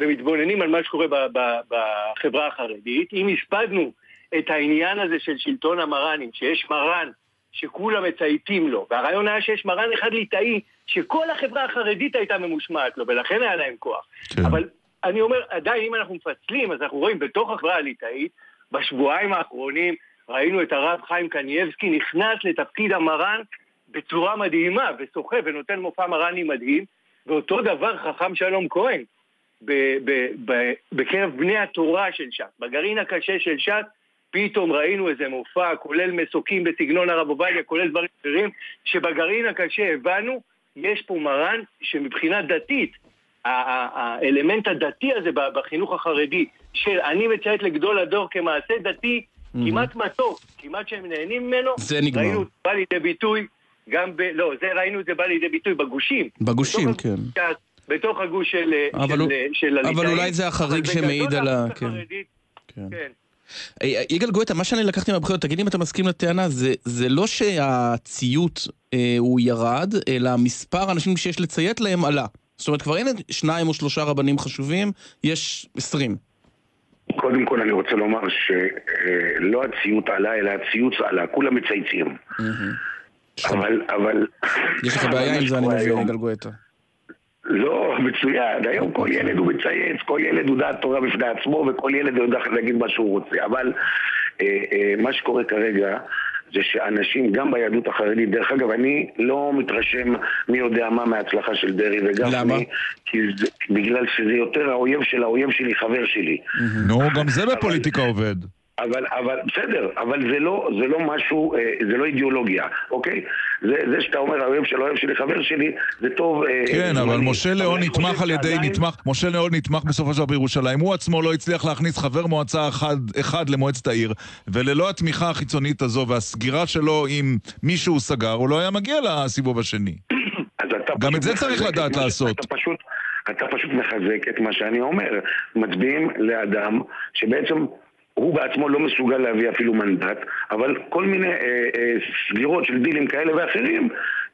ומתבוננים על מה שקורה ב- ב- בחברה החרדית, אם הספדנו את העניין הזה של שלטון המרנים, שיש מרן שכולם מצייתים לו, והרעיון היה שיש מרן אחד ליטאי שכל החברה החרדית הייתה ממושמעת לו, ולכן היה להם כוח. כן. אבל אני אומר, עדיין אם אנחנו מפצלים, אז אנחנו רואים בתוך החברה הליטאית, בשבועיים האחרונים ראינו את הרב חיים קנייבסקי נכנס לתפקיד המרן בצורה מדהימה, ושוחה ונותן מופע מרני מדהים, ואותו דבר חכם שלום כהן בקרב בני התורה של ש"ס, בגרעין הקשה של ש"ס, פתאום ראינו איזה מופע, כולל מסוקים בסגנון הרב עובדיה, כולל דברים אחרים, שבגרעין הקשה הבנו, יש פה מרן שמבחינה דתית, האלמנט הדתי הזה בחינוך החרדי, של אני מציית לגדול הדור כמעשה דתי, כמעט מתוק, כמעט שהם נהנים ממנו, זה נגמר. ראינו בא לידי ביטוי גם ב... לא, זה ראינו את זה בא לידי ביטוי בגושים. בגושים, בתוך כן. הגוש- בתוך הגוש של, אבל של, הוא- של אבל הליטאים. אולי זה החריג שמעיד על ה- כן. החרדית, כן. כן. אה, יגאל גואטה, מה שאני לקחתי מהבחירות, תגיד אם אתה מסכים לטענה, זה, זה לא שהציות אה, הוא ירד, אלא מספר האנשים שיש לציית להם עלה. זאת אומרת, כבר אין שניים או שלושה רבנים חשובים, יש עשרים. קודם כל אני רוצה לומר שלא הציות עלה, אלא הציוץ עלה, כולם מצייצים. אבל, אבל... יש לך בעיה עם זה, אני מבין, יגאל גואטה. לא, מצוין. היום כל ילד הוא מצייץ, כל ילד הוא דעת תורה בפני עצמו, וכל ילד יודע להגיד מה שהוא רוצה. אבל אה, אה, מה שקורה כרגע... זה שאנשים, גם ביהדות החרדית, דרך אגב, אני לא מתרשם מי יודע מה מההצלחה של דרעי וגפני. למה? כי זה, בגלל שזה יותר האויב של האויב שלי, חבר שלי. נו, גם זה בפוליטיקה עובד. אבל, אבל, בסדר, אבל זה לא, זה לא משהו, אה, זה לא אידיאולוגיה, אוקיי? זה, זה שאתה אומר, האויב של האויב שלי, חבר שלי, זה טוב... אה, כן, זמני. אבל משה אבל ליאון אני נתמך על ידי, שעדיין- נתמך, משה ליאון נתמך בסופו של דבר בירושלים. הוא עצמו לא הצליח להכניס חבר מועצה אחד, אחד למועצת העיר, וללא התמיכה החיצונית הזו והסגירה שלו עם מי שהוא סגר, הוא לא היה מגיע לסיבוב השני. גם את זה צריך לדעת לעשות. אתה פשוט, אתה פשוט מחזק את מה שאני אומר. מצביעים לאדם שבעצם הוא בעצמו לא מסוגל להביא אפילו מנדט, אבל כל מיני אה, אה, סגירות של דילים כאלה ואחרים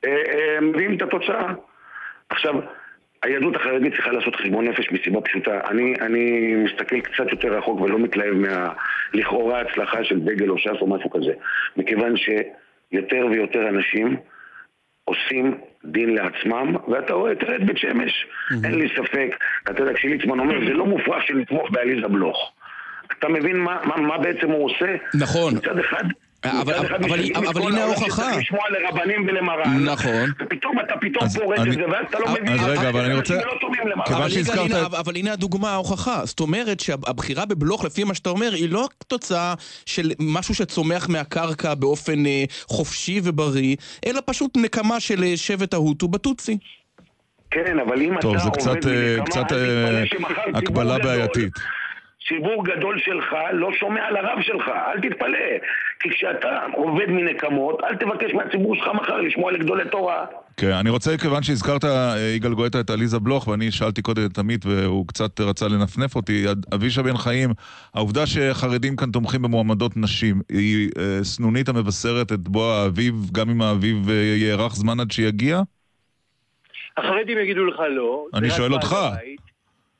אה, אה, מביאים את התוצאה. עכשיו, היהדות החרדית צריכה לעשות חשבון נפש מסיבה פשוטה. אני, אני מסתכל קצת יותר רחוק ולא מתלהב מהלכאורה הצלחה של דגל או ש"ס או משהו כזה. מכיוון שיותר ויותר אנשים עושים דין לעצמם, ואתה רואה, תראה את בית שמש. אין לי ספק, אתה יודע, כשליצמן אומר, זה לא מופרך שנתמוך בעליזה בלוך. אתה מבין מה, מה, מה בעצם הוא עושה? נכון. מצד אחד... אבל- אבל- אבל כל הנה ההוכחה. שצריך לשמוע לרבנים ולמרן. נכון. ופתאום אתה פתאום אז פורט אני- את זה, ואז אתה לא אז מבין. רגע, אבל אני רוצה- אנשים לא טובים למרן. כיוון אבל, שהזכרת אבל הנה הדוגמה, ההוכחה. זאת אומרת שהבחירה בבלוך, לפי מה שאתה אומר, היא לא תוצאה של משהו שצומח מהקרקע באופן אה, חופשי ובריא, אלא פשוט נקמה של אה, שבט ההוטו בטוצי. כן, אבל אם טוב, אתה זה עובד קצת, אה, מנקמה, קצת, אה, הקבלה גדול- בעייתית. ציבור גדול שלך לא שומע לרב שלך, אל תתפלא. כי כשאתה עובד מנקמות, אל תבקש מהציבור שלך מחר לשמוע לגדולי תורה. כן, אני רוצה, כיוון שהזכרת, אה, יגאל גואטה, את עליזה בלוך, ואני שאלתי קודם את עמית והוא קצת רצה לנפנף אותי, אבישע בן חיים, העובדה שחרדים כאן תומכים במועמדות נשים, היא אה, סנונית המבשרת את בוא האביב, גם אם האביב אה, יארך זמן עד שיגיע? החרדים יגידו לך לא. אני שואל אותך. הבית.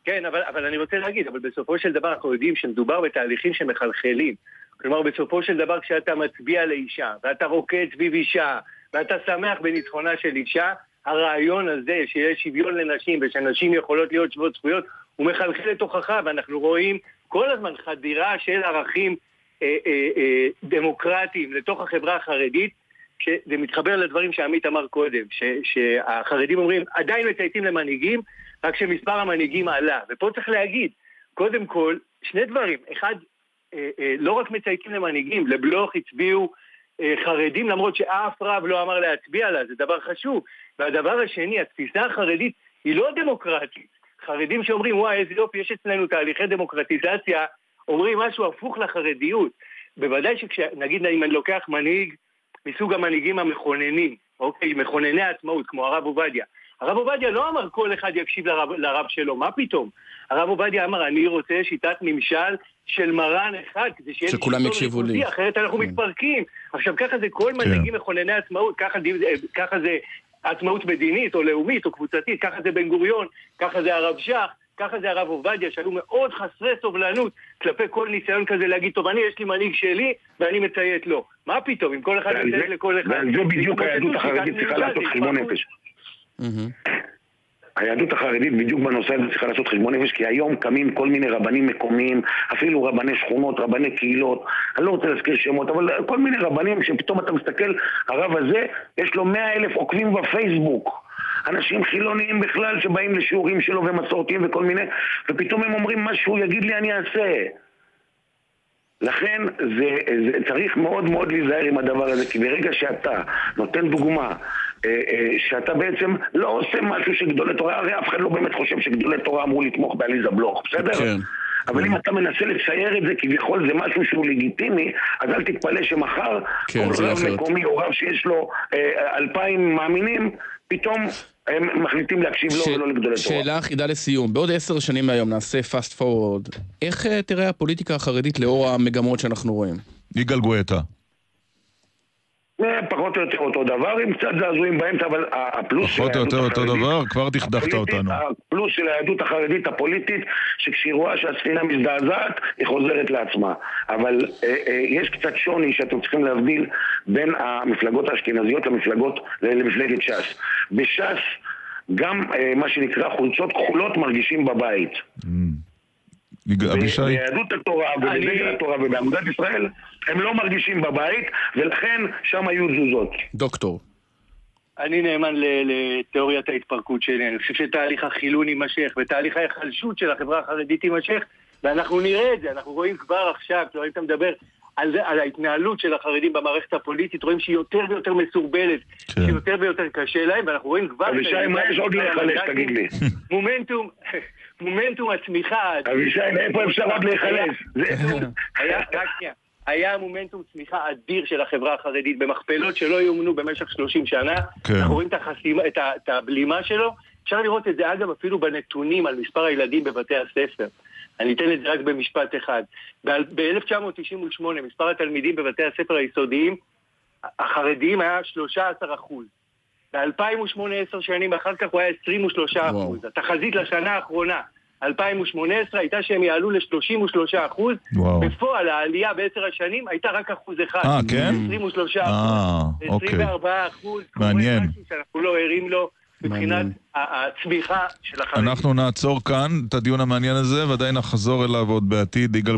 כן, אבל, אבל אני רוצה להגיד, אבל בסופו של דבר אנחנו יודעים שמדובר בתהליכים שמחלחלים. כלומר, בסופו של דבר כשאתה מצביע לאישה, ואתה רוקד סביב אישה, ואתה שמח בניצחונה של אישה, הרעיון הזה שיש שוויון לנשים ושנשים יכולות להיות שוות זכויות, הוא מחלחל לתוכך, ואנחנו רואים כל הזמן חדירה של ערכים אה, אה, אה, דמוקרטיים לתוך החברה החרדית, שזה מתחבר לדברים שעמית אמר קודם, ש, שהחרדים אומרים, עדיין מצייתים למנהיגים, רק שמספר המנהיגים עלה. ופה צריך להגיד, קודם כל, שני דברים. אחד, אה, אה, לא רק מצייתים למנהיגים, לבלוך הצביעו אה, חרדים, למרות שאף רב לא אמר להצביע לה, זה דבר חשוב. והדבר השני, התפיסה החרדית היא לא דמוקרטית. חרדים שאומרים, וואי, איזה יופי, יש אצלנו תהליכי דמוקרטיזציה, אומרים משהו הפוך לחרדיות. בוודאי שנגיד אם אני לוקח מנהיג מסוג המנהיגים המכוננים, אוקיי, מכונני העצמאות, כמו הרב עובדיה. הרב עובדיה לא אמר כל אחד יקשיב לרב, לרב שלו, מה פתאום? הרב עובדיה אמר, אני רוצה שיטת ממשל של מרן אחד, כדי שיהיה שכולם יקשיבו לי. אחרת אנחנו כן. מתפרקים. עכשיו, ככה זה כל מנהיגים מכונני עצמאות, ככה, אה, ככה זה עצמאות מדינית או לאומית או קבוצתית, ככה זה בן גוריון, ככה זה הרב שך, ככה זה הרב עובדיה, שהיו מאוד חסרי סובלנות כלפי כל ניסיון כזה להגיד, טוב, אני יש לי מנהיג שלי ואני מציית לו. מה פתאום, אם כל אחד מציית לכל אחד... ועל זה בדיוק היהדות החרדית צריכה לעשות חשבון. נפש. היהדות החרדית בדיוק בנושא הזה צריכה לעשות חשבון נפש, כי היום קמים כל מיני רבנים מקומיים, אפילו רבני שכונות, רבני קהילות, אני לא רוצה להזכיר שמות, אבל כל מיני רבנים שפתאום אתה מסתכל, הרב הזה, יש לו מאה אלף עוקבים בפייסבוק. אנשים חילוניים בכלל שבאים לשיעורים שלו ומסורתיים וכל מיני, ופתאום הם אומרים מה שהוא יגיד לי אני אעשה. לכן זה, זה צריך מאוד מאוד להיזהר עם הדבר הזה, כי ברגע שאתה נותן דוגמה אה, אה, שאתה בעצם לא עושה משהו שגדולי תורה, הרי אף אחד לא באמת חושב שגדולי תורה אמרו לתמוך בעליזה בלוך, בסדר? כן. אבל אם אתה מנסה לצייר את זה כביכול זה משהו שהוא לגיטימי, אז אל תתפלא שמחר כן, כל רב. מקומי או רב שיש לו אה, אלפיים מאמינים, פתאום הם מחליטים להקשיב לו ש- ולא לגדולי תורה. שאלה חידה לסיום. בעוד עשר שנים מהיום נעשה fast forward. איך אה, תראה הפוליטיקה החרדית לאור המגמות שאנחנו רואים? יגאל גואטה. פחות או יותר אותו דבר, עם קצת זעזועים באמצע, אבל הפלוס של היהדות החרדית... פחות או יותר אותו דבר? כבר דכדכת אותנו. הפלוס של היהדות החרדית הפוליטית, שכשהיא רואה שהספינה מזדעזעת, היא חוזרת לעצמה. אבל אה, אה, יש קצת שוני שאתם צריכים להבדיל בין המפלגות האשכנזיות למפלגות, למפלגת ש"ס. בש"ס גם אה, מה שנקרא חולצות כחולות מרגישים בבית. Mm. אבישי? ביהדות התורה ובדגל התורה ובאגודת ישראל הם לא מרגישים בבית ולכן שם היו תזוזות. דוקטור. אני נאמן לתיאוריית ההתפרקות שלי, אני חושב שתהליך החילון יימשך ותהליך ההיחלשות של החברה החרדית יימשך ואנחנו נראה את זה, אנחנו רואים כבר עכשיו, אם אתה מדבר על, זה, על ההתנהלות של החרדים במערכת הפוליטית, רואים שהיא יותר ויותר מסורבלת, כן. שהיא יותר ויותר קשה להם, ואנחנו רואים כבר... אבישי, מה יש עוד להיחלש, תגיד לי? מומנטום, מומנטום הצמיחה... אבישי, מאיפה אפשר עוד להיחלש? היה מומנטום צמיחה אדיר של החברה החרדית במכפלות שלא יאומנו במשך 30 שנה. כן. אנחנו רואים את, החסימה, את, ה, את הבלימה שלו. אפשר לראות את זה אגב אפילו בנתונים על מספר הילדים בבתי הספר. אני אתן את זה רק במשפט אחד. ב-1998 מספר התלמידים בבתי הספר היסודיים החרדיים היה 13 אחוז. ב-2008, עשר שנים אחר כך הוא היה 23 אחוז. התחזית לשנה האחרונה, 2018, הייתה שהם יעלו ל-33 אחוז. בפועל העלייה בעשר השנים הייתה רק אחוז אחד. אה, כן? 23 אחוז. אה, 24 אחוז. מעניין. שאנחנו לא ערים לו. מבחינת הצמיחה של החרדים. אנחנו נעצור כאן את הדיון המעניין הזה, ועדיין נחזור אליו עוד בעתיד. יגאל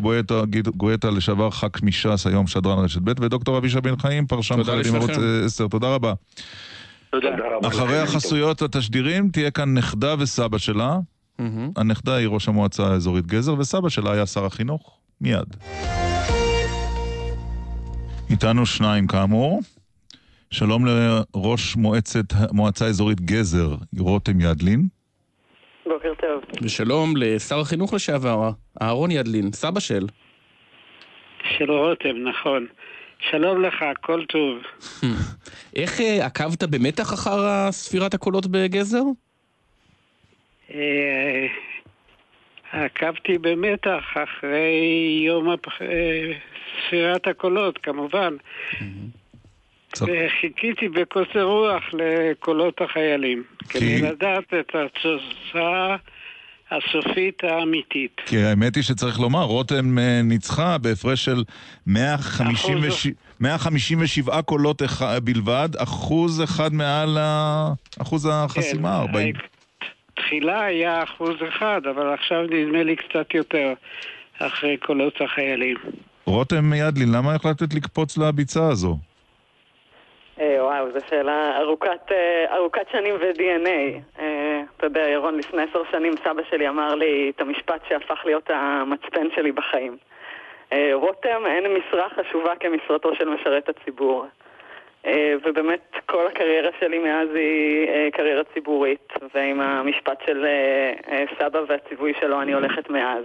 גואטה, לשעבר ח"כ מש"ס, היום שדרן רשת ב', ודוקטור אבישי בן חיים, פרשן חרדים ערוץ 10. תודה רבה. תודה רבה. אחרי החסויות התשדירים תהיה כאן נכדה וסבא שלה. הנכדה היא ראש המועצה האזורית גזר, וסבא שלה היה שר החינוך. מיד. איתנו שניים כאמור. שלום לראש מועצת, מועצה אזורית גזר, רותם ידלין. בוקר טוב. ושלום לשר החינוך לשעבר, אהרון ידלין, סבא של. של רותם, נכון. שלום לך, כל טוב. איך אה, עקבת במתח אחר ספירת הקולות בגזר? אה, עקבתי במתח אחרי יום אה, ספירת הקולות, כמובן. וחיכיתי בקוצר רוח לקולות החיילים. כדי לדעת את התוצאה הסופית האמיתית. כי האמת היא שצריך לומר, רותם אה, ניצחה בהפרש של 157 קולות בלבד, אחוז אחד מעל אחוז החסימה. כן, 40. תחילה היה אחוז אחד, אבל עכשיו נדמה לי קצת יותר אחרי קולות החיילים. רותם ידלין, למה החלטת לקפוץ לביצה הזו? אה, וואו, זו שאלה ארוכת, אה, ארוכת שנים ו-DNA. אה, אתה יודע, ירון, לפני עשר שנים סבא שלי אמר לי את המשפט שהפך להיות המצפן שלי בחיים. רותם, אין משרה חשובה כמשרתו של משרת הציבור. ובאמת כל הקריירה שלי מאז היא קריירה ציבורית, ועם המשפט של סבא והציווי שלו אני הולכת מאז.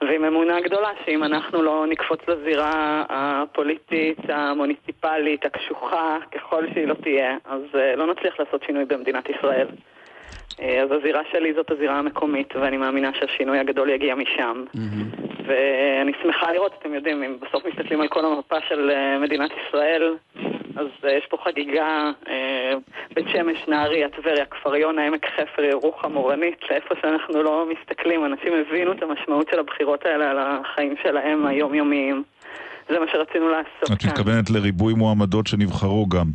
ועם אמונה גדולה שאם אנחנו לא נקפוץ לזירה הפוליטית, המוניציפלית, הקשוחה, ככל שהיא לא תהיה, אז אה, לא נצליח לעשות שינוי במדינת ישראל. אה, אז הזירה שלי זאת הזירה המקומית, ואני מאמינה שהשינוי הגדול יגיע משם. Mm-hmm. ואני שמחה לראות, אתם יודעים, אם בסוף מסתכלים על כל המפה של אה, מדינת ישראל, אז יש פה חגיגה, בית שמש, נהריה, טבריה, כפר יונה, עמק חפר, ירוחם, אורנית, לאיפה שאנחנו לא מסתכלים. אנשים הבינו את המשמעות של הבחירות האלה על החיים שלהם היומיומיים. זה מה שרצינו לעשות את מתכוונת לריבוי מועמדות שנבחרו גם.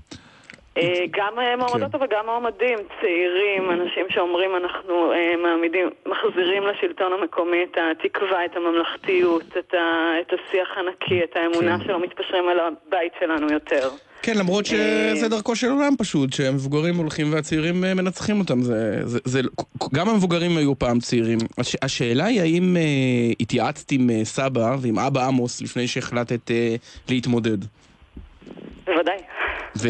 אה, גם אה, מועמדות, כן. אבל גם מועמדים צעירים, אנשים שאומרים אנחנו אה, מעמידים, מחזירים לשלטון המקומי את התקווה, את הממלכתיות, את, ה, את השיח הנקי, את האמונה כן. שלא מתפשרים על הבית שלנו יותר. כן, למרות שזה דרכו של עולם פשוט, שהמבוגרים הולכים והצעירים מנצחים אותם. זה, זה, זה, גם המבוגרים היו פעם צעירים. הש, השאלה היא האם אה, התייעצת עם אה, סבא ועם אבא עמוס לפני שהחלטת אה, להתמודד. בוודאי. ו...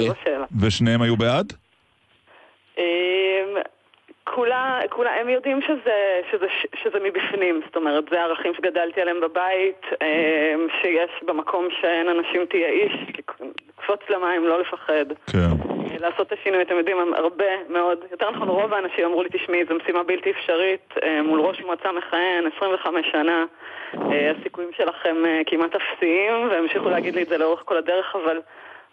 ושניהם היו בעד? אמ, כולה, כולה, הם יודעים שזה, שזה, שזה מבפנים, זאת אומרת, זה ערכים שגדלתי עליהם בבית, אמ, שיש במקום שאין אנשים תהיה איש, לקפוץ למים, לא לפחד. כן. לעשות את השינוי, אתם יודעים, הרבה מאוד, יותר נכון רוב האנשים אמרו לי, תשמעי, זו משימה בלתי אפשרית, אה, מול ראש מועצה מכהן, 25 שנה, אה, הסיכויים שלכם אה, כמעט אפסיים, והמשיכו להגיד לי את זה לאורך כל הדרך, אבל...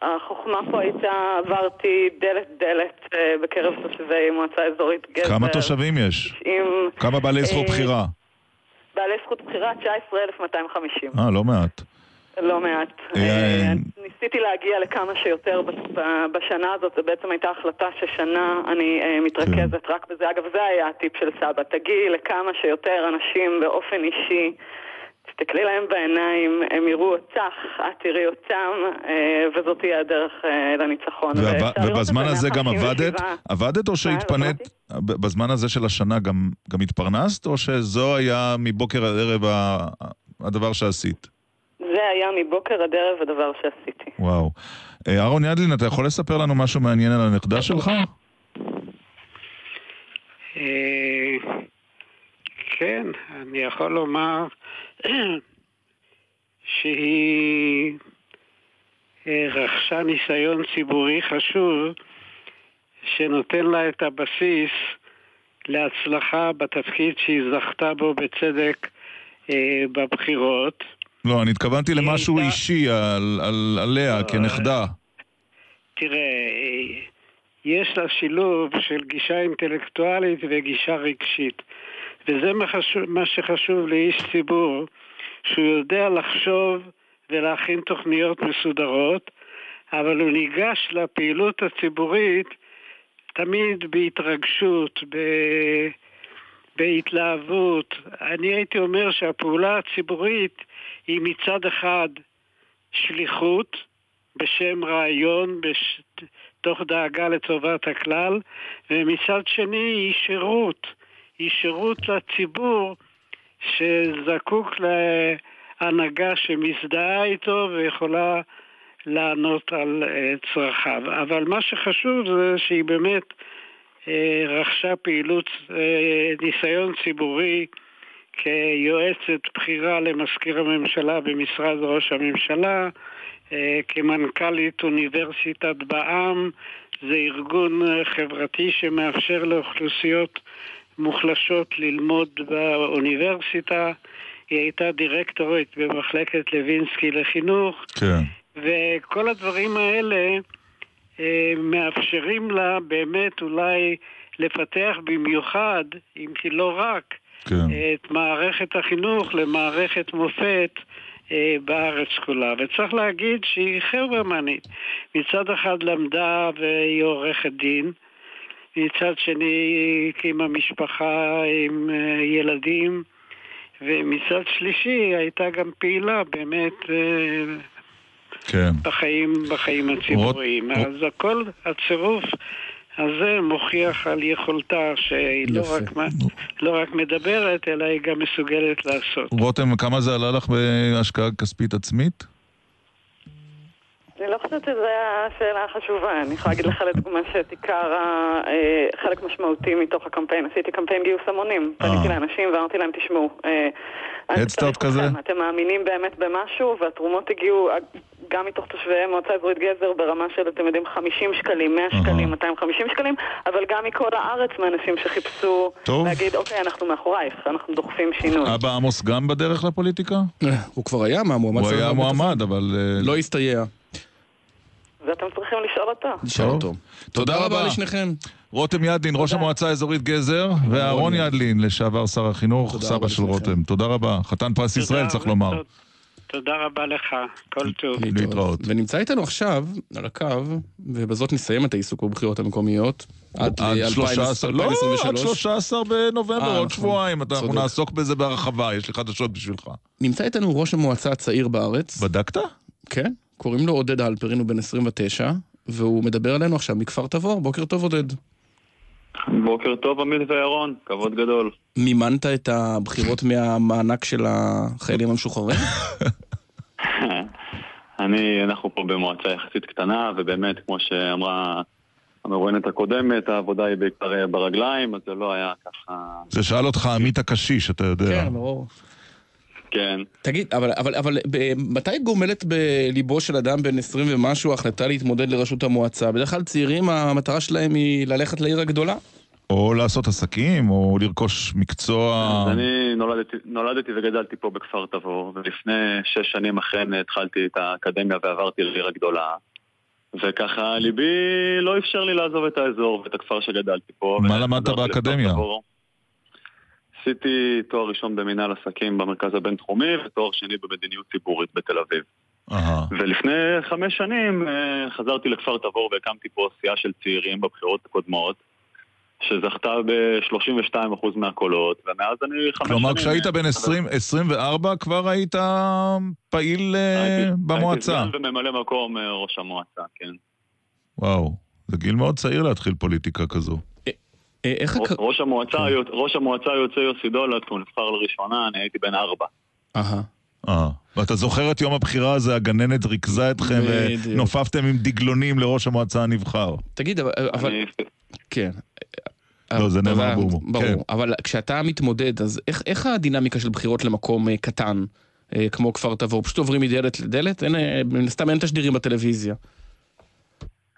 החוכמה פה הייתה, עברתי דלת דלת אה, בקרב תושבי מועצה אזורית גזר. כמה תושבים יש? 90, כמה בעלי זכות אה, בחירה? בעלי זכות בחירה 19,250. אה, לא מעט. לא מעט. אה, ניסיתי להגיע לכמה שיותר בשנה הזאת, זו בעצם הייתה החלטה ששנה אני אה, מתרכזת כן. רק בזה. אגב, זה היה הטיפ של סבא, תגיעי לכמה שיותר אנשים באופן אישי. תסתכלי להם בעיניים, הם יראו אותך, את תראי אותם, אה, וזאת תהיה הדרך אה, לניצחון. ובזמן זה הזה גם 157. עבדת? עבדת או שהתפנית? ב- בזמן הזה של השנה גם גם התפרנסת? או שזו היה מבוקר עד ערב הדבר שעשית? זה היה מבוקר עד ערב הדבר שעשיתי. וואו. אה, אהרון ידלין, אתה יכול לספר לנו משהו מעניין על הנכדה שלך? אה, כן, אני יכול לומר שהיא אה, רכשה ניסיון ציבורי חשוב שנותן לה את הבסיס להצלחה בתפקיד שהיא זכתה בו בצדק אה, בבחירות. לא, אני התכוונתי למשהו אישי על- על- עליה כנכדה. תראה, אה, יש לה שילוב של גישה אינטלקטואלית וגישה רגשית. וזה מה, חשוב, מה שחשוב לאיש ציבור, שהוא יודע לחשוב ולהכין תוכניות מסודרות, אבל הוא ניגש לפעילות הציבורית תמיד בהתרגשות, ב... בהתלהבות. אני הייתי אומר שהפעולה הציבורית היא מצד אחד שליחות בשם רעיון, בש... תוך דאגה לטובת הכלל, ומצד שני היא שירות, היא שירות לציבור שזקוק להנהגה שמזדהה איתו ויכולה לענות על אה, צרכיו. אבל מה שחשוב זה שהיא באמת אה, רכשה פעילות, אה, ניסיון ציבורי כיועצת בכירה למזכיר הממשלה במשרד ראש הממשלה, כמנכ"לית אוניברסיטת בע"מ, זה ארגון חברתי שמאפשר לאוכלוסיות מוחלשות ללמוד באוניברסיטה. היא הייתה דירקטורית במחלקת לוינסקי לחינוך, כן. וכל הדברים האלה אה, מאפשרים לה באמת אולי לפתח במיוחד, אם כי לא רק, כן. את מערכת החינוך למערכת מופת אה, בארץ כולה. וצריך להגיד שהיא חברמנית. מצד אחד למדה והיא עורכת דין, מצד שני היא הקימה משפחה עם אה, ילדים, ומצד שלישי הייתה גם פעילה באמת אה, כן. בחיים, בחיים הציבוריים. אז הכל, הצירוף הזה מוכיח על יכולתה שהיא לא. רק, מה- לא רק מדברת, אלא היא גם מסוגלת לעשות. רותם, כמה זה עלה לך בהשקעה כספית עצמית? אני לא חושבת שזו השאלה החשובה. אני יכולה להגיד לך לדוגמה שאת עיקר, אה, חלק משמעותי מתוך הקמפיין, עשיתי קמפיין גיוס המונים. פניתי לאנשים ואמרתי להם, תשמעו, אה, רוצה start כזה? אתם מאמינים באמת במשהו, והתרומות הגיעו אה, גם מתוך תושבי מועצה אזורית גזר ברמה של, אתם יודעים, 50 שקלים, 100 שקלים, 250 שקלים, אבל גם מכל הארץ מאנשים שחיפשו טוב. להגיד, אוקיי, אנחנו מאחורייך, אנחנו דוחפים שינוי. אבא עמוס גם בדרך לפוליטיקה? הוא כבר היה מהמועמד. הוא היה מועמד, אבל... אה, לא הסתייע. ואתם צריכים לשאול אותו. טוב. אותו. תודה רבה. לשניכם. רותם ידלין, ראש המועצה האזורית גזר, ואהרון ידלין, לשעבר שר החינוך, סבא של. רותם. תודה רבה. חתן פרס ישראל, צריך לומר. תודה רבה לך, כל טוב. להתראות. ונמצא איתנו עכשיו, על הקו, ובזאת נסיים את העיסוק בבחירות המקומיות. עד עד 13, לא, עד 2023. 13 בנובמבר, אה, עוד נכון. שבועיים. אנחנו. נעסוק בזה בהרחבה, יש לי חדשות בשבילך. נמצא איתנו ראש המועצה הצעיר בארץ. בדקת? כן, קוראים לו עודד הלפרין, הוא בן 29, והוא מדבר עלינו עכשיו מכפר תבור. בוקר טוב עודד. בוקר טוב עמית וירון, כבוד גדול. מימנת את הבחירות מהמענק של החיילים המשוחררים? אני, אנחנו פה במועצה יחסית קטנה, ובאמת, כמו שאמרה המרואיינת הקודמת, העבודה היא בעיקר ברגליים, אז זה לא היה ככה... זה שאל אותך עמית הקשיש, אתה יודע. כן, ברור. כן. תגיד, אבל, אבל, אבל ב- מתי גומלת בליבו של אדם בן 20 ומשהו החלטה להתמודד לראשות המועצה? בדרך כלל צעירים, המטרה שלהם היא ללכת לעיר הגדולה. או לעשות עסקים, או לרכוש מקצוע. אז אני נולדתי, נולדתי וגדלתי פה בכפר תבור, ולפני שש שנים אכן התחלתי את האקדמיה ועברתי לעיר הגדולה. וככה ליבי לא אפשר לי לעזוב את האזור ואת הכפר שגדלתי פה. מה למדת באקדמיה? תבור. עשיתי תואר ראשון במנהל עסקים במרכז הבינתחומי ותואר שני במדיניות ציבורית בתל אביב. ולפני חמש שנים אה, חזרתי לכפר תבור והקמתי פה סיעה של צעירים בבחירות הקודמות, שזכתה ב-32% מהקולות, ומאז אני חמש כלומר, שנים... כשהיית בן 20, 24 כבר היית פעיל אה, הייתי- במועצה. הייתי סגן וממלא מקום אה, ראש המועצה, כן. וואו, זה גיל מאוד צעיר להתחיל פוליטיקה כזו. אה, איך. ראש המועצה, כן. ראש המועצה יוצא יוסי דולת, הוא נבחר לראשונה, אני הייתי בן ארבע. אהה. אה, ואתה זוכר את יום הבחירה הזה, הגננת ריכזה אתכם בדיוק. ונופפתם עם דגלונים לראש המועצה הנבחר. תגיד, אבל... כן. לא, זה נאמר בהומור. ברור, כן. אבל כשאתה מתמודד, אז איך- איך הדינמיקה של בחירות למקום אה, קטן, אה, כמו כפר תבור? פשוט עוברים מדלת לדלת? אין, אה, מן הסתם אין תשדירים בטלוויזיה.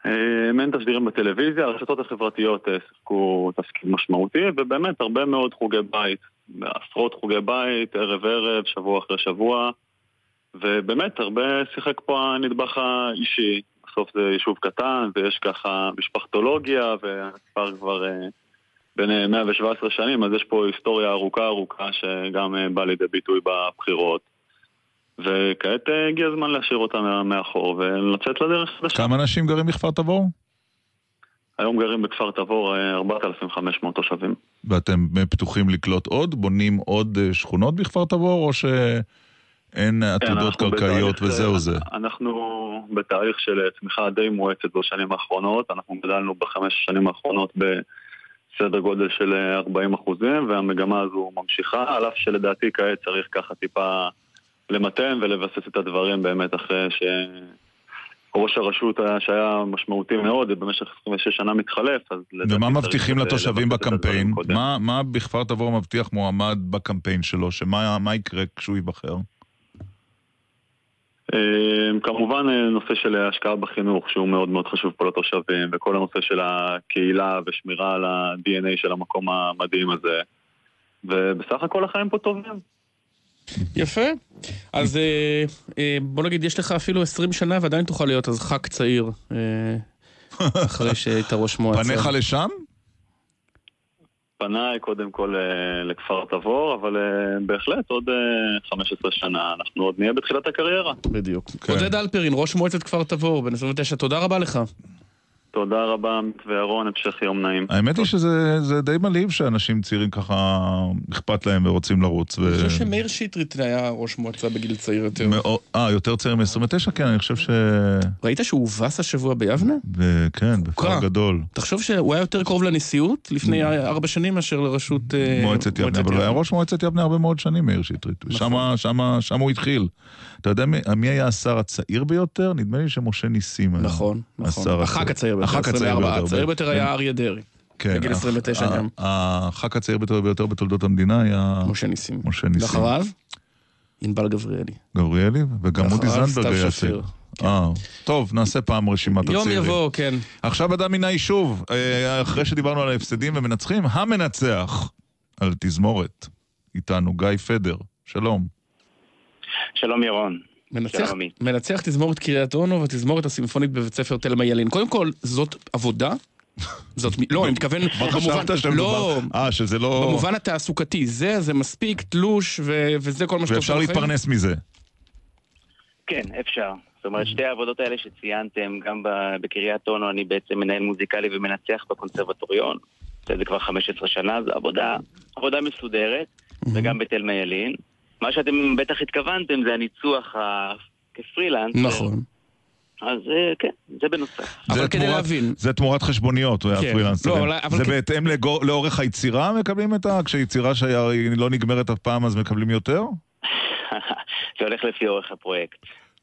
אה, אין תשדירים בטלוויזיה, הרשתות החברתיות אה, שיחקו תפקיד משמעותי, ובאמת הרבה מאוד חוגי בית. עשרות חוגי בית, ערב ערב, שבוע אחרי שבוע, ובאמת הרבה שיחק פה הנדבך האישי. בסוף זה יישוב קטן, ויש ככה משפחתולוגיה, והכפר כבר אה, אה, 117 שנים, אז יש פה היסטוריה ארוכה ארוכה שגם אה, באה לידי ביטוי בבחירות. וכעת אה, הגיע הזמן להשאיר אותה מאחור ולצאת לדרך חדשה. כמה אנשים גרים בכפר תבור? היום גרים בכפר תבור אה, 4,500 תושבים. ואתם פתוחים לקלוט עוד? בונים עוד אה, שכונות בכפר תבור, או שאין עתודות כן, קרקעיות בתהליך, וזהו אה, זה? אנחנו בתהליך של אה, צמיחה די מואצת בשנים האחרונות. אנחנו גדלנו בחמש השנים האחרונות בסדר גודל של אה, 40 אחוזים, והמגמה הזו ממשיכה, על אף שלדעתי כעת צריך ככה טיפה למתן ולבסס את הדברים באמת אחרי ש... ראש הרשות היה- שהיה משמעותי מאוד, ובמשך 26 שנה מתחלף, אז לדעתי ומה מבטיחים אה, לתושבים בקמפיין? מה- מה בכפר תבור מבטיח מועמד בקמפיין שלו? שמה מה יקרה כשהוא ייבחר? אה, כמובן אה, נושא של השקעה בחינוך שהוא מאוד מאוד חשוב פה לתושבים וכל הנושא של הקהילה ושמירה על ה-DNA של המקום המדהים הזה ובסך הכל החיים פה טובים. יפה. אז אה, אה, בוא נגיד, יש לך אפילו 20 שנה ועדיין תוכל להיות אז ח"כ צעיר. אה, אחרי שהיית ראש מועצה. פניך לשם? פניי קודם כל לכפר תבור אבל בהחלט עוד אה, 15 שנה אנחנו עוד נהיה בתחילת הקריירה. בדיוק. כן. עודד אלפרין, ראש מועצת כפר תבור, בן 29, תודה רבה לך. תודה רבה עמית וירון, המשך יום נעים. האמת היא שזה זה די מלהיב שאנשים צעירים ככה אכפת להם ורוצים לרוץ. אני חושב שמאיר שטרית היה ראש מועצה בגיל צעיר יותר. אה, יותר צעיר מ-29? כן, אני חושב ש... ראית שהוא הובס השבוע ביבנה? כן, בפער. גדול. תחשוב שהוא היה יותר קרוב לנשיאות לפני ארבע שנים מאשר לראשות אה, מועצת יבנה, אבל הוא היה ראש מועצת יבנה הרבה מאוד שנים, מאיר שטרית. נכון. שמה הוא התחיל. אתה יודע מי- היה השר הצעיר ביותר? נדמה לי שמשה ניסים היה. נכון, נכון. השר הח"כ הצעיר הח"כ הצעיר 24. ביותר. הצעיר ביותר כן. היה אריה דרעי. כן, בגיל הח- 29 ה- גם. הח"כ הצעיר ביותר ביותר בתולדות המדינה היה משה ניסים. משה ניסים. ואחריו? ענבל גבריאלי. גבריאלי, וגם אודי ואחריו זנדברג היה. צעיר. אה, טוב, נעשה פעם רשימת יום הצעירים. יבוא, כן. עכשיו אדם מן היישוב, אה, אחרי שדיברנו על ההפסדים ומנצחים, המנצח על תזמורת. איתנו גיא פדר, שלום. שלום ירון. מנצח. מנצח תזמורת קריית אונו והתזמורת הסימפונית בבית ספר תלמה ילין. קודם כל, זאת עבודה? זאת, לא, אני מתכוון, שמדובר? לא, אה, שזה לא... במובן התעסוקתי, זה, זה מספיק, תלוש, ו- וזה כל מה שאתה ואפשר עושה בחיים? להתפרנס מזה. כן, אפשר. זאת אומרת, שתי העבודות האלה שציינתם, גם ב- בקריית אונו אני בעצם מנהל מוזיקלי ומנצח בקונסרבטוריון. זה כבר 15 שנה, זו עבודה, עבודה מסודרת, וגם בתלמה ילין. מה שאתם בטח התכוונתם זה הניצוח ה- כפרילנס. נכון. אז אה, כן, זה בנוסף. זה תמורת- זה תמורת חשבוניות, כן. הפרילנסרים. לא, אבל- אבל זה כן. בהתאם לגו- לאורך היצירה מקבלים את ה... כשיצירה שהיא לא נגמרת אף פעם אז מקבלים יותר? זה הולך לפי אורך הפרויקט.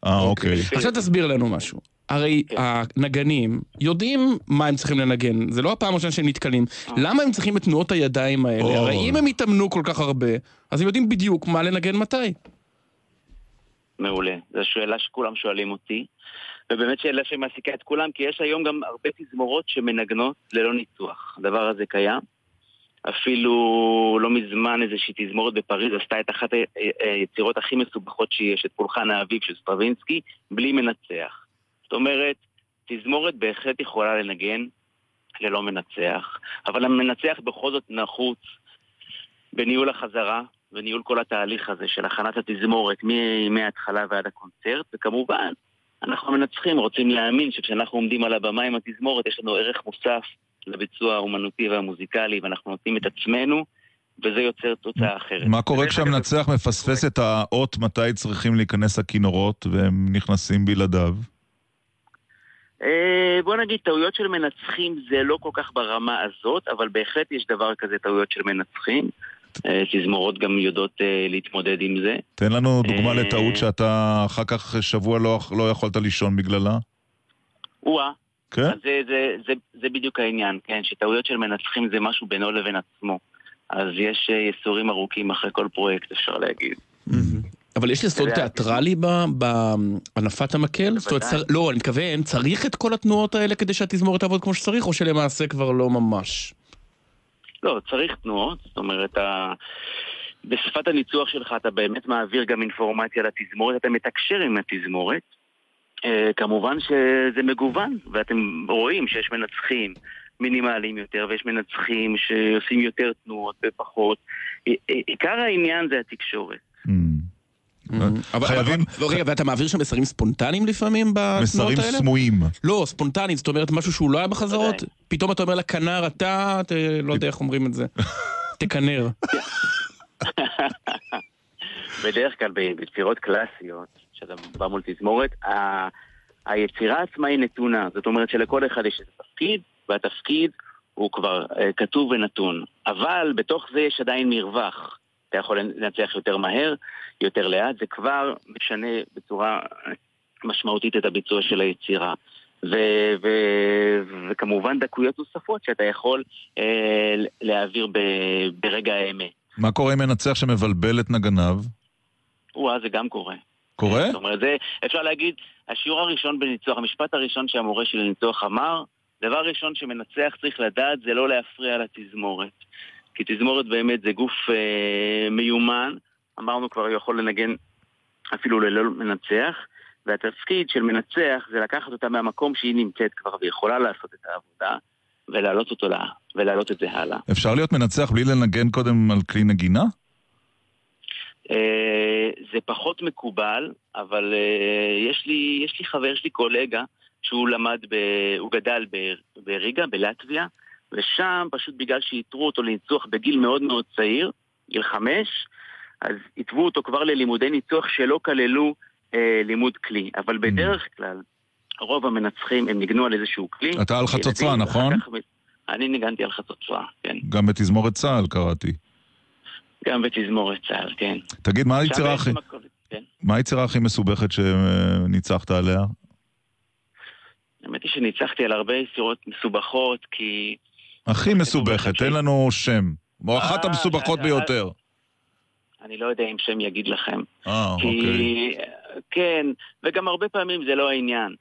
אה, אוקיי. עכשיו תסביר לנו משהו. הרי הנגנים יודעים מה הם צריכים לנגן, זה לא הפעם הראשונה שהם נתקלים. למה הם צריכים את תנועות הידיים האלה? אוי. הרי אם הם התאמנו כל כך הרבה, אז הם יודעים בדיוק מה לנגן מתי. מעולה. זו שאלה שכולם שואלים אותי, ובאמת שאלה שמעסיקה את כולם, כי יש היום גם הרבה תזמורות שמנגנות ללא ניצוח. הדבר הזה קיים. אפילו לא מזמן איזושהי תזמורת בפריז עשתה את אחת ה- היצירות הכי מסובכות שיש, את פולחן האביב של סטרווינסקי, בלי מנצח. זאת אומרת, תזמורת בהחלט יכולה לנגן ללא מנצח, אבל המנצח בכל זאת נחוץ בניהול החזרה וניהול כל התהליך הזה של הכנת התזמורת מההתחלה ועד הקונצרט, וכמובן, אנחנו מנצחים, רוצים להאמין שכשאנחנו עומדים על הבמה עם התזמורת יש לנו ערך מוסף לביצוע האומנותי והמוזיקלי, ואנחנו נותנים את עצמנו, וזה יוצר תוצאה אחרת. מה קורה כשהמנצח מפספס את האות מתי צריכים להיכנס הכינורות והם נכנסים בלעדיו? אה, בוא נגיד, טעויות של מנצחים זה לא כל כך ברמה הזאת, אבל בהחלט יש דבר כזה טעויות של מנצחים. אה, תזמורות גם יודעות אה, להתמודד עם זה. תן לנו דוגמה לטעות שאתה אחר כך שבוע לא, לא יכולת לישון בגללה. או-אה. כן? זה, זה, זה, זה בדיוק העניין, כן, שטעויות של מנצחים זה משהו בינו לבין עצמו. אז יש ייסורים ארוכים אחרי כל פרויקט, אפשר להגיד. אבל יש יסוד תיאטרלי בהנפת המקל? זאת אומרת, לא, אני מתכוון, צריך את כל התנועות האלה כדי שהתזמורת תעבוד כמו שצריך, או שלמעשה כבר לא ממש? לא, צריך תנועות, זאת אומרת. בשפת הניצוח שלך אתה באמת מעביר גם אינפורמציה לתזמורת, אתה מתקשר עם התזמורת. Uh, כמובן שזה מגוון, ואתם רואים שיש מנצחים מינימליים יותר, ויש מנצחים שעושים יותר תנועות ופחות. עיקר העניין זה התקשורת. Mm. אבל חייבים... לא, רגע, ואתה מעביר שם מסרים ספונטניים לפעמים בתנועות האלה? מסרים סמויים. לא, ספונטניים, זאת אומרת משהו שהוא לא היה בחזרות? פתאום אתה אומר לכנר, אתה, לא יודע איך אומרים את זה. תכנר. בדרך כלל ביצירות קלאסיות, שאתה בא מול תזמורת, היצירה עצמה היא נתונה. זאת אומרת שלכל אחד יש את התפקיד, והתפקיד הוא כבר אה, כתוב ונתון. אבל בתוך זה יש עדיין מרווח. אתה יכול לנצח יותר מהר, יותר לאט, זה כבר משנה בצורה משמעותית את הביצוע של היצירה. ו- ו- וכמובן דקויות נוספות שאתה יכול אה, להעביר ב- ברגע האמת. מה קורה עם מנצח שמבלבל את נגניו? וואה, זה גם קורה. קורה? זאת אומרת, זה, אפשר להגיד, השיעור הראשון בניצוח, המשפט הראשון שהמורה שלי לניצוח אמר, דבר ראשון שמנצח צריך לדעת זה לא להפריע לתזמורת. כי תזמורת באמת זה גוף אה, מיומן, אמרנו כבר, הוא יכול לנגן אפילו ללא מנצח, והתפקיד של מנצח זה לקחת אותה מהמקום שהיא נמצאת כבר ויכולה לעשות את העבודה, ולהעלות אותו לה, ולהעלות את זה הלאה. אפשר להיות מנצח בלי לנגן קודם על כלי נגינה? אה, זה פחות מקובל, אבל אה, יש לי, יש לי חבר, יש לי קולגה, שהוא למד, ב, הוא גדל בריגה, בלטביה, ושם פשוט בגלל שאיתרו אותו לניצוח בגיל מאוד מאוד צעיר, גיל חמש, אז התוו אותו כבר ללימודי ניצוח שלא כללו אה, לימוד כלי. אבל mm. בדרך כלל, רוב המנצחים הם ניגנו על איזשהו כלי. אתה על חצוצרה, נכון? אני ניגנתי על חצוצרה, כן. גם בתזמורת צה"ל קראתי. גם בתזמורת צה"ל, כן. תגיד, מה היצירה הכי... כן. מה היצירה הכי מסובכת שניצחת עליה? האמת היא שניצחתי על הרבה יצירות מסובכות, כי... הכי מסובכת, תן לנו שם. או אחת אה, המסובכות ביותר. אני לא יודע אם שם יגיד לכם. אה, אוקיי. כן, וגם הרבה פעמים זה לא העניין.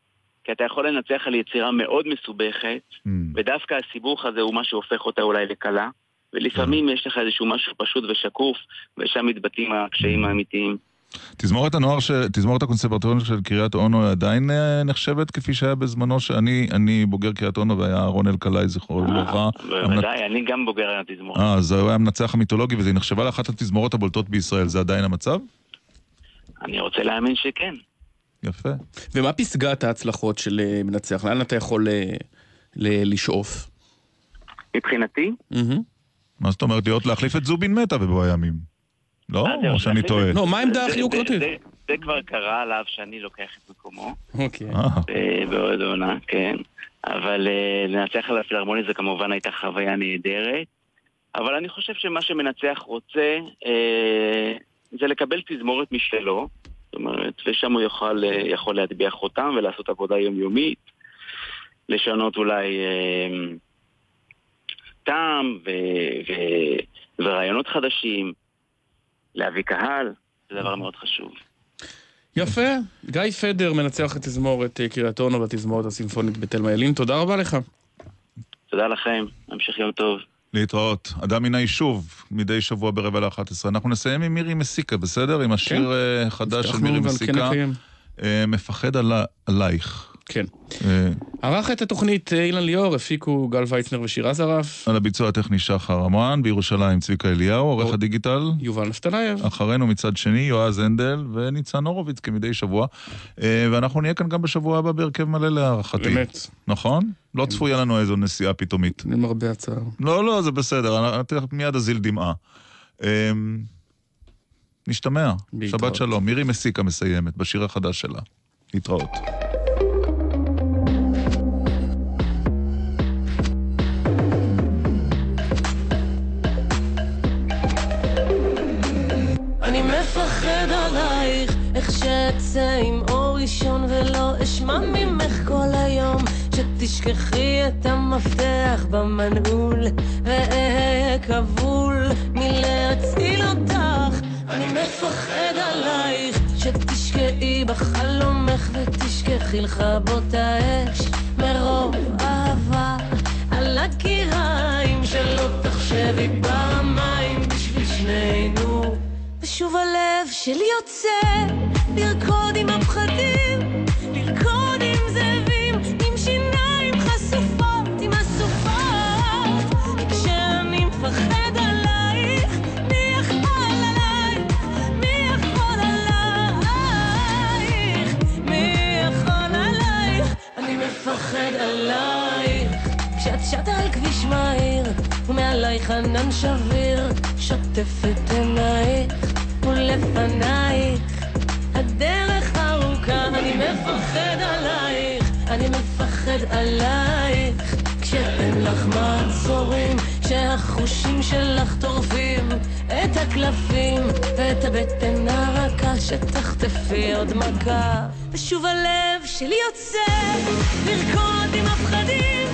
כי אתה יכול לנצח על יצירה מאוד מסובכת, mm. ודווקא הסיבוך הזה הוא מה שהופך אותה אולי לקלה, ולפעמים mm. יש לך איזשהו משהו פשוט ושקוף, ושם מתבטאים הקשיים mm. האמיתיים. תזמורת הנוער, ש... תזמורת הקונסרבטוריון של קריית אונו עדיין אה, נחשבת כפי שהיה בזמנו, שאני אני בוגר קריית אונו והיה רון אלקלעי, זכרו אה, לברכה. בוודאי, אני גם בוגר התזמורת. אה, אז הוא היה המנצח המיתולוגי וזה נחשבה לאחת התזמורות הבולטות בישראל, זה עדיין המצב? אני רוצה להאמין שכן. יפה. ומה פסגת ההצלחות של אה, מנצח? לאן אתה יכול לשאוף? מבחינתי? מה זאת אומרת, להיות להחליף את זובין מתה בבוא הימים. לא, אה, או שאני טועה. לא, מה העמדה הכי יוקרתית? זה כבר קרה עליו שאני לוקח את מקומו. אוקיי. אה. בעוד עונה, כן. אבל אה, לנצח על הפילהרמוני זה כמובן הייתה חוויה נהדרת. אבל אני חושב שמה שמנצח רוצה זה לקבל תזמורת משלו. זאת אומרת, ושם הוא יוכל, יכול להטביע חותם ולעשות עבודה יומיומית. לשנות אולי טעם ורעיונות חדשים. להביא קהל, זה דבר מאוד חשוב. יפה. גיא פדר, מנצח את תזמורת אה, קריית אונו בתזמורת הסימפונית בתלמה ילין, תודה רבה לך. תודה לכם, המשך יום טוב. להתראות. אדם מן היישוב, מדי שבוע ברבע לאחת עשרה. אנחנו נסיים עם מירי מסיקה, בסדר? עם השיר כן. אה, חדש של מירי מסיקה. אה, מפחד עלייך. כן. ערך את התוכנית אילן ליאור, הפיקו גל ויצנר ושירה זרף. על הביצוע הטכני שחר עמרן, בירושלים צביקה אליהו, עורך הדיגיטל. יובל נפתלייב. אחרינו מצד שני יועז הנדל וניצן הורוביץ כמדי שבוע. ואנחנו נהיה כאן גם בשבוע הבא בהרכב מלא להערכתי. באמת. נכון? לא צפויה לנו איזו נסיעה פתאומית. למרבה הצער. לא, לא, זה בסדר, מיד אזיל דמעה. נשתמע. שבת שלום. מירי מסיקה מסיימת בשיר החדש שלה. להתראות. שאצא עם אור ראשון ולא אשמע ממך כל היום. שתשכחי את המפתח במנעול ואהיה כבול מלהציל אותך. אני מפחד עלייך. שתשקעי בחלומך ותשכחי לכבות האש. מרוב אהבה על הקיריים שלא תחשבי פעמיים בשביל שנינו. ושוב הלב שלי יוצא לרקוד עם הפחדים לרקוד עם זאבים עם שיניים חשופות עם הסופות. כשאני מפחד עלייך מי יכול עלייך? מי יכול עלייך? מי יכול עלייך? אני מפחד עלייך. כשאת שטה על כביש מהיר ומעלייך ענן שביר שוטף את עינייך ולפנייך מפחד עלייך אני מפחד עלייך. כשאין לך מעצורים כשהחושים שלך טורפים את הקלפים ואת הבטן הרכה שתחטפי עוד מכה. ושוב הלב שלי יוצא לרקוד עם הפחדים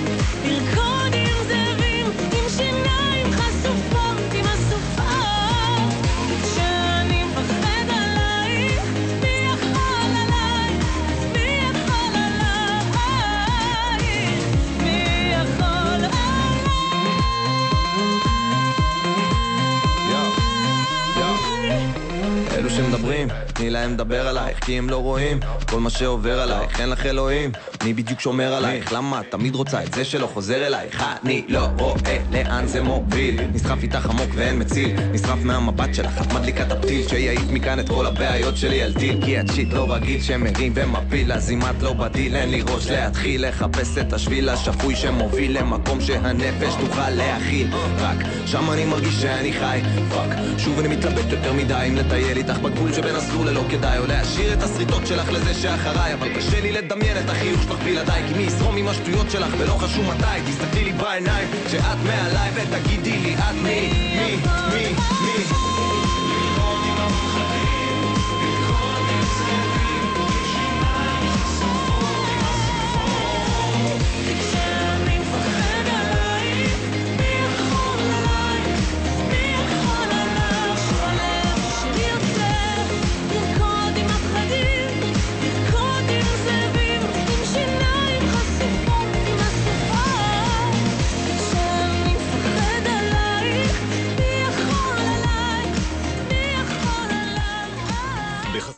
תני להם לדבר עלייך כי הם לא רואים. כל מה שעובר עלייך, אין לך אלוהים מי בדיוק שומר עלייך? למה? את תמיד רוצה את זה שלא חוזר אלייך? אני לא רואה לאן זה מוביל. נסחף איתך עמוק ואין מציל. נשרף מהמבט שלך, את מדליקה את הפתיל. שיעיף מכאן את כל הבעיות שלי על טיל. כי את שיט לא רגיל שמרים ומפיל אז אם את לא בדיל אין לי ראש להתחיל. לחפש את השביל השפוי שמוביל למקום שהנפש תוכל להכיל. רק שם אני מרגיש שאני חי. fuck. שוב אני מתלבט יותר מדי אם לטייל איתך בגבול שבין הסלול ללא כדאי. או להשאיר את השריטות שלך לזה שאחריי. אבל קשה לי לדמיין את החיוך בלעדיי כי מי יזרום עם השטויות שלך ולא חשוב מתי? תסתכלי לי בעיניים כשאת מעליי ותגידי לי את מי, מי, מי, מי